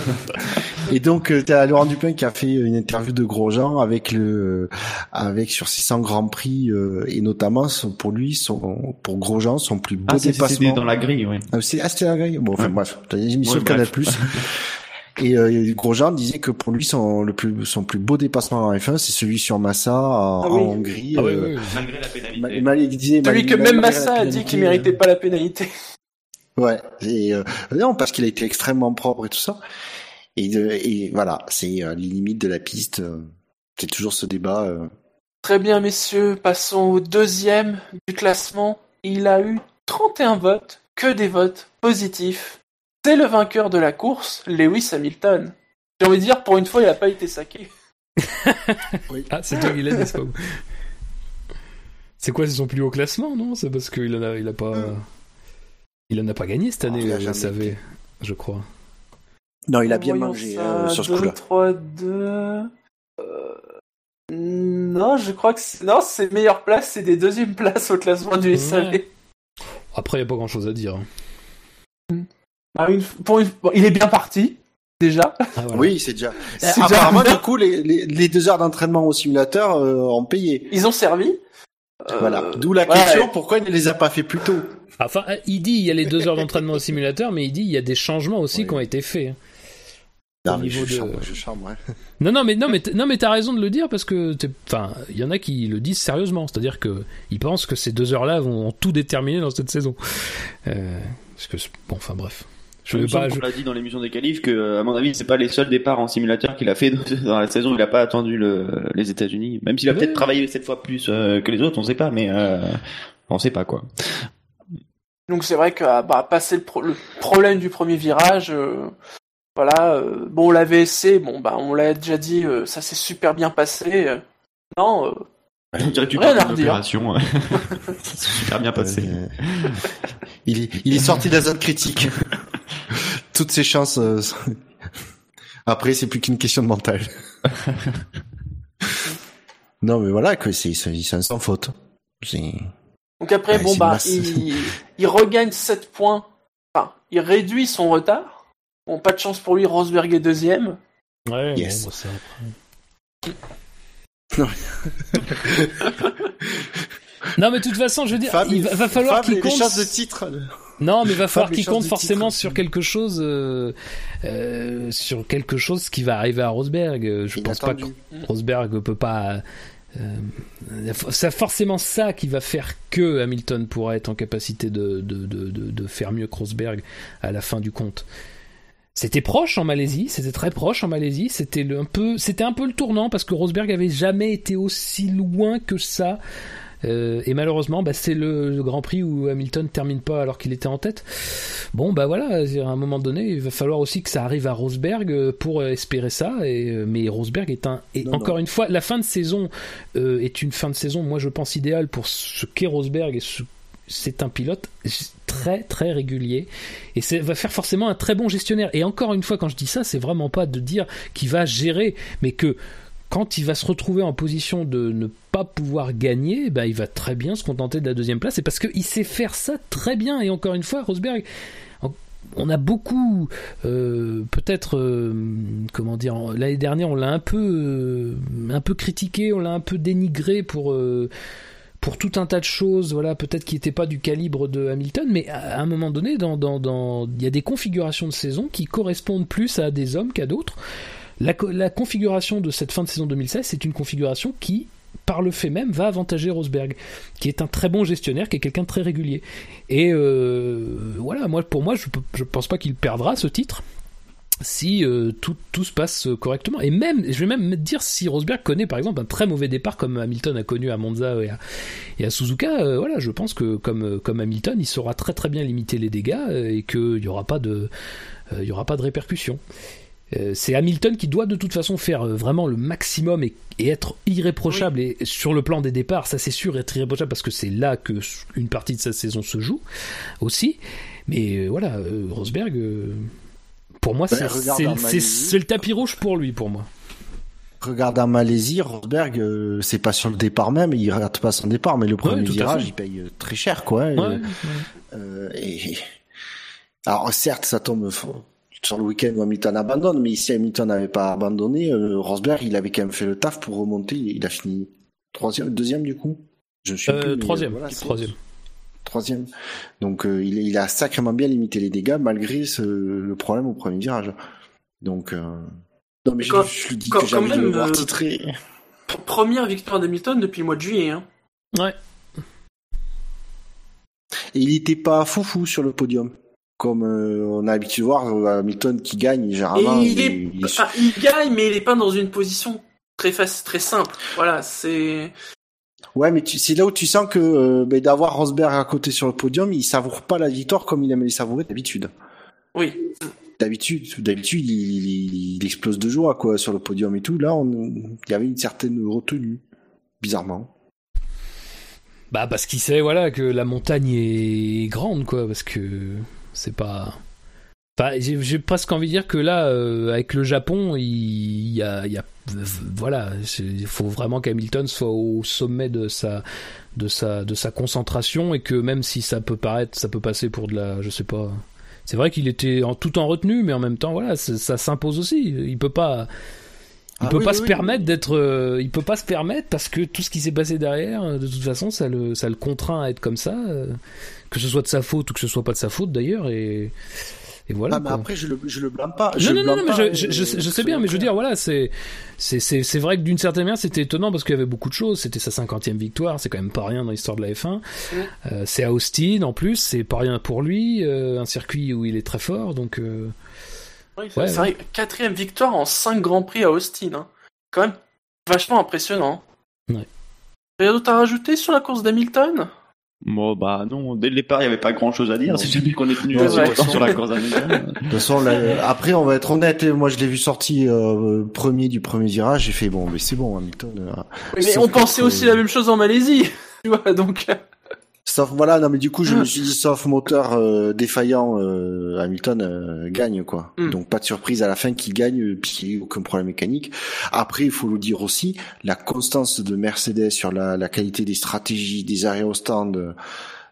et donc, euh, t'as Laurent Dupin qui a fait une interview de Grosjean avec le, avec sur 600 Grands Prix, euh, et notamment, son- pour lui, son, pour Grosjean, son plus beau Ah, c'est- c'était dépassement. dans la grille, oui. Ah, c'est, ah, c'était la grille? Bon, enfin, Ouais. bref, t'as une émission Ouais, de Canal+. bref. Et euh, Grosjean disait que pour lui, son, le plus, son plus beau dépassement en F1, c'est celui sur Massa en, Ah oui. en Hongrie. Ah euh, ouais. Malgré la pénalité. ma- il disait, Celui que même Massa a dit qu'il méritait pas la pénalité. Ouais, et euh, non parce qu'il a été extrêmement propre et tout ça. Et, de- et voilà, c'est euh, les limites de la piste. euh, c'est toujours ce débat. euh. Très bien, messieurs, passons au deuxième du classement. Il a eu 31 votes, que des votes positifs. C'est le vainqueur de la course, Lewis Hamilton. J'ai envie de dire, pour une fois, il n'a pas été saqué. Ah, c'est toi qui l'as dit, c'est pas? Vous. C'est quoi, c'est son plus haut classement, non? C'est parce qu'il en a, il a pas, il en a pas gagné cette année, savez, été. je crois. Non, il a bien Voyons mangé ça, euh, sur ce 2, coup-là. 3, 2... Euh... Non, je crois que c'est... Non, ses meilleures places, c'est des deuxièmes places au classement du SAV. Après, il y a pas grand chose à dire. hein. Ah, une- pour une- bon, il est bien parti, déjà. Ah, voilà. Oui, c'est déjà. C'est Apparemment, déjà- du coup, les, les, les deux heures d'entraînement au simulateur euh, ont payé. Ils ont servi. voilà. D'où la question pourquoi il ne les a pas fait plus tôt? Enfin, il dit il y a les deux heures d'entraînement au simulateur, mais il dit il y a des changements aussi qui ont été faits. Non, mais niveau je de- charme, je charme, ouais. Non, non, mais non, mais non, mais t'as raison de le dire parce que, t'es- enfin, il y en a qui le disent sérieusement, c'est-à-dire que ils pensent que ces deux heures-là vont tout déterminer dans cette saison. Euh, parce que, c'est- bon, enfin, bref. Je Je veux pas. On je- l'a dit dans l'émission des qualifs que, à mon avis, c'est pas les seuls départs en simulateur qu'il a fait dans la saison. Il a pas attendu le, les États-Unis. Même s'il a Ouais. peut-être travaillé cette fois plus euh, que les autres, on sait pas, mais euh, on sait pas quoi. Donc c'est vrai que ah, bah, passer le, pro- le problème du premier virage, euh, voilà. euh, bon, la VSC, bon bah on l'a déjà dit, euh, ça s'est super bien passé. euh, non, euh, On dirait que tu parles d'une opération. c'est super bien passé. Euh, il, est, il est sorti de la zone critique. Toutes ses chances. euh, Après, c'est plus qu'une question de mental. non, mais voilà, que c'est sans faute. C'est donc après Ouais, bon bah il, il regagne 7 points. Enfin, il réduit son retard. Bon, pas de chance pour lui, Rosberg est deuxième. Ouais, Yes. bon, bah, après. Non. Non, mais de toute façon, je veux dire, Fab, il va, va falloir qu'il les compte. chances de titre. Non, mais va falloir les qu'il compte forcément titre. sur quelque chose, euh, euh, sur quelque chose qui va arriver à Rosberg. Euh, Je pense pas que Inattendu. Rosberg peut pas. euh, c'est forcément ça qui va faire que Hamilton pourra être en capacité de, de, de, de, de faire mieux que Rosberg à la fin du compte. C'était proche en Malaisie, c'était très proche en Malaisie, c'était le- un peu, c'était un peu le tournant parce que Rosberg avait jamais été aussi loin que ça. Euh, et malheureusement, bah, c'est le, le Grand Prix où Hamilton termine pas alors qu'il était en tête. Bon, bah voilà, à un moment donné, il va falloir aussi que ça arrive à Rosberg euh, pour espérer ça. Et, euh, mais Rosberg est un. Et Non, encore non. une fois, la fin de saison euh, est une fin de saison, moi je pense idéale pour ce qu'est Rosberg et ce c'est un pilote très très régulier et ça va faire forcément un très bon gestionnaire. Et encore une fois, quand je dis ça, c'est vraiment pas de dire qu'il va gérer, mais que quand il va se retrouver en position de ne pas pouvoir gagner, bah, il va très bien se contenter de la deuxième place. Et parce qu'il sait faire ça très bien. Et encore une fois, Rosberg, on a beaucoup, euh, peut-être, euh, comment dire, l'année dernière, on l'a un peu, euh, un peu critiqué, on l'a un peu dénigré pour. Pour tout un tas de choses, voilà, peut-être qui n'étaient pas du calibre de Hamilton, mais à un moment donné, il y a des configurations de saison qui correspondent plus à des hommes qu'à d'autres. La, co- la configuration de cette fin de saison 2016, c'est une configuration qui, par le fait même, va avantager Rosberg, qui est un très bon gestionnaire, qui est quelqu'un de très régulier. Et euh, voilà, pour moi, je, je pense pas qu'il perdra ce titre si euh, tout, tout se passe correctement. Et même, je vais même me dire, si Rosberg connaît par exemple un très mauvais départ comme Hamilton a connu à Monza et à, et à Suzuka, euh, voilà, je pense que comme, comme Hamilton, il saura très très bien limiter les dégâts euh, et qu'il n'y aura pas de, euh, il y aura pas de répercussions. Euh, c'est Hamilton qui doit de toute façon faire euh, vraiment le maximum et, et être irréprochable et sur le plan des départs ça c'est sûr être irréprochable parce que c'est là que une partie de sa saison se joue aussi mais euh, voilà euh, Rosberg euh, pour moi Ben, c'est le tapis rouge pour lui pour moi Regarde en Malaisie, Rosberg, euh, c'est pas sur le départ même, il rate pas son départ, mais le premier à virage, il paye euh, très cher, quoi. Ouais, Euh, ouais. Euh, et alors certes, ça tombe sur le week-end où Hamilton abandonne, mais si Hamilton n'avait pas abandonné, euh, Rosberg, il avait quand même fait le taf pour remonter. Il a fini troisième, deuxième du coup. Je ne suis plus. troisième voilà, troisième Troisième. Donc euh, il, il a sacrément bien limité les dégâts malgré ce, le problème au premier virage. Donc euh, non mais je, Quand- je lui dis quand- que j'ai envie quand de le même, voir euh, titré. Première victoire d'Hamilton depuis le mois de juillet. Hein. ouais Et il était pas foufou sur le podium. Comme euh, on a l'habitude de voir Hamilton qui gagne, généralement. il, est, il est- enfin, il gagne, mais il est pas dans une position très facile, très simple. Voilà, c'est. Ouais, mais c'est là où tu sens que euh, ben, d'avoir Rosberg à côté sur le podium, il savoure pas la victoire comme il aime les savourer d'habitude. Oui. D'habitude, d'habitude, il, il- il explose de joie quoi sur le podium et tout. Là, on, il y avait une certaine retenue, bizarrement. bah parce qu'il sait voilà que la montagne est grande quoi parce que c'est pas Enfin, j'ai presque envie de dire que là, euh, avec le Japon, il, y a, il y a voilà, il faut vraiment qu'Hamilton soit au sommet de sa, de sa, de sa concentration et que même si ça peut paraître, ça peut passer pour de la, je sais pas. C'est vrai qu'il était en, tout en retenue, mais en même temps, voilà, ça, s'impose aussi. Il peut pas. Il Ah peut oui, pas oui, se oui. permettre d'être, euh, il peut pas se permettre parce que tout ce qui s'est passé derrière, euh, de toute façon, ça le, ça le contraint à être comme ça, euh, que ce soit de sa faute ou que ce soit pas de sa faute d'ailleurs, et, et voilà. Ah, mais après, je le, je le blâme pas. je Non, non, non, blâme non, mais pas, je, je, euh, je, je sais bien, mais je veux dire, voilà, c'est, c'est, c'est, c'est vrai que d'une certaine manière, c'était étonnant parce qu'il y avait beaucoup de choses. C'était sa cinquantième victoire, c'est quand même pas rien dans l'histoire de la F1. Euh, c'est à Austin, en plus, c'est pas rien pour lui, euh, un circuit où il est très fort, donc, euh, Oui, Ouais, c'est vrai, quatrième victoire en 5 grands prix à Austin. Hein. Quand même vachement impressionnant. Ouais. Rien d'autre à rajouter sur la course d'Hamilton? Bon, bah non, dès le départ, il n'y avait pas grand chose à dire. C'est jamais qu'on est tenu Ouais, aussi ouais. longtemps sur la course d'Hamilton. De toute façon, là, après, on va être honnête. et Moi, je l'ai vu sorti euh, premier du premier virage. J'ai fait bon, mais c'est bon, Hamilton. euh, Mais on pensait euh, aussi la même chose en Malaisie. Tu vois, donc. Sauf voilà, non mais du coup je me suis dit sauf moteur euh, défaillant, euh, Hamilton euh, gagne quoi. Mm. Donc pas de surprise à la fin qu'il gagne, euh, puis il y a eu aucun problème mécanique. Après il faut le dire aussi, la constance de Mercedes sur la, la qualité des stratégies, des arrêts au stand,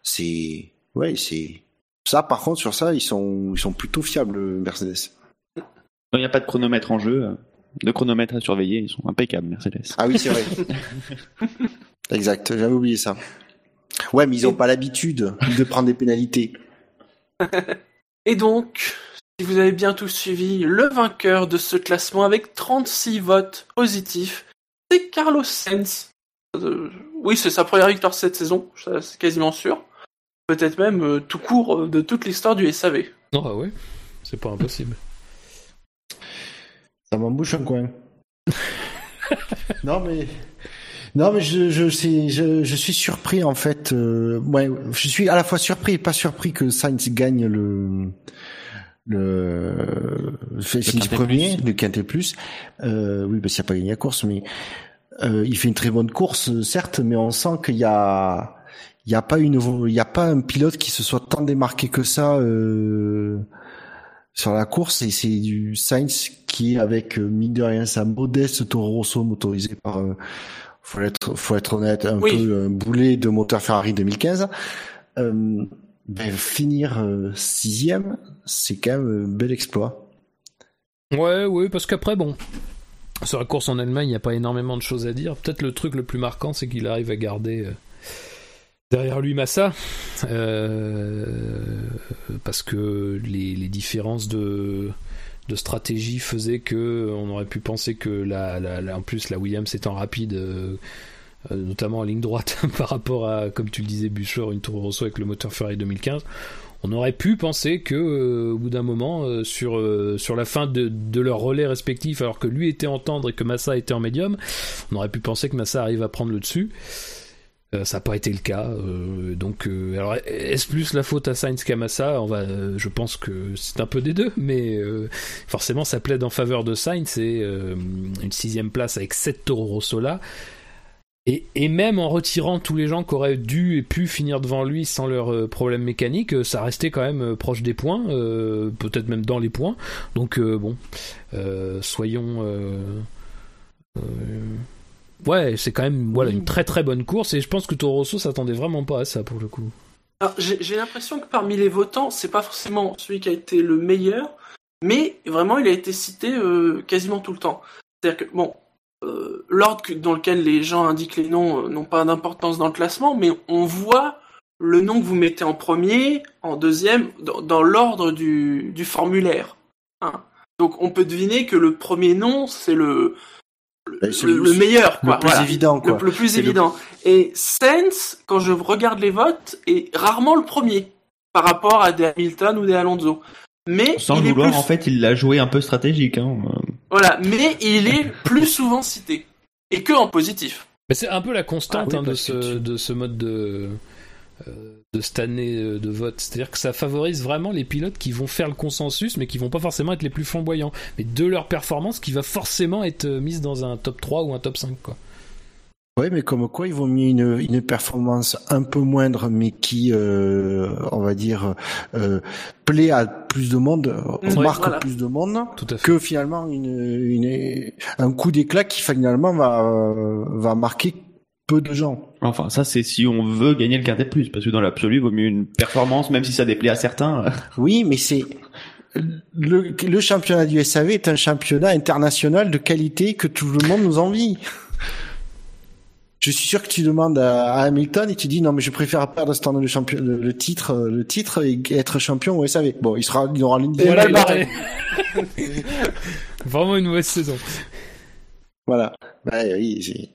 c'est ouais c'est ça par contre sur ça ils sont ils sont plutôt fiables Mercedes. Il n'y a pas de chronomètre en jeu, de chronomètre à surveiller, ils sont impeccables, Mercedes. Ah oui c'est vrai. exact, j'avais oublié ça. Ouais mais ils ont pas l'habitude de prendre des pénalités. Et donc, si vous avez bien tout suivi, le vainqueur de ce classement avec 36 votes positifs, c'est Carlos Sainz. Euh, oui, c'est sa première victoire cette saison, c'est quasiment sûr. Peut-être même euh, tout court euh, de toute l'histoire du SAV. non, ah ouais, c'est pas impossible. Ça m'embouche un coin. non mais non mais je je sais je, je suis surpris en fait. Euh, ouais, je suis à la fois surpris et pas surpris que Sainz gagne le le, Quintet premier, Plus. le quintet plus. Euh, oui, parce qu'il n'a pas gagné la course, mais euh, il fait une très bonne course, certes, mais on sent qu'il y a il y a pas une il y a pas un pilote qui se soit tant démarqué que ça. Euh, sur la course et c'est du Sainz qui avec euh, mine de rien sa modeste Toro Rosso motorisé par euh, faut être faut être honnête un Oui. peu un boulet de moteur Ferrari 2015 euh, ben, finir euh, sixième c'est quand même un bel exploit Ouais, ouais, parce qu'après, bon, sur la course en Allemagne, il n'y a pas énormément de choses à dire. Peut-être le truc le plus marquant, c'est qu'il arrive à garder euh, derrière lui Massa, euh, parce que les, les différences de, de stratégie faisaient que on aurait pu penser que la, la, en plus la Williams étant rapide. euh, euh, notamment en ligne droite par rapport à, comme tu le disais, Bouchard, une Toro Rosso avec le moteur Ferrari 2015. On aurait pu penser que, euh, au bout d'un moment, sur sur la fin de, de leur relais respectif, alors que lui était en tendre et que Massa était en médium, on aurait pu penser que Massa arrive à prendre le dessus. Euh, ça n'a pas été le cas. euh, donc, euh, alors, est-ce plus la faute à Sainz qu'à Massa? On va, je pense que c'est un peu des deux, mais forcément, ça plaide en faveur de Sainz. Et une sixième place avec 7 Toro Rosso là. Et, même en retirant tous les gens qui auraient dû et pu finir devant lui sans leurs euh, problèmes mécaniques, ça restait quand même proche des points, peut-être même dans les points. Donc bon, soyons... ouais, c'est quand même voilà, une très très bonne course et je pense que Toro s'attendait vraiment pas à ça pour le coup. J'ai l'impression que parmi les votants, c'est pas forcément celui qui a été le meilleur, mais vraiment, il a été cité euh, quasiment tout le temps. C'est-à-dire que, bon, euh, l'ordre dans lequel les gens indiquent les noms euh, n'ont pas d'importance dans le classement, mais on voit le nom que vous mettez en premier, en deuxième, dans, dans l'ordre du, du formulaire. hein. Donc, on peut deviner que le premier nom, c'est le, le, celui- le meilleur, quoi. le plus Voilà. évident quoi Le, le plus évident. Et Sainz, quand je regarde les votes, est rarement le premier par rapport à des Hamilton ou des Alonso. Mais Sans il le est vouloir, plus, en fait, il l'a joué un peu stratégique. Hein. voilà, mais il est plus souvent cité et que en positif. Mais c'est un peu la constante Ah oui, hein, de, ce, tu- de ce mode de, euh, de cette année euh, de vote. C'est-à-dire que ça favorise vraiment les pilotes qui vont faire le consensus, mais qui vont pas forcément être les plus flamboyants. Mais de leur performance qui va forcément être euh, mise dans un top 3 ou un top 5. Quoi. Ouais, mais comme quoi, ils vont mis une, une performance un peu moindre, mais qui, euh, on va dire, euh, plaît à plus de monde, Mm, marque voilà. plus de monde, Tout à fait. que finalement une, une, un coup d'éclat qui finalement va, euh, va marquer peu de gens. Enfin, ça, c'est si on veut gagner le quintet de plus, parce que dans l'absolu, il vaut mieux une performance, même si ça déplaît à certains. Oui, mais c'est le, le championnat du SAV est un championnat international de qualité que tout le monde nous envie. Je suis sûr que tu demandes à, à Hamilton et tu dis non mais je préfère perdre année le champion le, le titre le titre et être champion au SAV. Bon, il sera il aura l'une barré. Vraiment une mauvaise saison. Voilà. Bah oui,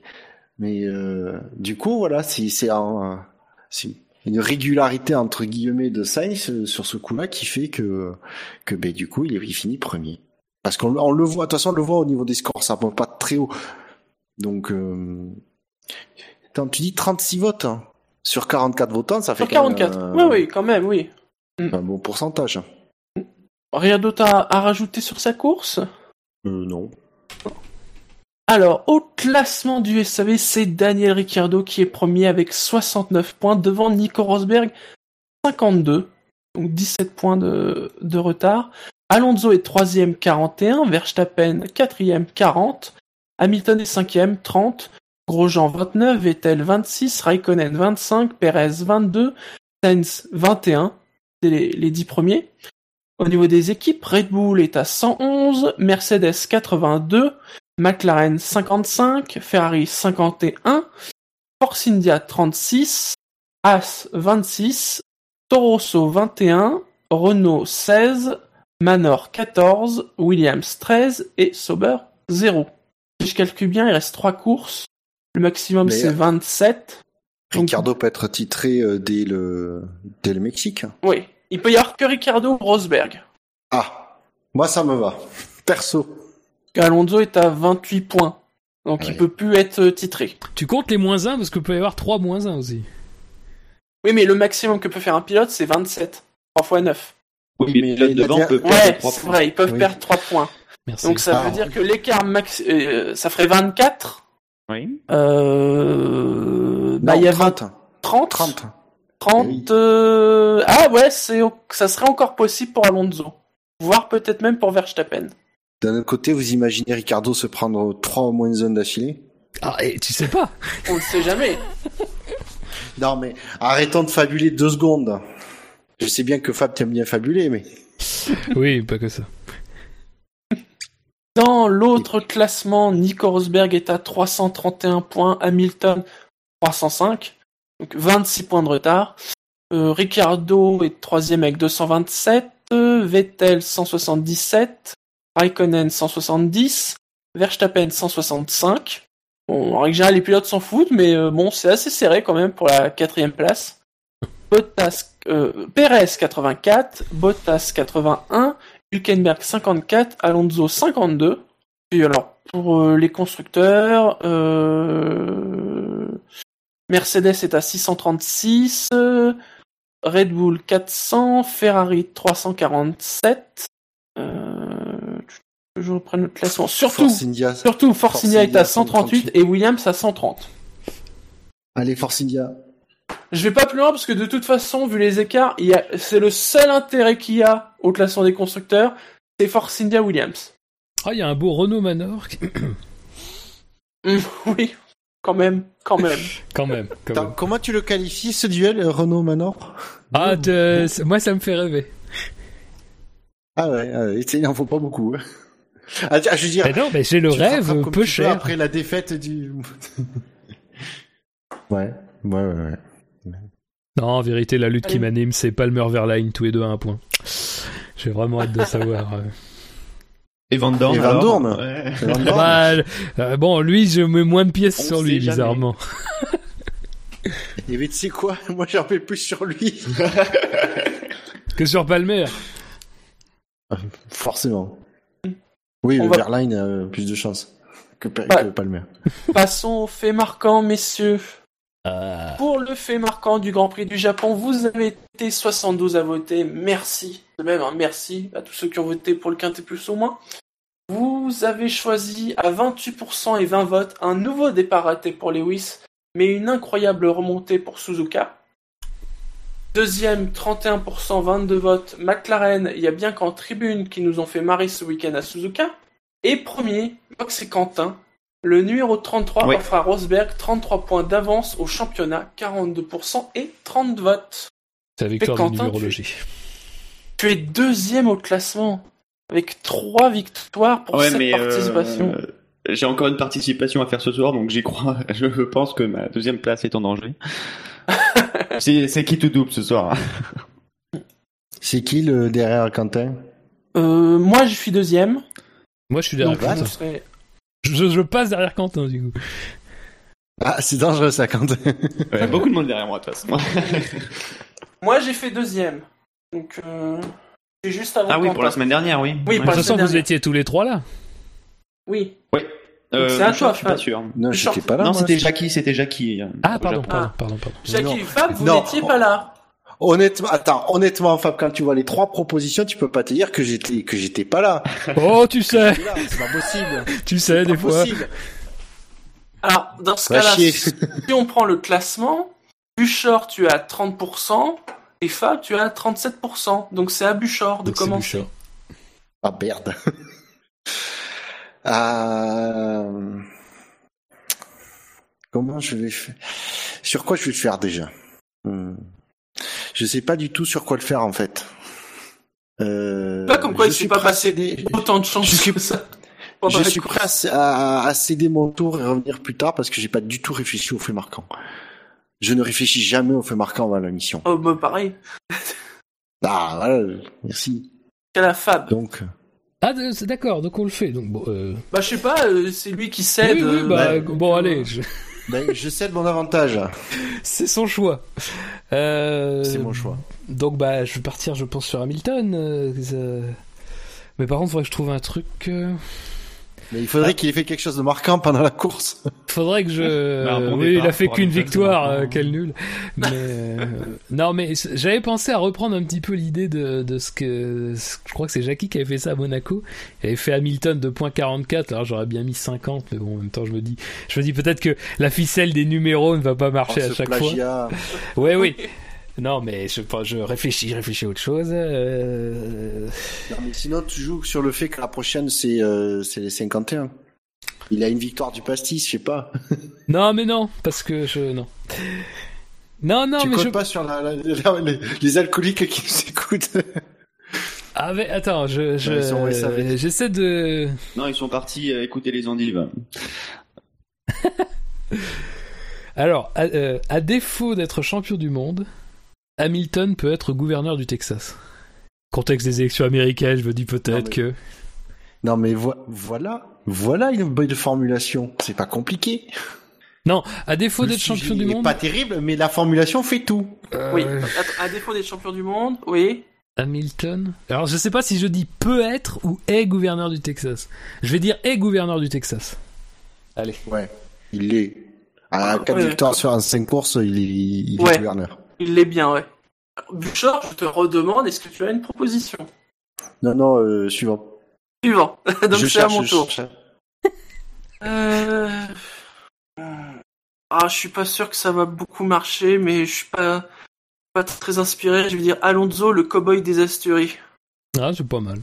mais euh, du coup voilà, c'est c'est un- c'est une régularité entre guillemets de Sainz sur ce coup-là qui fait que que ben du coup il, il finit premier. Parce qu'on on le voit, de toute façon on le voit au niveau des scores, ça va pas très haut. Donc euh... Attends, tu dis 36 votes hein. sur 44 votants, ça fait Sur quand même, 44. euh, Oui, oui, quand même, oui. un bon pourcentage. Rien d'autre à, à rajouter sur sa course? Euh, non. Alors, au classement du SAV, c'est Daniel Ricciardo qui est premier avec 69 points devant Nico Rosberg 52, donc 17 points de, retard. Alonso est troisième 41, Verstappen quatrième 40, Hamilton est cinquième 30, Grosjean 29, Vettel 26, Raikkonen 25, Perez 22, Sainz 21, c'est les, les 10 premiers. Au niveau des équipes, Red Bull est à 111, Mercedes 82, McLaren 55, Ferrari 51, Force India 36, As 26, Toro Rosso 21, Renault 16, Manor 14, Williams 13 et Sauber 0. Si je calcule bien, il reste 3 courses. Le maximum c'est 27. Donc- Ricardo peut être titré euh, dès le dès le Mexique. Oui. Il peut y avoir que Ricardo ou Rosberg. Ah, moi ça me va. Perso. Alonso est à 28 points. Donc il Ouais. peut plus être euh, titré. Tu comptes les moins 1 parce qu'il peut y avoir 3 moins 1 aussi. Oui, mais le maximum que peut faire un pilote, c'est 27. 3 fois 9. Oui, mais mais le il a devant peut perdre Ouais, trois c'est points. vrai, ils peuvent Oui. perdre 3 points. Merci. Donc ça Ah. veut dire que l'écart max, euh, ça ferait 24. Oui. Euh, bah Non, il y a 30. 20, 30, 30. 30, Oui. euh, ah ouais, c'est, ça serait encore possible pour Alonso. Voire peut-être même pour Verstappen. D'un autre côté, vous imaginez Ricardo se prendre 3 moins 1 d'affilée? Ah, et tu sais pas. On ne sait jamais. Non mais arrêtons de fabuler deux secondes. Je sais bien que Fab t'aime bien fabuler, mais Oui, pas que ça. Dans l'autre classement, Nico Rosberg est à 331 points, Hamilton 305, donc 26 points de retard. Euh, Ricardo est troisième avec 227, euh, Vettel 177, Raikkonen 170, Verstappen 165. Bon, en règle générale, les pilotes s'en foutent, mais euh, bon, c'est assez serré quand même pour la quatrième place. Bottas, euh, Perez 84, Bottas 81, Hülkenberg 54, Alonso 52. Puis alors, pour euh, les constructeurs, Mercedes est à 636, euh, Red Bull 400, Ferrari 347. Euh, je reprenne le classement. Surtout, Force India. surtout Force Force India est à 138 et Williams à 130. Allez, Force India. Je vais pas plus loin parce que de toute façon, vu les écarts, il y a, c'est le seul intérêt qu'il y a au classement des constructeurs, c'est Force India Williams. Ah, il y a un beau Renault Manor. qui- Hum, oui, quand même, quand même. Quand même. Quand Attends, même. comment tu le qualifies ce duel euh, Renault Manor? Ah, moi, ça me fait rêver. Ah ouais, ah ouais, il en faut pas beaucoup. hein. Ah, je veux dire, Mais non, mais j'ai le rêve comme peu cher. après la défaite du. ouais, ouais, ouais, ouais. Non, en vérité, la lutte qui Allez. m'anime, c'est Palmer Verline, tous les deux à un point. J'ai vraiment hâte de savoir. euh. Et Van Dorn. Et Van alors Dorn. Ouais. Van Dorn. Bah, euh, bon, lui, je mets moins de pièces On sur lui, bizarrement. Et mais tu sais quoi? Moi j'en fais plus sur lui. Que sur Palmer. Forcément. Oui, On le va- Verline a euh, plus de chance que, Pa- Ouais. que Palmer. Passons au fait marquant, messieurs. Ah. Pour le fait marquant du Grand Prix du Japon, vous avez été 72 à voter. Merci. De même, hein, merci à tous ceux qui ont voté pour le quintet plus ou moins. Vous avez choisi à 28% et 20 votes un nouveau départ raté pour Lewis, mais une incroyable remontée pour Suzuka. Deuxième, 31%, 22 votes, McLaren, il y a bien qu'en tribune qui nous ont fait marrer ce week-end à Suzuka. Et premier, je crois que c'est Quentin, le numéro 33 Oui. offre à Rosberg 33 points d'avance au championnat, 42% et 30 votes. C'est la victoire Quentin, numérologie. Tu es deuxième au classement avec trois victoires pour Ouais, cette mais participation. euh, j'ai encore une participation à faire ce soir, donc j'y crois. Je pense que ma deuxième place est en danger. c'est c'est qui tout double ce soir hein C'est qui le derrière Quentin? Euh, moi, je suis deuxième. Moi, je suis derrière Quentin. serait- Je, je passe derrière Quentin, du coup. Ah, c'est dangereux ça, Quentin. Ouais, Beaucoup de monde derrière moi de toute façon. Moi, j'ai fait deuxième. Donc, euh, c'est juste avant. Ah oui, Quentin. pour la semaine dernière, oui. Oui, Ouais. De toute façon, vous étiez tous les trois là. Oui. Euh, c'est à je toi, suis pas Fab. sûr. Non, j'étais pas là. non, c'était Jackie, c'était Jackie. euh, Ah, pardon, pardon, pardon, pardon. Jackie Fab, vous n'étiez pas là. Honnêtement, attends, honnêtement, Fab, quand tu vois les trois propositions, tu peux pas te dire que j'étais que j'étais pas là. Oh, tu sais, C'est pas possible. tu sais, des fois. Alors, dans ce cas-là, si on prend le classement, Buchor, tu es à 30%, et Fab, tu es à 37%. Donc, c'est à Buchor de commencer. Ah merde. Euh... Comment je vais faire? Sur quoi je vais le faire déjà? Hmm. Je sais pas du tout sur quoi le faire en fait. Euh... Pas comme quoi je il suis pas passé céder- Autant de chance Je suis- que ça. Je suis prêt à, céder mon tour et revenir plus tard parce que j'ai pas du tout réfléchi au fait marquant. Je ne réfléchis jamais au fait marquant avant la mission. Oh, bah, pareil. Ah voilà, merci. Qu'à la Fab. Donc, Ah, c'est d'accord, donc on le fait. Donc bon, euh... Bah, je sais pas, euh, c'est lui qui cède. oui, oui, euh, bah, bon, allez, je- ben, je cède mon avantage. c'est son choix. Euh... C'est mon choix. Donc bah, je vais partir, je pense, sur Hamilton. euh, Mais par contre, faudrait que je trouve un truc. Mais il faudrait qu'il ait fait quelque chose de marquant pendant la course. Faudrait que je. Bah, un bon oui, il a fait qu'une victoire, euh, quel nul. Mais euh, non, mais j'avais pensé à reprendre un petit peu l'idée de, de ce que je crois que c'est Jackie qui avait fait ça à Monaco. Il avait fait Hamilton de .44. Alors j'aurais bien mis 50, mais bon, en même temps, je me dis, je me dis peut-être que la ficelle des numéros ne va pas marcher Oh, à chaque plagiat. fois. Ouais, oui. Non, mais je, enfin, je réfléchis, je réfléchis à autre chose. euh, Non, mais sinon, tu joues sur le fait que la prochaine, c'est euh, c'est les 51. Il a une victoire du pastis, je sais pas. Non, mais non, parce que je non. Non, non, tu mais je. pas sur la, la- la- les, les alcooliques qui nous écoutent. Ah, mais attends, je, j'essaie de. Non, ils sont partis euh, écouter les endives. Alors, à, euh, à défaut d'être champion du monde, Hamilton peut être gouverneur du Texas. Contexte des élections américaines, je me dis peut-être que. Non, mais vo- voilà, voilà une bonne formulation. C'est pas compliqué. Non, à défaut d'être champion du monde. Pas terrible, mais la formulation fait tout. euh, Oui, à, à défaut des champions du monde, oui. Hamilton. Alors, je sais pas si je dis peut être ou est gouverneur du Texas. Je vais dire est gouverneur du Texas. Allez. Ouais, il est. À Ah, 4 ouais. victoires sur 5 courses, il est, il est Ouais. gouverneur. Il l'est bien, ouais. Buchor, je te redemande, est-ce que tu as une proposition? Non, non, euh, suivant. Suivant. Donc Je c'est à cherche, mon je tour. cherche. Euh... Ah, je suis pas sûr que ça va beaucoup marcher, mais je suis pas pas très inspiré. Je vais dire Alonso, le cowboy des Asturies. Ah, c'est pas mal.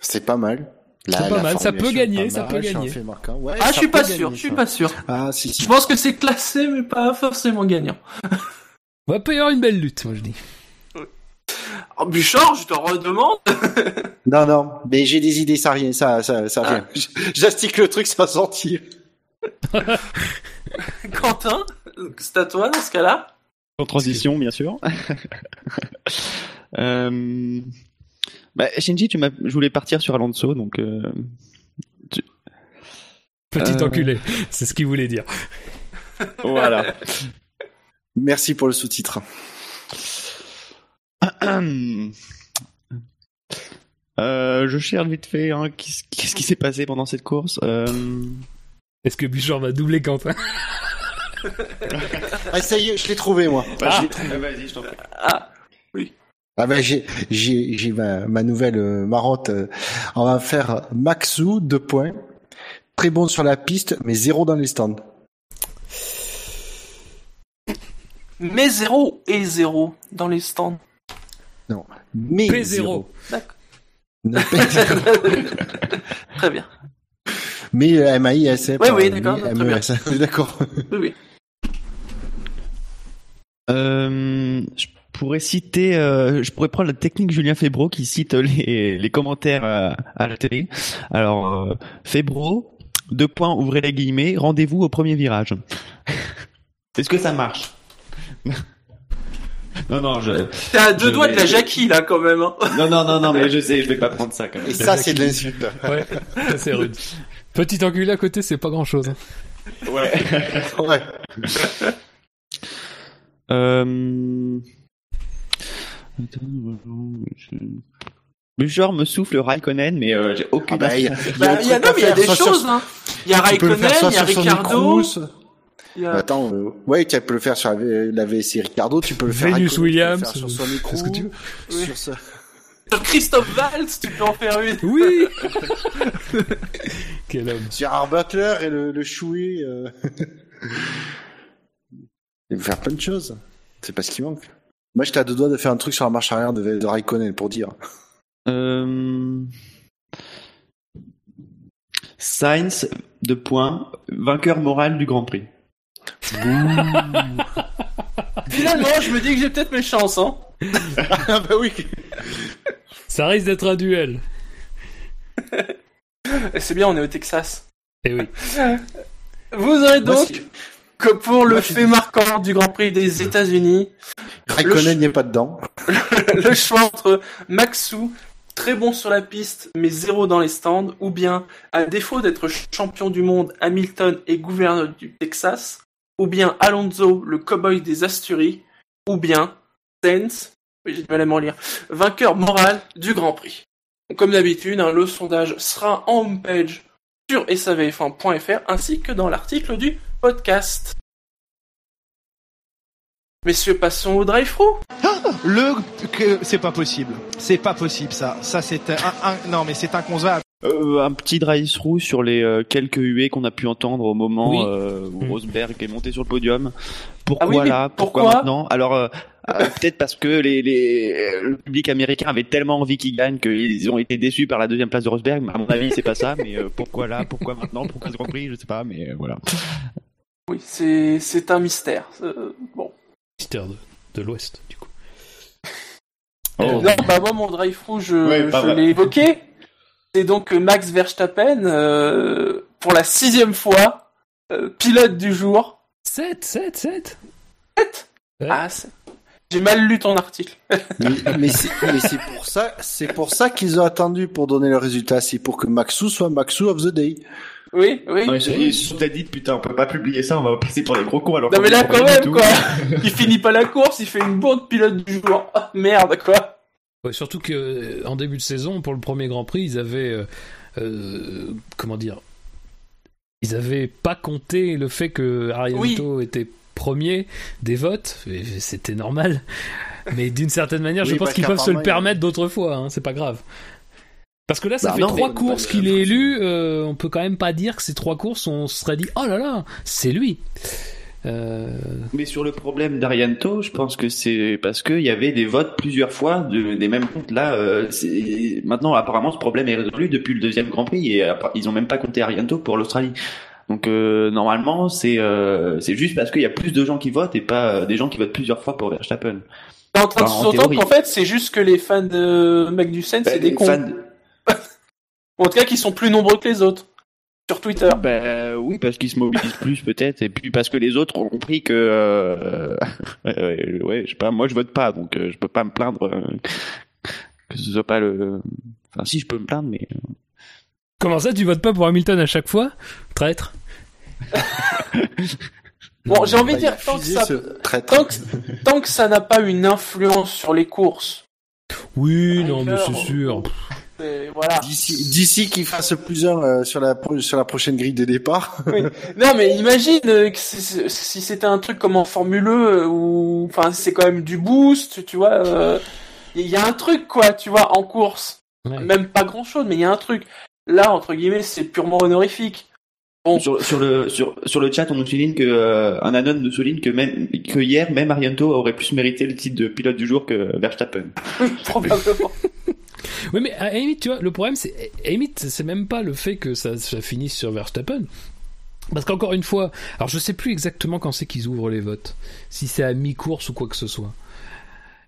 C'est pas mal. La- C'est pas mal, ça peut gagner, ça peut gagner. Ouais, Ah, ça je suis peut pas gagner, sûr, je suis pas sûr. Ah, si, si. Je pense que c'est classé, mais pas forcément gagnant. On va pas y avoir une belle lutte, moi je dis. Oh, Buchor, je te redemande. Non, non, mais j'ai des idées, ça rien, ça, ça, ça vient. J'astique le truc, ça va sortir. Quentin, c'est à toi dans ce cas-là. En transition, bien sûr. euh... bah, Shinji, tu m'as... je voulais partir sur Alonso, donc euh... Petit Euh. enculé, c'est ce qu'il voulait dire. voilà. Merci pour le sous-titre. Euh, je cherche vite fait. Hein, qu'est-ce, qui s'est passé pendant cette course euh... Est-ce que Bouchard va doubler Quentin? Ah, ça y est, je l'ai trouvé, moi. bah, Ah. je l'ai trouvé, Vas-y, je t'en prie. Ah, Ah ben j'ai j'ai j'ai ma, ma nouvelle euh, marotte. euh, On va faire Maxou deux points. Très bon sur la piste, mais zéro dans les stands. Mais zéro et zéro dans les stands. Mais P0. zéro. D'accord. Non, P0. Très bien. mais euh, MAIS. Oui, oui, d'accord, très bien. D'accord. Oui, oui. Euh, je pourrais citer, euh, je pourrais prendre la technique Julien Febro qui cite les, les commentaires euh, à la télé. Alors, euh, Febro, deux points, ouvrez les guillemets, rendez-vous au premier virage. Est-ce que ça marche? Non, non, je. T'es à deux doigts vais- de la Jackie là quand même. Hein. Non, non, non, non, mais je sais, je vais pas prendre ça quand même. Et ça, c'est de l'insulte. Ouais, ça, c'est rude. Petit enculé à côté, c'est pas grand chose. Ouais. Ouais. Euh... Le genre me souffle Raikkonen, mais euh, j'ai aucune. Ah bah, il y a, Bah, y a, non, mais il y a des choses. Hein. Il y a Raikkonen, il y a Ricardo. Attends, euh, ouais, tu peux le faire sur la, la VSC Ricardo, tu peux le faire Venus Raikkonen, tu peux le Williams, faire sur Sonic c'est ce que tu veux. Sur ça. Sur Christophe Valls, tu peux en faire une. Oui Quel homme. Gérard Butler et le, le choué. Euh... Il peut faire plein de choses. C'est pas ce qui manque. Moi, j'étais à deux doigts de faire un truc sur la marche arrière de, de Raikkonen pour dire. Euh... Sainz, de points, vainqueur moral du Grand Prix. Finalement, je me dis que j'ai peut-être mes chances. Hein. ah bah oui. Ça risque d'être un duel. Et C'est bien, on est au Texas. Eh oui. Vous aurez donc que pour le Moi, fait marquant du Grand Prix des États-Unis, Raikkonen n'y est pas dedans. le choix entre Maxou, très bon sur la piste mais zéro dans les stands, ou bien, à défaut d'être champion du monde, Hamilton est gouverneur du Texas, ou bien Alonso, le cowboy des Asturies, ou bien Sainz, j'ai du mal à m'en lire, vainqueur moral du Grand Prix. Comme d'habitude, hein, le sondage sera en homepage sur savf1.fr ainsi que dans l'article du podcast. Messieurs, passons au drive-through. Le que c'est pas possible. C'est pas possible ça. Ça c'est un, un- non mais c'est inconcevable. Euh, un petit drive-through sur les euh, quelques huées qu'on a pu entendre au moment Oui. euh, où Mm. Rosberg est monté sur le podium. Pourquoi Ah oui, là? Pourquoi, pourquoi? maintenant? Alors euh, euh, peut-être parce que les, les, le public américain avait tellement envie qu'il gagne qu'ils ont été déçus par la deuxième place de Rosberg. Mais à mon avis, c'est pas ça. Mais euh, pourquoi là? Pourquoi maintenant? Pourquoi ce Grand Prix? Je sais pas. Mais euh, voilà. Oui, c'est c'est un mystère. Euh, bon. Mystère de, de l'Ouest, du coup. Oh. Non, bah moi mon drive-through, je, Ouais, je vrai. l'ai évoqué. C'est donc euh, Max Verstappen euh, pour la sixième fois euh, pilote du jour. 7, 7, 7 Ouais. Ah, c'est- j'ai mal lu ton article. Mais, mais c'est pour ça, c'est pour ça qu'ils ont attendu pour donner le résultat. C'est pour que Maxou soit Maxou of the day. Oui, oui. Non, ils se sont dit putain, on peut pas publier ça, on va passer pour des gros cons alors Non mais là quand même tout. quoi. il finit pas la course, il fait une bourde pilote du jour. Ah, merde quoi. Ouais, surtout que euh, en début de saison, pour le premier Grand Prix, ils avaient euh, euh, comment dire, ils avaient pas compté le fait que Arianto était premier des votes. C'était normal, mais d'une certaine manière, je Oui, pense qu'ils peuvent se le permettre d'autres fois. Hein, c'est pas grave. Parce que là, ça Bah fait non, trois mais- courses bah, qu'il est élu. euh, on peut quand même pas dire que ces trois courses, on se serait dit, oh là là, c'est lui. Euh, Mais sur le problème d'Arianto, je pense que c'est parce qu'il y avait des votes plusieurs fois de, des mêmes comptes. Là, euh, maintenant, apparemment, ce problème est résolu depuis le deuxième Grand Prix et ils ont même pas compté Arianto pour l'Australie. Donc euh, normalement, c'est euh, c'est juste parce qu'il y a plus de gens qui votent et pas euh, des gens qui votent plusieurs fois pour Verstappen. T'es en train de qu'en fait c'est juste que les fans de Magnussen c'est Bah, des cons. fans- en tout cas qu'ils sont plus nombreux que les autres. Sur Twitter. Bah, oui, parce qu'ils se mobilisent plus peut-être, et puis parce que les autres ont compris que, euh, ouais, je sais pas, moi je vote pas, donc euh, je peux pas me plaindre euh, que ce soit pas le. Enfin, si je peux me plaindre, mais euh, Comment ça, tu votes pas pour Hamilton à chaque fois Traître? Bon, j'ai envie de dire, tant que, ça, ce traître. tant, que, tant que ça n'a pas une influence sur les courses, Oui, non, mais c'est sûr. Voilà. D'ici, qu'il fasse plus un euh, sur la sur la prochaine grille de départ. Non, mais imagine euh, que si c'était un truc comme en Formule E, où, enfin, c'est quand même du boost, tu vois. euh, Il y a un truc, quoi, tu vois, en course. Ouais. Même pas grand chose, mais il y a un truc. Là, entre guillemets, c'est purement honorifique. Bon. sur, sur le sur, sur le chat, on nous souligne que euh, un anon nous souligne que même que hier, même Arianto aurait plus mérité le titre de pilote du jour que Verstappen. Probablement. Oui, mais à tu vois, le problème, c'est, à c'est même pas le fait que ça, finisse sur Verstappen. Parce qu'encore une fois, alors je sais plus exactement quand c'est qu'ils ouvrent les votes. Si c'est à mi-course ou quoi que ce soit.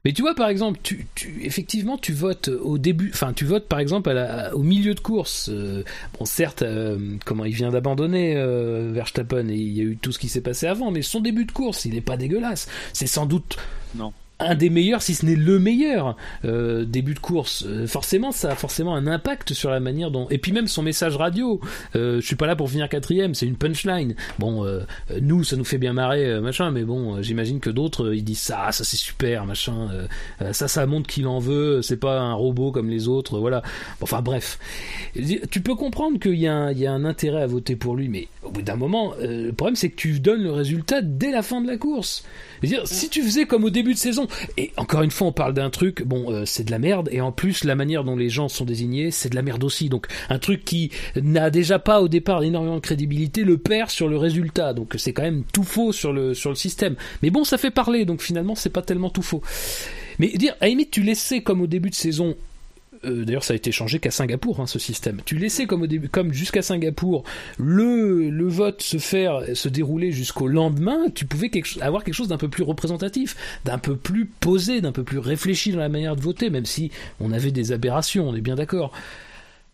Mais tu vois, par exemple, tu, effectivement, tu votes au début, enfin, tu votes par exemple au milieu de course. Euh, bon, certes, euh, comment il vient d'abandonner euh, Verstappen et il y a eu tout ce qui s'est passé avant, mais son début de course, il n'est pas dégueulasse. C'est sans doute Non. Un des meilleurs, si ce n'est le meilleur euh, début de course. Euh, forcément, ça a forcément un impact sur la manière dont. Et puis même son message radio. Euh, je suis pas là pour finir quatrième, c'est une punchline. Bon, euh, nous, ça nous fait bien marrer, euh, machin, mais bon, euh, j'imagine que d'autres, ils disent ça, ça c'est super, machin. ça, ça montre qu'il en veut. C'est pas un robot comme les autres, voilà. Enfin bref, tu peux comprendre qu'il y, a un- il y a un intérêt à voter pour lui, mais au bout d'un moment, le problème c'est que tu donnes le résultat dès la fin de la course. Dire, si tu faisais comme au début de saison, et encore une fois, on parle d'un truc, bon, euh, c'est de la merde, et en plus, la manière dont les gens sont désignés, c'est de la merde aussi. Donc, un truc qui n'a déjà pas au départ énormément de crédibilité, le perd sur le résultat. Donc, c'est quand même tout faux sur le, sur le système. Mais bon, ça fait parler, donc finalement, c'est pas tellement tout faux. Mais dire, à tu laissais comme au début de saison euh, D'ailleurs, ça a été changé qu'à Singapour, hein, ce système. Tu laissais comme jusqu'à Singapour, le, vote se faire, se dérouler jusqu'au lendemain. Tu pouvais avoir quelque chose d'un peu plus représentatif, d'un peu plus posé, d'un peu plus réfléchi dans la manière de voter, même si on avait des aberrations, on est bien d'accord.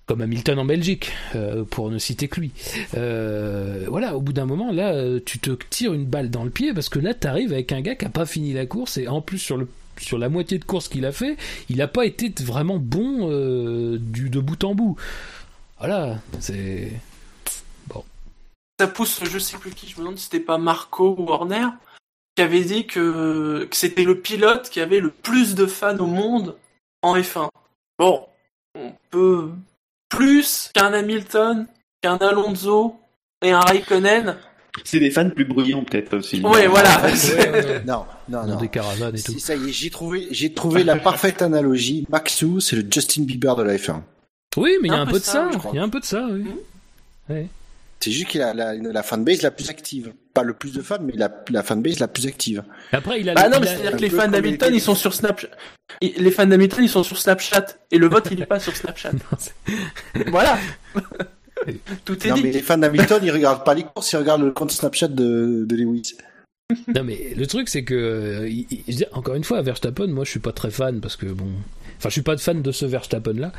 Comme Hamilton en Belgique, euh, pour ne citer que lui. Euh, voilà, au bout d'un moment, là, tu te tires une balle dans le pied parce que là, t'arrives avec un gars qui a pas fini la course et en plus sur le sur la moitié de course qu'il a fait, il n'a pas été vraiment bon euh, de bout en bout. Voilà, c'est Ça pousse, je sais plus qui, je me demande si c'était pas Marco ou Warner, qui avait dit que, que c'était le pilote qui avait le plus de fans au monde en F1. Bon, on peut plus qu'un Hamilton, qu'un Alonso et un Raikkonen. C'est des fans plus bruyants peut-être aussi. Ouais, voilà. Non, non, dans non. des caravanes et tout. Si, ça y est, j'ai trouvé, j'ai trouvé la parfaite analogie. Maxou, c'est le Justin Bieber de la F1. Oui, mais il y a Un peu de ça, ça. je crois. Il y a un peu de ça, oui. Ouais. C'est juste qu'il a la, la fanbase la plus active. Pas le plus de fans, mais la, la fanbase la plus active. Après, il a. Bah non, mais a- c'est-à-dire un que les fans d'Hamilton, ils sont sur Snapchat. Et Les fans d'Hamilton, ils sont sur Snapchat. Et le vote, il est pas sur Snapchat. voilà. Tout est Non, dit. mais les fans d'Hamilton, ils regardent pas les courses, ils regardent le compte Snapchat de, de Lewis. Non mais le truc c'est que euh, il- il- encore une fois Verstappen moi je suis pas très fan parce que bon enfin je suis pas fan de ce Verstappen là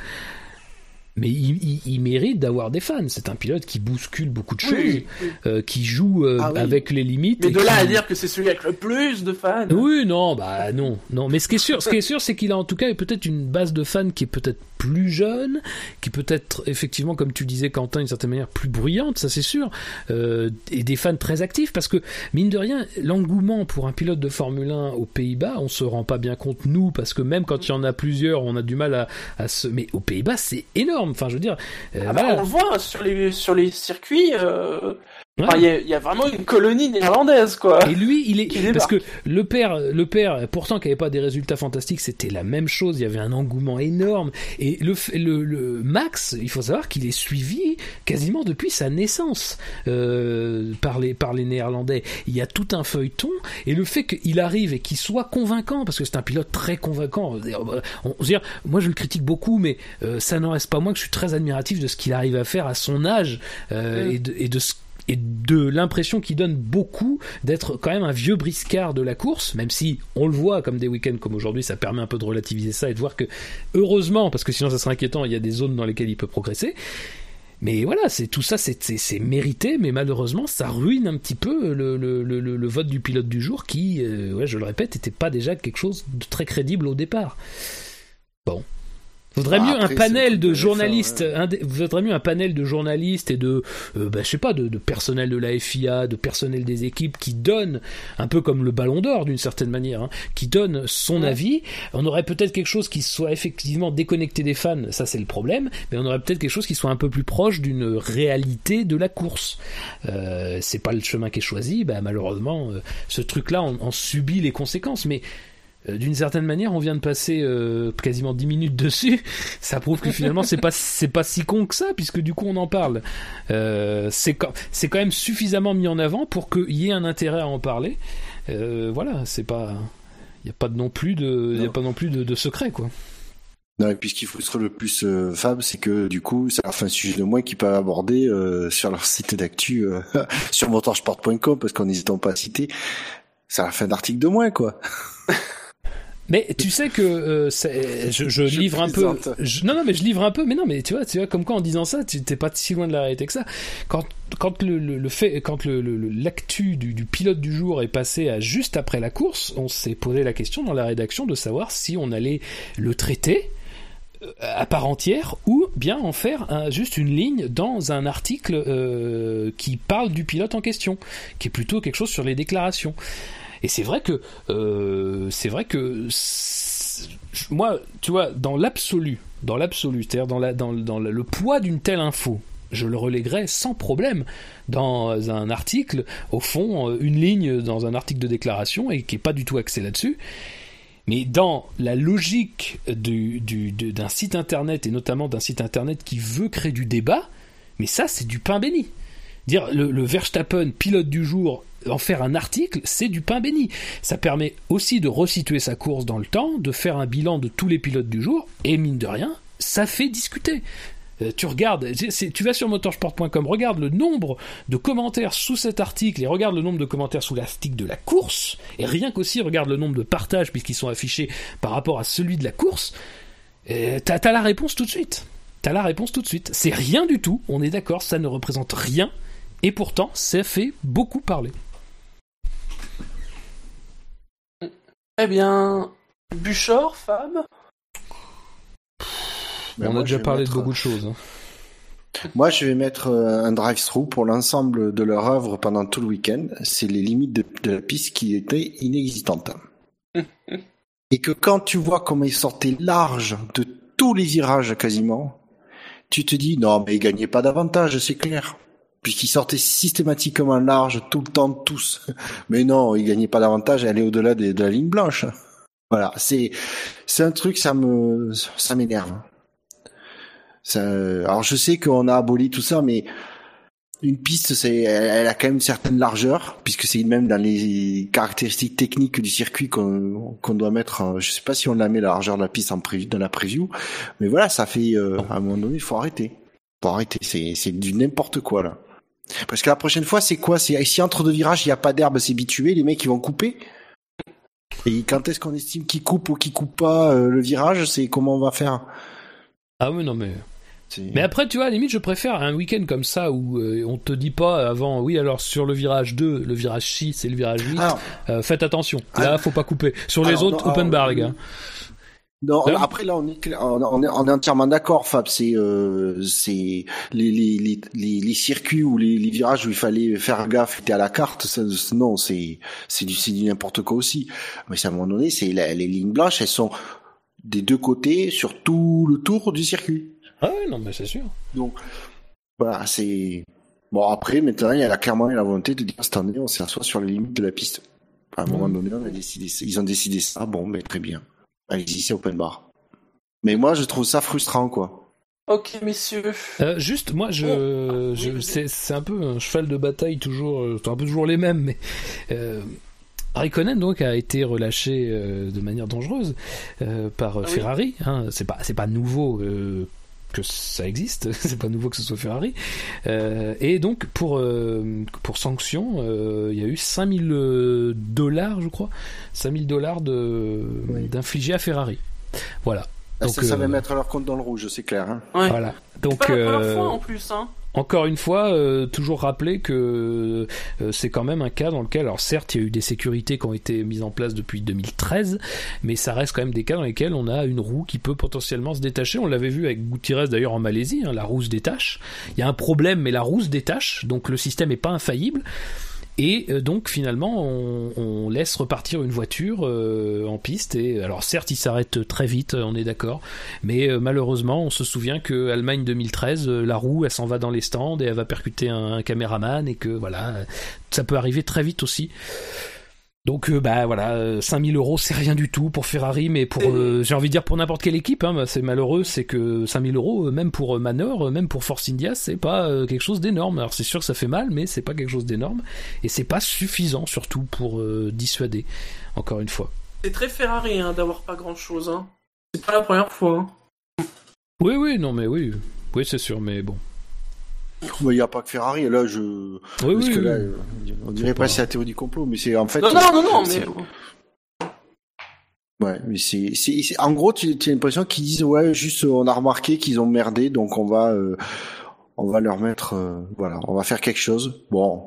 mais il, il- il mérite d'avoir des fans c'est un pilote qui bouscule beaucoup de choses Oui, euh, qui joue euh, Ah oui. avec les limites Mais et de là qui- à dire que c'est celui avec le plus de fans. oui, non, bah non, non. Mais ce qui est sûr, ce qui est sûr, c'est qu'il a en tout cas peut-être une base de fans qui est peut-être plus jeune, qui peut être effectivement, comme tu disais, Quentin, d'une certaine manière plus bruyante, ça c'est sûr, euh, et des fans très actifs, parce que mine de rien, l'engouement pour un pilote de Formule 1 aux Pays-Bas, on se rend pas bien compte nous, parce que même quand il y en a plusieurs, on a du mal à, à se. Mais aux Pays-Bas, c'est énorme. Enfin, je veux dire, euh, Ah bah, voilà. on le voit sur les, sur les circuits. euh, Ouais. enfin, Il y, a- il y a vraiment une colonie néerlandaise, quoi. Et lui, il est parce que le père, le père, pourtant qui avait pas des résultats fantastiques, c'était la même chose. Il y avait un engouement énorme. Et le, le, le Max, il faut savoir qu'il est suivi quasiment depuis sa naissance euh, par les par les Néerlandais. Il y a tout un feuilleton et le fait qu'il arrive et qu'il soit convaincant, parce que c'est un pilote très convaincant. On, on- dire, moi je le critique beaucoup, mais euh, ça n'en reste pas moins que je suis très admiratif de ce qu'il arrive à faire à son âge euh, Mm. et de, et de ce et de l'impression qu'il donne beaucoup d'être quand même un vieux briscard de la course, même si on le voit comme des week-ends comme aujourd'hui, ça permet un peu de relativiser ça et de voir que, heureusement, parce que sinon ça serait inquiétant, il y a des zones dans lesquelles il peut progresser. Mais voilà, c'est tout ça, c'est- mérité, mais malheureusement, ça ruine un petit peu le, vote du pilote du jour qui, euh, ouais, je le répète, était pas déjà quelque chose de très crédible au départ. Bon. Vaudrait mieux un panel de journalistes, vaudrait mieux un panel de journalistes et de, euh, bah, je sais pas, de, de personnel de la FIA, de personnel des équipes qui donne un peu comme le Ballon d'Or d'une certaine manière, hein, qui donne son Ouais. avis. On aurait peut-être quelque chose qui soit effectivement déconnecté des fans, ça c'est le problème, mais on aurait peut-être quelque chose qui soit un peu plus proche d'une réalité de la course. Euh, c'est pas le chemin qui est choisi, bah, malheureusement, euh, ce truc-là en, en subit les conséquences, mais d'une certaine manière, on vient de passer euh, quasiment 10 minutes dessus. Ça prouve que finalement, c'est pas c'est pas si con que ça, puisque du coup, on en parle. Euh, c'est quand c'est quand même suffisamment mis en avant pour qu'il y ait un intérêt à en parler. Euh, voilà, c'est pas il y a pas non plus de il y a pas non plus de, de secret quoi. Non, et puis ce qui frustre le plus euh, Fab, c'est que du coup, fait un sujet de moins qu'ils peuvent aborder euh, sur leur site d'actu euh, sur motorsport.com parce qu'en n'hésitant pas à citer, ça leur fait un article de moins, quoi. Mais tu sais que euh, je, je Je livre un peu. je- non, non, mais je livre un peu. Mais non, mais tu vois, tu vois, comme quoi en disant ça, tu t'es pas si loin de la réalité que ça. Quand, quand le, le, le fait, quand le- l'actu du, du pilote du jour est passé à juste après la course, on s'est posé la question dans la rédaction de savoir si on allait le traiter euh, à part entière ou bien en faire un- juste une ligne dans un article euh, qui parle du pilote en question, qui est plutôt quelque chose sur les déclarations. Et c'est vrai que euh, c'est vrai que moi, tu vois, dans l'absolu, dans l'absolu, c'est-à-dire dans, le poids d'une telle info, je le reléguerais sans problème dans un article, au fond, euh, une ligne dans un article de déclaration et qui est pas du tout axé là-dessus. Mais dans la logique d'un site internet et notamment d'un site internet qui veut créer du débat, mais ça c'est du pain béni. Dire le Verstappen pilote du jour, en faire un article, c'est du pain béni. Ça permet aussi de resituer sa course dans le temps, de faire un bilan de tous les pilotes du jour, et mine de rien, ça fait discuter. Euh, tu regardes, tu vas sur motorsport.com, regarde le nombre de commentaires sous cet article et regarde le nombre de commentaires sous l'article de la course, et rien qu'aussi regarde le nombre de partages puisqu'ils sont affichés par rapport à celui de la course, t'as t'as la réponse tout de suite. T'as la réponse tout de suite. C'est rien du tout, on est d'accord, ça ne représente rien, et pourtant ça fait beaucoup parler. Eh bien, Buchor, Fab Ben, on moi, a je déjà vais parlé mettre- de beaucoup de choses. hein. Moi, je vais mettre euh, un drive-through pour l'ensemble de leur œuvre pendant tout le week-end. C'est les limites de, de la piste qui étaient inexistantes. Et que quand tu vois comment ils sortaient large de tous les virages quasiment, tu te dis non mais ils gagnaient pas d'avantage, c'est clair. Puisqu'ils sortaient systématiquement large tout le temps tous. Mais non, ils gagnaient pas d'avantage à aller au-delà de la ligne blanche. Voilà, c'est c'est un truc ça me ça m'énerve. Ça, alors je sais qu'on a aboli tout ça, mais une piste, c'est, elle, elle a quand même une certaine largeur, puisque c'est même dans les caractéristiques techniques du circuit qu'on qu'on doit mettre. Je sais pas si on la met la largeur de la piste en preview, dans la preview, mais voilà, ça fait euh, à un moment donné, il faut arrêter. Faut arrêter, c'est c'est du n'importe quoi là. Parce que la prochaine fois, c'est quoi? C'est si entre deux virages, il y a pas d'herbe, c'est bitué, les mecs ils vont couper? Et quand est-ce qu'on estime qui coupe ou qui coupe pas euh, le virage C'est comment on va faire? Ah oui, non mais... Mais après, tu vois, à la limite, je préfère un week-end comme ça où euh, on te dit pas avant, oui, alors sur le virage 2, le virage 6 et le virage 8, Alors, euh, faites attention. Là, Ah. faut pas couper. Sur les Alors, autres, non, open alors, bar, les gars. Non, après là on est on est, on est entièrement d'accord Fab, c'est euh, c'est les, les, les, les, circuits ou les, les virages où il fallait faire gaffe était à la carte, ça, non, c'est c'est du c'est du n'importe quoi aussi. Mais à un moment donné, c'est les lignes blanches, elles sont des deux côtés sur tout le tour du circuit. Ah oui, non, mais c'est sûr. Donc voilà, c'est bon après maintenant il y a la- clairement la volonté de dire cette année on s'assoit sur les limites de la piste. À un moment donné, on a décidé, ils ont décidé ça. Bon, mais très bien. Allez-y, c'est open bar. Mais moi, je trouve ça frustrant, quoi. Ok, messieurs. Euh, juste, moi, je, Oh, je c'est, c'est un peu un cheval de bataille toujours, euh, c'est un peu toujours les mêmes, mais euh, Raikkonen donc a été relâché euh, de manière dangereuse euh, par oui. Ferrari. Hein, c'est pas, c'est pas nouveau. euh, que ça existe, c'est pas nouveau que ce soit Ferrari. Euh, et donc pour euh, pour sanction, euh, il y a eu 5000 euh, dollars, je crois, 5000 dollars de Oui. d'infliger à Ferrari. Voilà. Là, Donc, ça, ça va mettre leur compte dans le rouge, c'est clair. Hein. Ouais. Voilà. Donc pas la première euh, fois en plus, hein. Encore une fois, euh, toujours rappeler que euh, c'est quand même un cas dans lequel, alors certes, il y a eu des sécurités qui ont été mises en place depuis 2013, mais ça reste quand même des cas dans lesquels on a une roue qui peut potentiellement se détacher. On l'avait vu avec Gutiérrez d'ailleurs en Malaisie, hein, la roue se détache. Il y a un problème, mais la roue se détache, donc le système n'est pas infaillible. Et euh, donc finalement, on, laisse repartir une voiture euh, en piste. Et alors certes, il s'arrête très vite, on est d'accord. Mais euh, malheureusement, on se souvient que Allemagne 2013, euh, la roue, elle s'en va dans les stands et elle va percuter un, un caméraman et que voilà, euh, ça peut arriver très vite aussi. Donc euh, bah voilà, euh, 5000 euros c'est rien du tout pour Ferrari, mais pour euh, j'ai envie de dire pour n'importe quelle équipe, hein, bah, c'est malheureux, c'est que 5000 euros, euh, même pour euh, Manor, euh, même pour Force India, c'est pas euh, quelque chose d'énorme. Alors c'est sûr que ça fait mal, mais c'est pas quelque chose d'énorme et c'est pas suffisant surtout pour euh, dissuader. Encore une fois. C'est très Ferrari hein, d'avoir pas grand chose. Hein. C'est pas la première fois. Hein. Oui oui non mais oui oui c'est sûr mais bon. Il n'y a pas que Ferrari. Là, je. Oui Parce oui. que là, oui. on dirait pas c'est la théorie du complot, mais c'est en fait. Non, non, non, non, mais c'est- Ouais, mais c'est, en gros, tu, as l'impression qu'ils disent ouais, juste on a remarqué qu'ils ont merdé, donc on va, euh, on va leur mettre, euh, voilà, on va faire quelque chose. Bon, de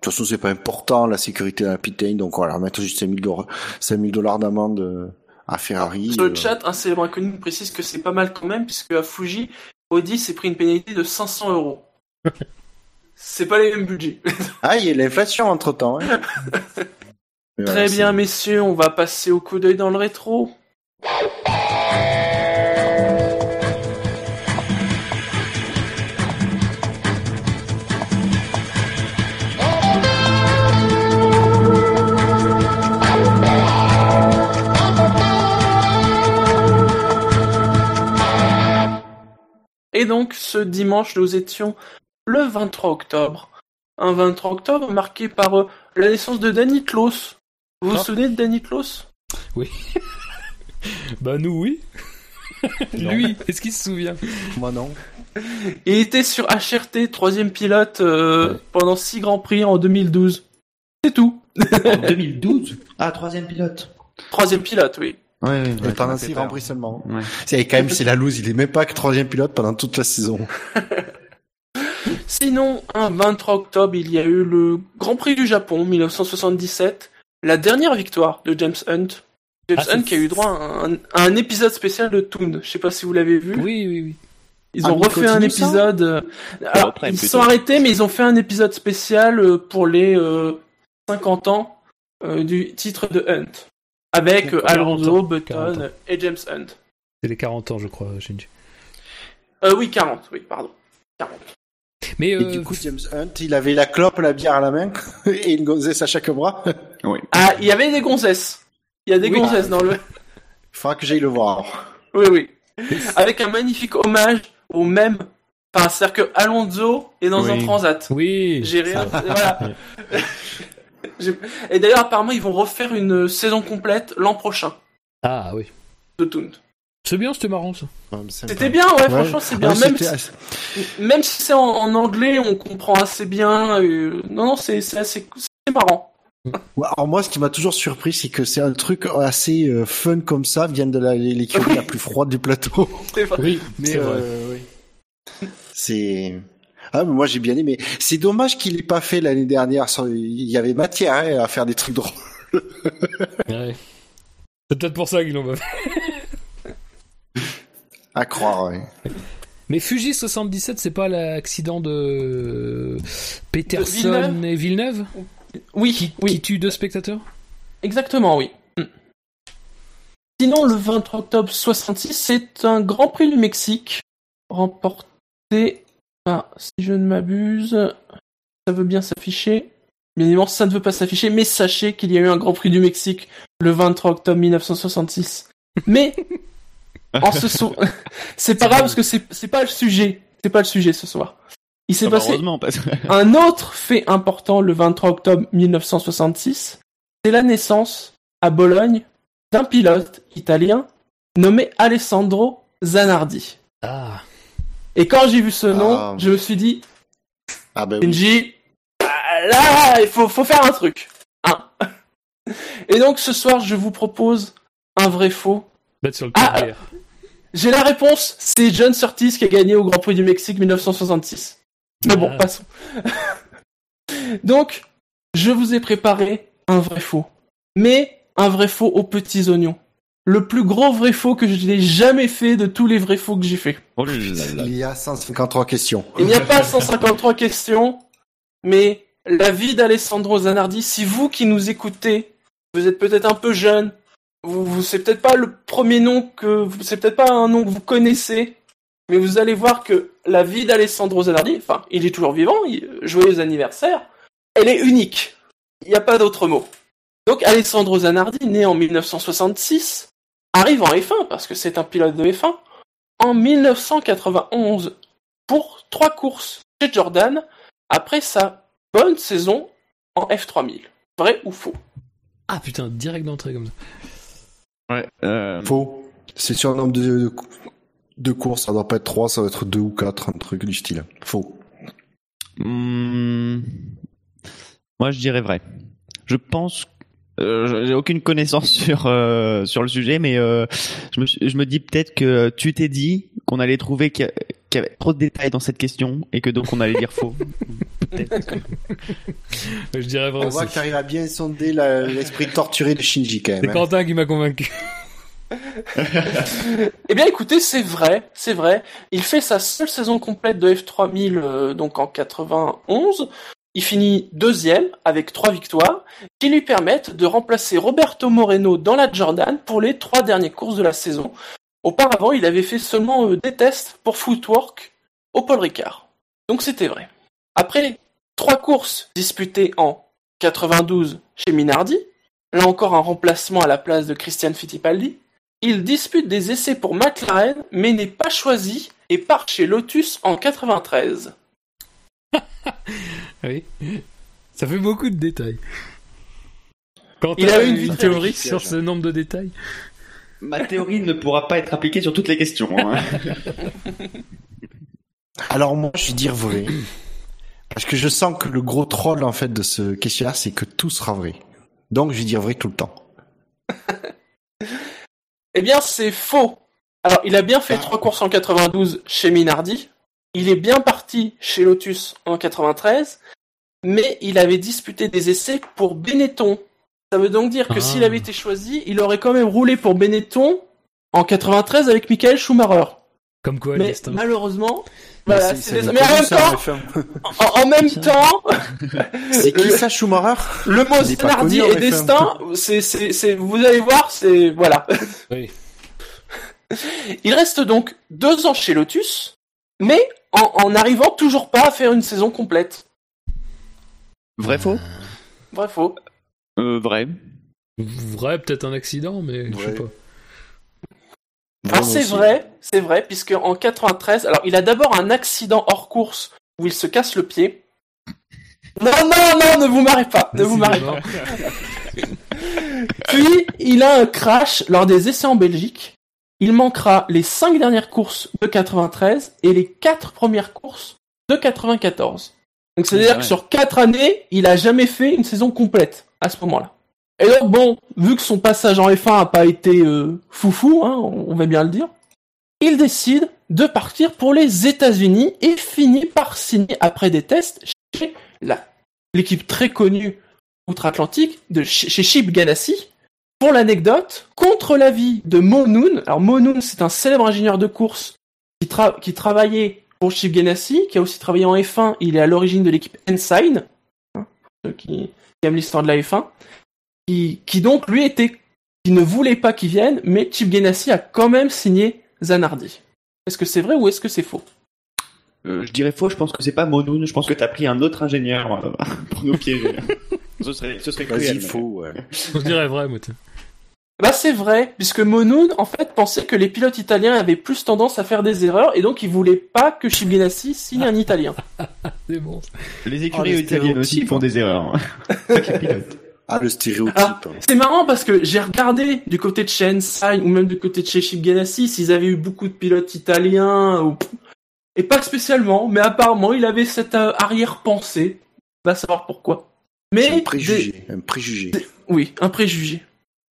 toute façon, c'est pas important la sécurité de la pit lane, donc on va leur mettre juste 5000 dollars, 5000 dollars d'amende euh, à Ferrari. Sur le euh. chat, un célèbre inconnu nous précise que c'est pas mal quand même, puisque à Fuji, Audi s'est pris une pénalité de 500 euros. c'est pas les mêmes budgets. Ah, il y a l'inflation entre temps. Hein. Très bien, messieurs, on va passer au coup d'œil dans le rétro. Et donc, ce dimanche, nous étions le 23 octobre. Un 23 octobre marqué par euh, la naissance de Danny Klaus. Vous vous Ah. souvenez de Danny Klaus Bah nous oui. Lui, est-ce qu'il se souvient? Moi non. Il était sur HRT, troisième pilote euh, pendant six grands prix en 2012. C'est tout. En 2012 Ah, troisième pilote. Troisième pilote, oui. M'a d'un fait six peur. Grand Prix seulement. Ouais. C'est quand même c'est la loose. Il est même pas que troisième pilote pendant toute la saison. Sinon, un 23 octobre, il y a eu le Grand Prix du Japon 1977, la dernière victoire de James Hunt. James Ah, Hunt qui a eu droit à un, à un épisode spécial de Toon. Je sais pas si vous l'avez vu. Oui, oui, oui. Ils Ah, ont il refait un épisode. euh, alors, ils se sont arrêtés, mais ils ont fait un épisode spécial euh, pour les euh, 50 ans euh, du titre de Hunt. Avec euh, 40 Alonso, ans. Button 40 ans. et James Hunt. C'est les 40 ans, je crois, Shinji. Oui, 40, oui, pardon. 40. Mais Et euh, du coup, James Hunt, il avait la clope, la bière à la main et une gonzesse à chaque bras. Oui. Ah, il y avait des gonzesses. Il y a des Oui. gonzesses dans le. Il faudra que j'aille le voir. Oui, oui. Avec un magnifique hommage au même. Enfin, c'est-à-dire que Alonso est dans un transat. oui. J'ai rien. voilà. Et d'ailleurs, apparemment, ils vont refaire une saison complète l'an prochain Ah oui. de Toon. C'est bien, c'était marrant ça. C'était bien, ouais, franchement, c'est bien. Même, si, même si c'est en, en anglais, on comprend assez bien. euh, Non, non, c'est assez c'est marrant. Ouais, alors moi, ce qui m'a toujours surpris, c'est que c'est un truc assez euh, fun comme ça, vient de la- l'écurie la plus froide du plateau. Oui, Mais euh, oui. c'est ah mais moi j'ai bien aimé. C'est dommage qu'il l'ait pas fait l'année dernière. sans- Il y avait matière hein, à faire des trucs drôles. Ouais. C'est peut-être pour ça qu'ils l'ont pas fait. À croire. Ouais. Mais Fuji 77, c'est pas l'accident de Peterson Villeneuve et Villeneuve Oui, qui, oui. qui tue deux spectateurs? Exactement, oui. Mm. Sinon, le 23 octobre 66, c'est un Grand Prix du Mexique remporté par, si je ne m'abuse, ça veut bien s'afficher. Bien évidemment, ça ne veut pas s'afficher, mais sachez qu'il y a eu un Grand Prix du Mexique le 23 octobre 1966. Mais, en ce soir, c'est pas grave parce que c'est c'est pas le sujet. C'est pas le sujet ce soir. Il s'est Ah bah, passé parce un autre fait important le 23 octobre 1966, c'est la naissance à Bologne d'un pilote italien nommé Alessandro Zanardi. Ah. Et quand j'ai vu ce nom, Ah. je me suis dit, Ah ben. Benji, là, il faut, faut faire un truc. Hein. Et donc ce soir, je vous propose un vrai faux. Battre sur le Ah, carrière. J'ai la réponse, c'est John Surtees qui a gagné au Grand Prix du Mexique 1966. Mais bon, Ah. passons. Donc, je vous ai préparé un vrai faux. Mais un vrai faux aux petits oignons. Le plus gros vrai faux que je n'ai jamais fait de tous les vrais faux que j'ai fait. Oh. Il y a 153 questions. Il n'y a pas 153 questions, mais la vie d'Alessandro Zanardi, si vous qui nous écoutez, vous êtes peut-être un peu jeune, c'est peut-être pas le premier nom que, c'est peut-être pas un nom que vous connaissez, mais vous allez voir que la vie d'Alessandro Zanardi, enfin, il est toujours vivant, joyeux anniversaire, elle est unique. Il n'y a pas d'autre mot. Donc Alessandro Zanardi, né en 1966, arrive en F1 parce que c'est un pilote de F1 en 1991 pour trois courses chez Jordan après sa bonne saison en F3000. Vrai ou faux? Ah putain, direct d'entrée comme ça. Ouais, euh, Faux. C'est sur le nombre de, de, de courses, ça doit pas être 3, ça va être 2 ou 4, un truc du style. Faux. hmm, Moi, je dirais vrai. Je pense euh, j'ai aucune connaissance sur euh, sur le sujet, mais euh, je, me, je me dis peut-être que tu t'es dit qu'on allait trouver qu'il y, avait trop de détails dans cette question et que donc on allait dire faux. Peut-être. Je dirais vrai On voit que tu arrives à bien sonder l'esprit torturé de Shinji quand C'est même. hein. Quentin qui m'a convaincu. Eh bien, écoutez, c'est vrai, c'est vrai. Il fait sa seule saison complète de F3000, euh, donc en 91. Il finit deuxième avec trois victoires qui lui permettent de remplacer Roberto Moreno dans la Jordan pour les trois dernières courses de la saison. Auparavant, il avait fait seulement euh, des tests pour Footwork au Paul Ricard. Donc c'était vrai. Après trois courses disputées en 92 chez Minardi, là encore un remplacement à la place de Christian Fittipaldi, il dispute des essais pour McLaren, mais n'est pas choisi et part chez Lotus en 93. Oui. Ça fait beaucoup de détails. Il a eu une une théorie sur ce nombre de détails? Ma théorie ne pourra pas être appliquée sur toutes les questions. hein. Alors moi, je vais dire vrai. Parce que je sens que le gros troll en fait de ce questionnaire, c'est que tout sera vrai. Donc je vais dire vrai tout le temps. Eh bien, c'est faux. Alors, il a bien fait trois courses en 92 chez Minardi. Il est bien parti chez Lotus en 93. Mais il avait disputé des essais pour Benetton. Ça veut donc dire que Ah. s'il avait été choisi, il aurait quand même roulé pour Benetton en 93 avec Michael Schumacher. Comme quoi, le mais destin. malheureusement, voilà, c'est- c'est c'est des- mais en même temps, en, en même temps, C'est qui ça, Schumacher? le mot en et destin, c'est, c'est, c'est, vous allez voir, c'est, voilà. Oui. Il reste donc deux ans chez Lotus, mais en, en arrivant toujours pas à faire une saison complète. Vrai faux? Vrai faux. Euh, Vrai. Vrai, peut-être un accident, mais je sais pas. Alors Vraiment c'est aussi. vrai, c'est vrai, puisque en 93, alors il a d'abord un accident hors course où il se casse le pied. Non, non, non, ne vous marrez pas, ne vous marrez pas. Puis, il a un crash lors des essais en Belgique. Il manquera les cinq dernières courses de 93 et les quatre premières courses de 94. Donc, c'est-à-dire que sur quatre années, il a jamais fait une saison complète à ce moment-là. Et donc, bon, vu que son passage en F1 a pas été euh, foufou, hein, on va bien le dire, il décide de partir pour les États-Unis et finit par signer après des tests chez l'équipe très connue outre-Atlantique de chez Chip Ganassi. Pour l'anecdote, contre l'avis de Mo Noon, alors Mo Noon c'est un célèbre ingénieur de course qui, tra- qui travaillait pour Chip Ganassi, qui a aussi travaillé en F1, il est à l'origine de l'équipe Ensign, hein, qui, l'histoire de la F1, qui, qui donc lui était, qui ne voulait pas qu'il vienne, mais Chip Ganassi a quand même signé Zanardi. Est-ce que c'est vrai ou est-ce que c'est faux? Euh, je dirais faux, je pense que c'est pas Monoun, je pense que t'as pris un autre ingénieur euh, pour nous piéger. ce serait, ce serait cruel. faut. Ouais. On dirait vrai, moi. Bah c'est vrai, puisque Monoun en fait pensait que les pilotes italiens avaient plus tendance à faire des erreurs et donc il voulait pas que Chip Ganassi signe un italien. C'est bon. Les écuries Oh, les italiennes aussi font des erreurs. Ah, le stéréotype. Ah, c'est marrant parce que j'ai regardé du côté de chez Ensign ou même du côté de chez Chip Ganassi s'ils avaient eu beaucoup de pilotes italiens ou et pas spécialement, mais apparemment il avait cette euh, arrière-pensée, va savoir pourquoi. Mais des-. Un préjugé. Oui, un préjugé.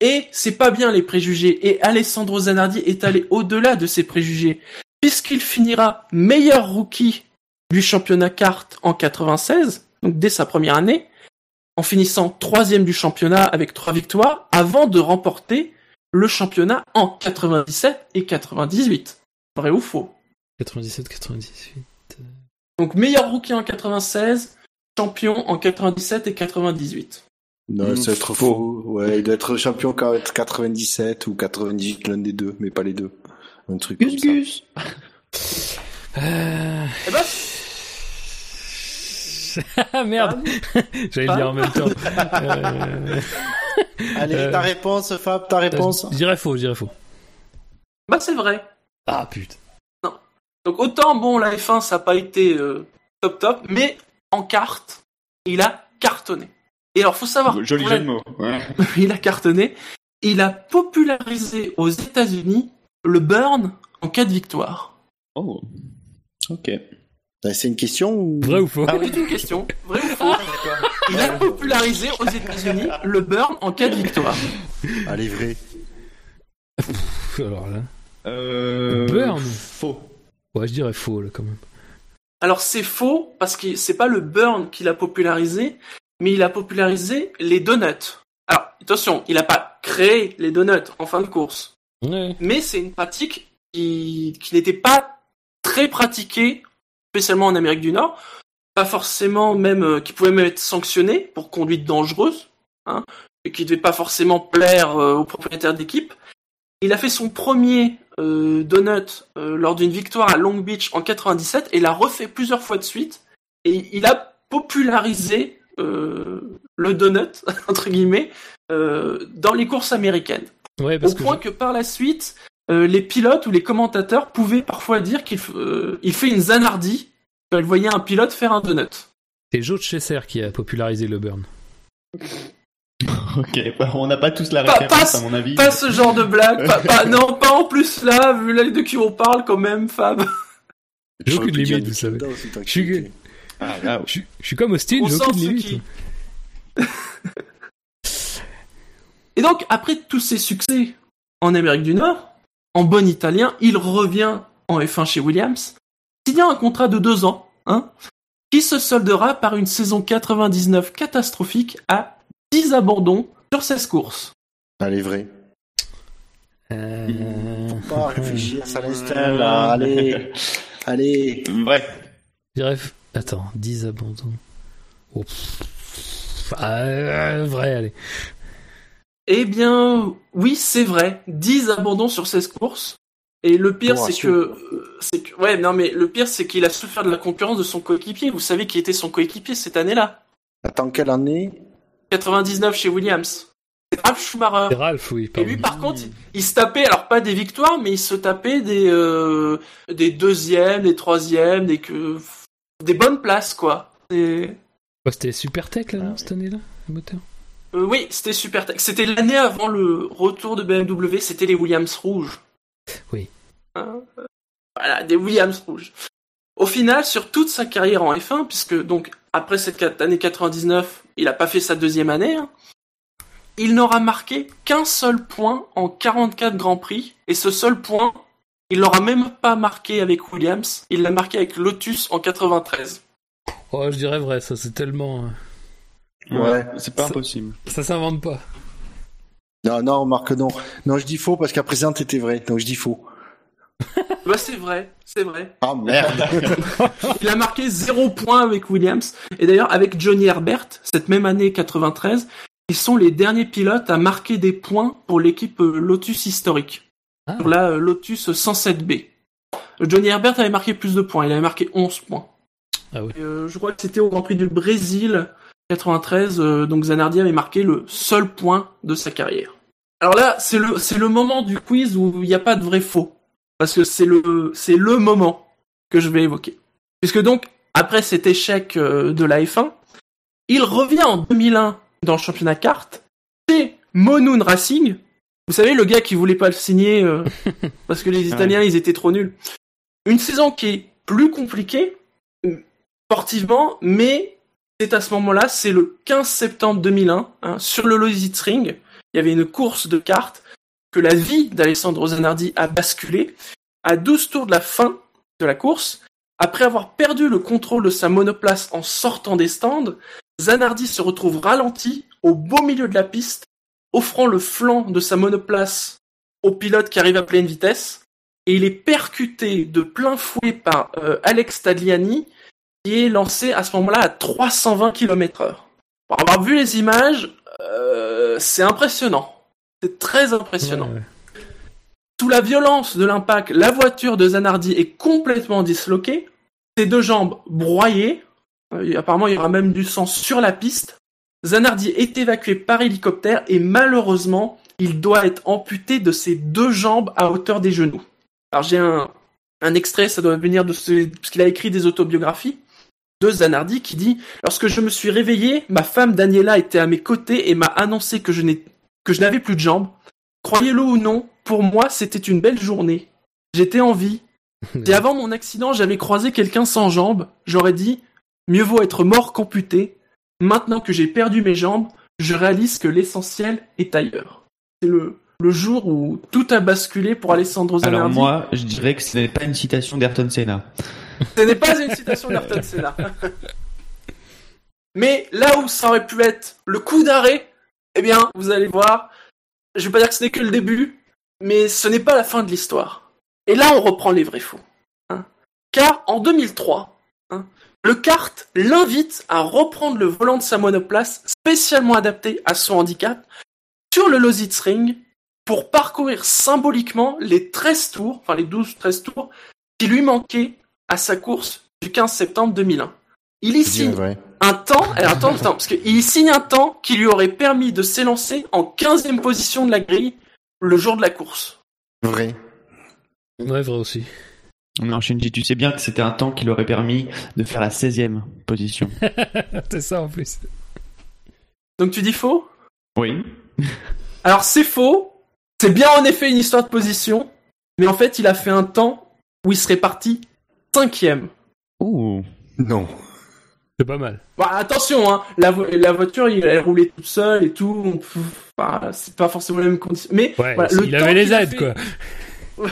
Et c'est pas bien les préjugés. Et Alessandro Zanardi est allé au-delà de ces préjugés, puisqu'il finira meilleur rookie du championnat kart en 96, donc dès sa première année, en finissant troisième du championnat avec trois victoires, avant de remporter le championnat en 97 et 98. Vrai ou faux? 97, 98. Donc meilleur rookie en 96, champion en 97 et 98. Non, c'est être faux. Ouais, il doit être champion quand 97 ou 98, l'un des deux, mais pas les deux. Un truc comme Gus ça. Gus. Euh... Eh ben, Ah merde J'allais le dire en même temps. Euh... Allez, Euh, ta réponse, Fab, ta réponse. Je dirais faux, je dirais faux. bah c'est vrai. Ah putain. Donc autant bon la F1 ça n'a pas été euh, top top, mais en carte il a cartonné. Et alors faut savoir, Joli jeu la- de mots. Ouais. il a cartonné, il a popularisé aux États-Unis le burn en cas de victoire. Oh. Ok. Ben, C'est une question ou... Vrai ou faux C'est une question, vrai ou faux il a popularisé aux États-Unis le burn en cas de victoire. Allez, vrai. Pff, Alors là. Euh, Burn. Faux. Ouais, je dirais faux, là, quand même. Alors c'est faux parce que c'est pas le burn qu'il a popularisé, mais il a popularisé les donuts. Alors attention, il a pas créé les donuts en fin de course, mais c'est une pratique qui, qui n'était pas très pratiquée, spécialement en Amérique du Nord, pas forcément même euh, qui pouvait même être sanctionné pour conduite dangereuse, hein, et qui devait pas forcément plaire euh, aux propriétaires d'équipe. Il a fait son premier euh, donut euh, lors d'une victoire à Long Beach en 97 et l'a refait plusieurs fois de suite. Et il a popularisé le donut entre guillemets euh, dans les courses américaines. Ouais, Au parce que point que par la suite, euh, les pilotes ou les commentateurs pouvaient parfois dire qu'il euh, il fait une zanardie quand ils voyaient un pilote faire un donut. c'est Joe Chesser qui a popularisé le burn. Ok, bah, on n'a pas tous la référence pas- à mon avis. Pas ce genre de blague. pas, pas- non, pas en plus là, vu là de qui on parle quand même, Fab. J'ai aucune limite, vous savez. Je suis-. Ah, là, Je, suis- je suis comme Austin, On j'ai aucune limite. qui- Et donc, après tous ces succès en Amérique du Nord, en bon italien, il revient en F1 chez Williams, signant un contrat de deux ans, hein, qui se soldera par une saison 99 catastrophique à 10 abandons sur 16 courses. Allez, vrai. Euh, Faut pas réfléchir à l'instinct, là. Allez. Allez. Vrai. je dirais f- Attends, 10 abandons. Oh. Ah, euh, vrai, allez. Eh bien, oui, c'est vrai. 10 abandons sur 16 courses. Et le pire, Bon c'est que, euh, c'est que, ouais, non, mais le pire, c'est qu'il a souffert de la concurrence de son coéquipier. Vous savez qui était son coéquipier cette année-là? Attends, quelle année? 99 chez Williams. C'est Ralf C'est Schumacher. Ralph, oui, Et lui, par contre, il se tapait, alors pas des victoires, mais il se tapait des, euh, des deuxièmes, des troisièmes, des que, des bonnes places, quoi. Et- Ouais, C'était Super Tech, là, non, Ah, cette année-là, le moteur Euh, oui, c'était super. tech. C'était l'année avant le retour de BMW, c'était les Williams rouges. Oui. Hein, euh, voilà, des Williams rouges. Au final, sur toute sa carrière en F1, puisque donc après cette année 99, il a pas fait sa deuxième année, hein, il n'aura marqué qu'un seul point en 44 Grands Prix, et ce seul point, il l'aura même pas marqué avec Williams, il l'a marqué avec Lotus en 93. Oh, je dirais vrai, ça, c'est tellement. euh, Ouais. C'est pas Ça- impossible. Ça s'invente pas. Non, non, Marc, non. Non, je dis faux parce qu'à présent, t'étais vrai. Donc, je dis faux. Bah c'est vrai, c'est vrai. Ah, merde. Il a marqué 0 points avec Williams. Et d'ailleurs, avec Johnny Herbert, cette même année 93, ils sont les derniers pilotes à marquer des points pour l'équipe euh, Lotus historique. Ah. Sur la euh, Lotus 107B. Johnny Herbert avait marqué plus de points. Il avait marqué 11 points. Ah oui. Et, euh, je crois que c'était au Grand Prix du Brésil 93. euh, donc Zanardi avait marqué le seul point de sa carrière. Alors là, c'est le, c'est le moment du quiz où il n'y a pas de vrai faux. Parce que c'est le, c'est le moment que je vais évoquer. Puisque donc, après cet échec euh, de la F1, il revient en 2001 dans le championnat kart. C'est Monoon Racing. Vous savez, le gars qui voulait pas le signer euh, parce que les Italiens, ils étaient trop nuls. Une saison qui est plus compliquée, euh, sportivement, mais c'est à ce moment-là, c'est le 15 septembre 2001, hein, sur le Ring. Il y avait une course de cartes que la vie d'Alessandro Zanardi a basculé à 12 tours de la fin de la course. Après avoir perdu le contrôle de sa monoplace en sortant des stands, Zanardi se retrouve ralenti au beau milieu de la piste, offrant le flanc de sa monoplace au pilote qui arrive à pleine vitesse, et il est percuté de plein fouet par euh, Alex Tagliani, qui est lancé à ce moment-là à 320 km heure. Pour avoir vu les images, euh, c'est impressionnant. C'est très impressionnant. Ouais, ouais. Sous la violence de l'impact, la voiture de Zanardi est complètement disloquée, ses deux jambes broyées, Euh, apparemment il y aura même du sang sur la piste. Zanardi est évacué par hélicoptère et malheureusement, il doit être amputé de ses deux jambes à hauteur des genoux. Alors j'ai un, un extrait, ça doit venir de ce, parce qu'il a écrit des autobiographies de Zanardi qui dit Lorsque je me suis réveillé, ma femme Daniela était à mes côtés et m'a annoncé que je n'ai- que je n'avais plus de jambes. Croyez-le ou non, pour moi, c'était une belle journée. J'étais en vie. Si avant mon accident, j'avais croisé quelqu'un sans jambes, j'aurais dit mieux vaut être mort qu'amputé. Maintenant que j'ai perdu mes jambes, je réalise que l'essentiel est ailleurs. C'est le, le jour où tout a basculé pour Alessandro Zanardi. Alors moi, je dirais que ce n'est pas une citation d'Ayrton Senna. Ce n'est pas une citation d'Ayrton Senna. Mais là où ça aurait pu être le coup d'arrêt, eh bien, vous allez voir, je vais pas dire que ce n'est que le début, mais ce n'est pas la fin de l'histoire. Et là, on reprend les vrais faux. hein. Car en 2003, hein, le kart l'invite à reprendre le volant de sa monoplace spécialement adapté à son handicap sur le Lozitz Ring pour parcourir symboliquement les 13 tours, enfin les 12-13 tours, qui lui manquaient à sa course du 15 septembre 2001. Il y signe vrai. un temps, attends, parce qu'il y signe un temps qui lui aurait permis de s'élancer en 15e position de la grille le jour de la course. Vrai. Ouais, vrai aussi. Non, Shinji, tu sais bien que c'était un temps qui leur aurait permis de faire la 16e position. C'est ça en plus. Donc tu dis faux? Oui. Alors c'est faux, c'est bien en effet une histoire de position, mais en fait il a fait un temps où il serait parti cinquième. Ouh. Non. C'est pas mal. Bon, attention, hein, la, vo- la voiture, il, elle roulait toute seule et tout. c'est pas forcément la même condition. Mais Ouais, voilà, le il temps avait les aides, fait- quoi.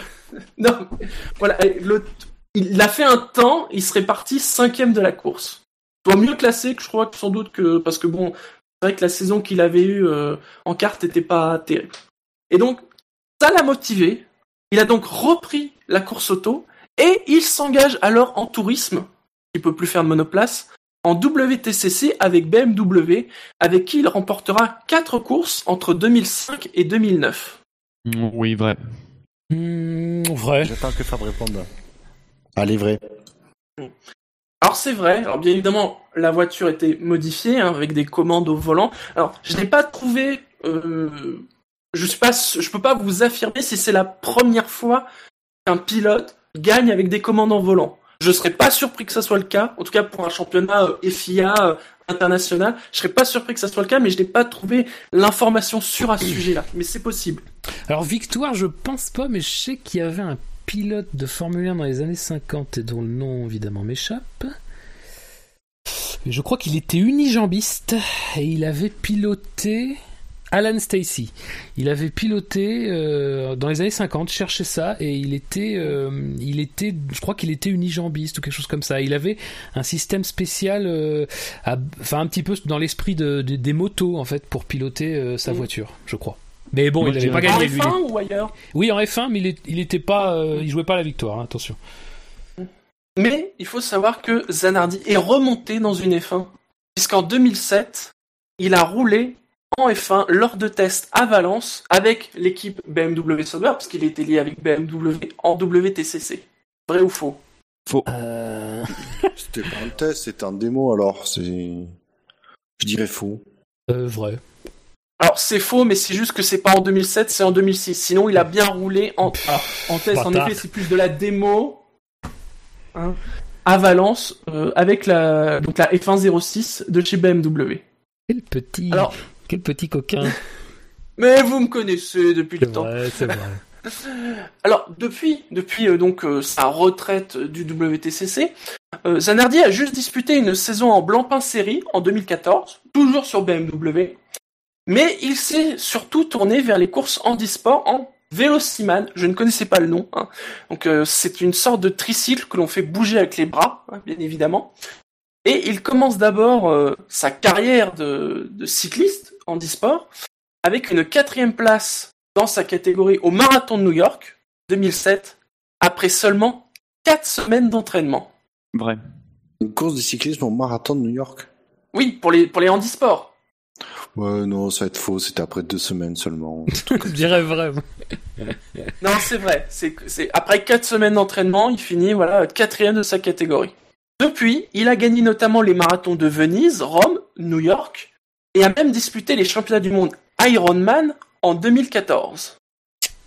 Non, voilà, il a fait un temps, il serait parti cinquième de la course. Soit mieux classé que je crois sans doute que parce que bon, c'est vrai que la saison qu'il avait eue euh, en carte était pas terrible. Et donc ça l'a motivé. Il a donc repris la course auto et il s'engage alors en tourisme, il peut plus faire de monoplace, en WTCC avec BMW, avec qui il remportera quatre courses entre 2005 et 2009. Oui, vrai. Hmm, vrai. J'attends que Fab réponde. Allez, vrai. Alors c'est vrai, alors bien évidemment la voiture était modifiée hein, avec des commandes au volant. Alors je n'ai pas trouvé, euh, je pas, je peux pas vous affirmer si c'est la première fois qu'un pilote gagne avec des commandes en volant. Je serais pas surpris que ça soit le cas, en tout cas pour un championnat euh, FIA euh, international. Je serais pas surpris que ça soit le cas, mais je n'ai pas trouvé l'information sûre à ce sujet-là. Mais c'est possible. Alors Victoire, je pense pas, mais je sais qu'il y avait un pilote de Formule 1 dans les années 50 et dont le nom évidemment m'échappe. Je crois qu'il était unijambiste et il avait piloté Alan Stacy. Il avait piloté euh, dans les années 50, cherchez ça, et il était, euh, il était, je crois qu'il était unijambiste ou quelque chose comme ça. Il avait un système spécial, euh, à- enfin un petit peu dans l'esprit de, de- des motos en fait pour piloter euh, sa Mm. voiture, je crois. Mais bon, Moi, il n'avait pas En gagné lui. F1 ou ailleurs? Oui, en F1, mais il, est- il était pas, euh, il jouait pas à la victoire. hein, attention. Mais il faut savoir que Zanardi est remonté dans une F1, puisqu'en 2007, il a roulé en F1 lors de tests à Valence avec l'équipe BMW Sauber, parce qu'il était lié avec BMW en WTCC. Vrai ou faux? Euh... C'était pas un test, c'était un démo, alors c'est. Je dirais faux. euh, vrai. Alors c'est faux, mais c'est juste que c'est pas en 2007, c'est en 2006. Sinon, il a bien roulé en, alors, en test. En effet, c'est plus de la démo hein, à Valence euh, avec la, donc la F1 06 de chez BMW. Quel petit, Alors, quel petit coquin. mais vous me connaissez depuis le temps. vrai, c'est vrai. Alors depuis depuis euh, donc euh, sa retraite du WTCC, euh, Zanardi a juste disputé une saison en blanc-pain série en 2014, toujours sur BMW, mais il s'est surtout tourné vers les courses handisport en Vélociman. Je ne connaissais pas le nom. hein. Donc c'est une sorte de tricycle que l'on fait bouger avec les bras, hein, bien évidemment. Et il commence d'abord sa carrière de, de cycliste handisport avec une quatrième place dans sa catégorie au marathon de New York 2007 après seulement 4 semaines d'entraînement. Vrai. Une course de cyclisme au marathon de New York Oui, pour les pour les handisports. Ouais, non, ça va être faux, c'était après deux semaines seulement. Je dirais vrai. Non, c'est vrai. C'est c'est après 4 semaines d'entraînement, il finit voilà quatrième de sa catégorie. Depuis, il a gagné notamment les marathons de Venise, Rome, New York et a même disputé les championnats du monde Ironman en 2014.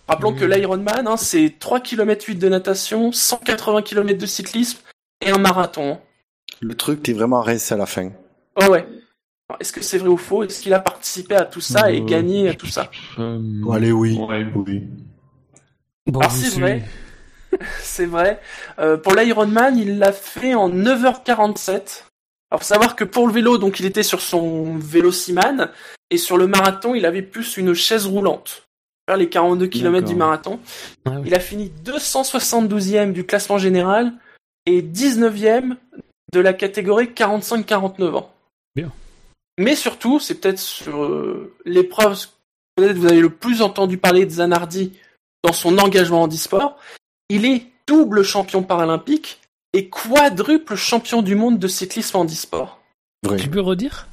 Rappelons Mmh. que l'Ironman, hein, c'est 3 km 8 de natation, 180 km de cyclisme et un marathon. Le truc, t'es vraiment resté à la fin. Oh ouais. Est-ce que c'est vrai ou faux? Est-ce qu'il a participé à tout ça et Euh, gagné à tout ça? Euh, Allez, oui. Ouais, oui. Bon, Alors, c'est suis. vrai. C'est vrai. Euh, pour l'Ironman, il l'a fait en 9h47. Alors faut savoir que pour le vélo, donc il était sur son vélo Siman et sur le marathon, il avait plus une chaise roulante. Faire les 42 km du marathon. Ah oui. Il a fini 272e du classement général et 19e de la catégorie 45-49 ans. Bien. Mais surtout, c'est peut-être sur euh, l'épreuve, peut-être vous avez le plus entendu parler de Zanardi dans son engagement en e-sport. Il est double champion paralympique et quadruple champion du monde de cyclisme en e-sport. Vrai. Tu peux redire?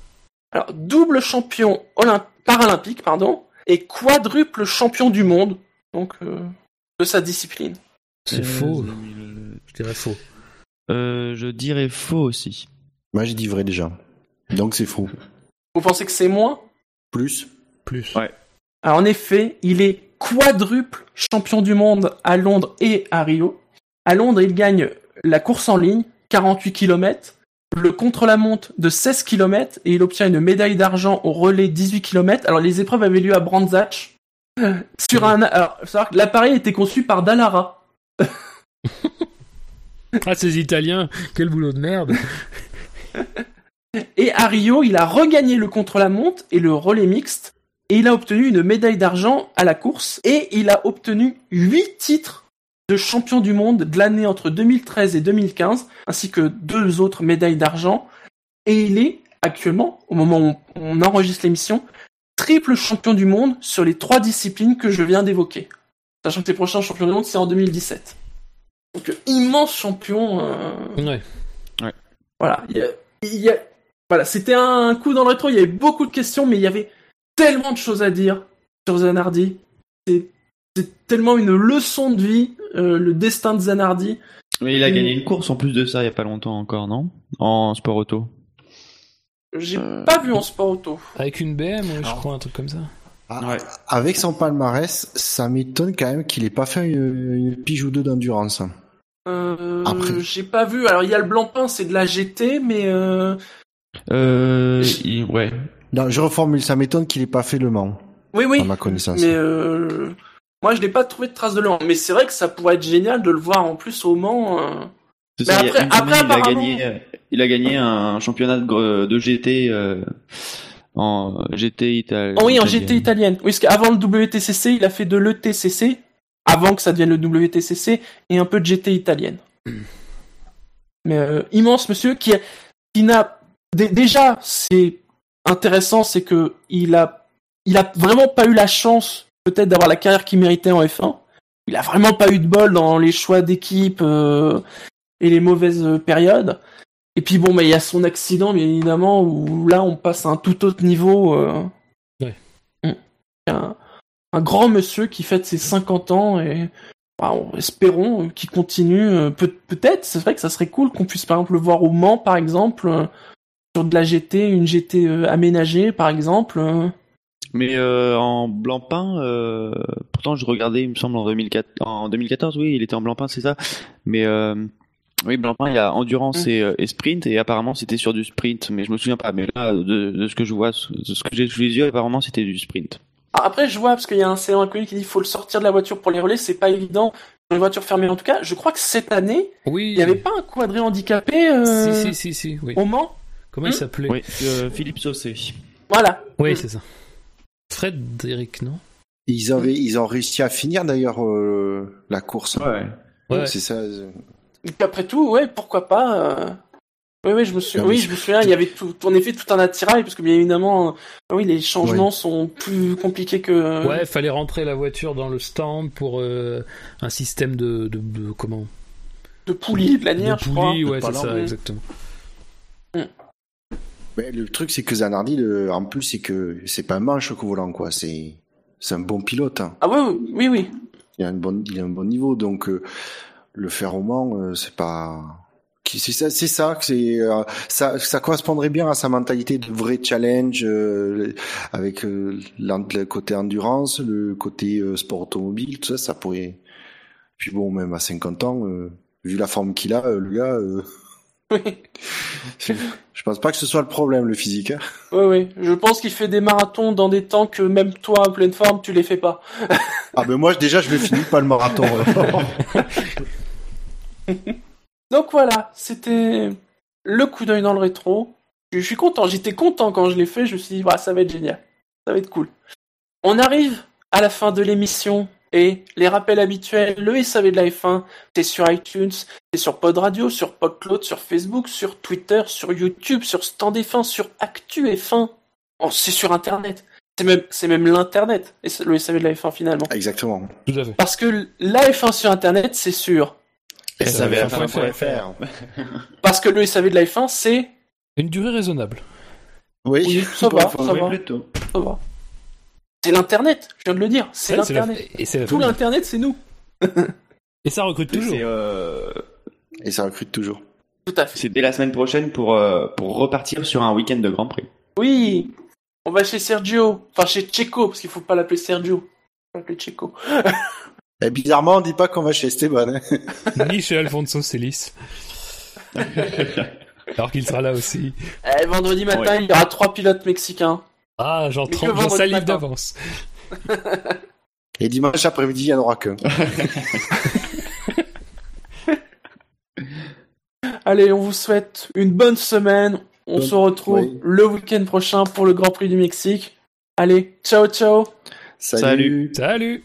Alors, double champion olymp- paralympique, pardon, et quadruple champion du monde, donc euh, de sa discipline. C'est Euh, faux. 2000. Je dirais faux. Euh, je dirais faux aussi. Moi, j'ai dit vrai déjà. Donc c'est faux. Vous pensez que c'est moins? Plus. Plus. Ouais. Alors, en effet, il est quadruple champion du monde à Londres et à Rio. À Londres, il gagne la course en ligne, 48 km, le contre-la-montre de 16 km, et il obtient une médaille d'argent au relais 18 km. Alors, les épreuves avaient lieu à Brands Hatch. Sur un, alors, l'appareil était conçu par Dallara. Ah, ces Italiens, quel boulot de merde. Et à Rio, il a regagné le contre-la-montre et le relais mixte, et il a obtenu une médaille d'argent à la course, et il a obtenu 8 titres de champion du monde de l'année entre 2013 et 2015, ainsi que deux autres médailles d'argent, et il est actuellement, au moment où on enregistre l'émission, triple champion du monde sur les trois disciplines que je viens d'évoquer. Sachant que les prochains champions du monde, c'est en 2017. Donc, euh, immense champion. euh, Ouais. voilà, il y a, il y a- voilà, c'était un coup dans le rétro. Il y avait beaucoup de questions, mais il y avait tellement de choses à dire sur Zanardi. C'est tellement une leçon de vie, euh, le destin de Zanardi. Mais il a gagné une course en plus de ça il y a pas longtemps encore, non? En sport auto. J'ai Euh. pas vu en sport auto. Avec une BM, ouais, je Alors. crois, un truc comme ça. Ah, Ouais. Avec son palmarès, ça m'étonne quand même qu'il ait pas fait une, une pige ou deux d'endurance. Euh, Après. J'ai pas vu. Alors il y a le blanc-pain, c'est de la GT, mais euh... Euh, il- ouais. Non, je reformule, ça m'étonne qu'il ait pas fait le Mans, oui, oui. à ma connaissance. Mais euh... moi, je n'ai pas trouvé de trace de Mans. Mais c'est vrai que ça pourrait être génial de le voir en plus au Mans. euh. Mais ça, il y a après- il a gagné, euh, il a gagné un championnat de, GT euh, en GT italien. Oh oui, en GT italienne. Oui, parce qu'avant le WTCC, il a fait de l'ETCC, avant que ça devienne le WTCC, et un peu de GT italienne. Mais euh, immense monsieur qui, a- qui n'a dé- déjà c'est intéressant, c'est que il a il a vraiment pas eu la chance peut-être d'avoir la carrière qu'il méritait en F1. Il a vraiment pas eu de bol dans les choix d'équipe euh, et les mauvaises euh, périodes. Et puis bon, mais il y a son accident, bien évidemment, où là on passe à un tout autre niveau. euh. Ouais. Mm. Un, un grand monsieur qui fête ses 50 ans et bah, on- espérons qu'il continue. peut- Peut-être, c'est vrai que ça serait cool qu'on puisse par exemple le voir au Mans, par exemple, sur de la GT, une GT aménagée, par exemple. Mais euh, en blanc-pain, euh, pourtant je regardais, il me semble, en, 2004, en 2014, oui, il était en blanc-pain, c'est ça. Mais euh, oui, blanc-pain, il y a endurance Mm. et, et sprint, et apparemment c'était sur du sprint, mais je me souviens pas. Mais là, de, de ce que je vois, de ce que j'ai sous les yeux, apparemment c'était du sprint. Ah, Après, je vois, parce qu'il y a un célèbre inconnu qui dit qu'il faut le sortir de la voiture pour les relais, c'est pas évident. Dans les voitures fermées, en tout cas, je crois que cette année, Oui. il n'y avait pas un quadré handicapé euh, Si, si, si, si, oui. au Mans? Comment Hmm? il s'appelait? Oui, euh, Philippe Saucé. Voilà. Oui, Mm. c'est ça. Frédéric, non? Ils avaient, ils ont réussi à finir d'ailleurs euh, la course. Ouais. Ouais. C'est ça. euh, après tout, ouais, pourquoi pas. euh, Oui, oui, je me souviens. Non, mais Oui, je me souviens. Il y avait tout, en effet tout un attirail, parce que bien évidemment, euh, oui, les changements sont plus compliqués que. Ouais, fallait rentrer la voiture dans le stand pour euh, un système de, de, de- comment? De poulies, de lanières, De je crois. poulies, ouais, c'est ça, exactement. Mais le truc, c'est que Zanardi, le- en plus, c'est que c'est pas un manche au volant, quoi. C'est, c'est un bon pilote. hein. Ah oui, oui, oui. Il a un bon, il a un bon niveau, donc euh, le faire au Mans, euh, c'est pas. C'est ça, c'est ça, c'est euh, ça, ça correspondrait bien à sa mentalité de vrai challenge, euh, avec euh, le côté endurance, le côté euh, sport automobile, tout ça, ça pourrait. Puis bon, même à 50 ans, euh, vu la forme qu'il a, le gars, euh, je pense pas que ce soit le problème, le physique. Hein. oui, oui. Je pense qu'il fait des marathons dans des temps que même toi, en pleine forme, tu les fais pas. Ah ben moi, déjà, je le finis pas le marathon. Donc voilà, c'était le coup d'œil dans le rétro. Je suis content, j'étais content quand je l'ai fait, je me suis dit, bah, ça va être génial, ça va être cool. On arrive à la fin de l'émission et les rappels habituels, le SAV de la F1, c'est sur iTunes, c'est sur Pod Radio, sur PodCloud, sur Facebook, sur Twitter, sur YouTube, sur Stand F1, sur Actu F1. Oh, c'est sur Internet. C'est même, c'est même l'Internet, et c'est le SAV de la F1 finalement. Exactement. Tout à fait. Parce que la F1 sur Internet, c'est sûr. SAVF1.fr. Parce que le SAV de la F1, c'est... Une durée raisonnable. Oui. Oui, ça va, ça va, plutôt. ça va. C'est l'Internet, je viens de le dire, c'est Ouais, c'est la- l'Internet. Et c'est la Tout l'Internet, c'est nous. Et ça recrute toujours. Euh, Et ça recrute toujours. Tout à fait. c'est dès la semaine prochaine pour, euh, pour repartir sur un week-end de Grand Prix. Oui, on va chez Sergio, enfin chez Checo, parce qu'il faut pas l'appeler Sergio, l'appeler Checo. Et bizarrement, on dit pas qu'on va chez Esteban. hein. Ni chez Alfonso Celis. Alors qu'il sera là aussi. Eh, vendredi matin, Ouais. il y aura trois pilotes mexicains. Ah, j'en que salive d'avance. Et dimanche après-midi, il y en aura qu'un. Allez, on vous souhaite une bonne semaine. On se retrouve oui. le week-end prochain pour le Grand Prix du Mexique. Allez, ciao ciao Salut. Salut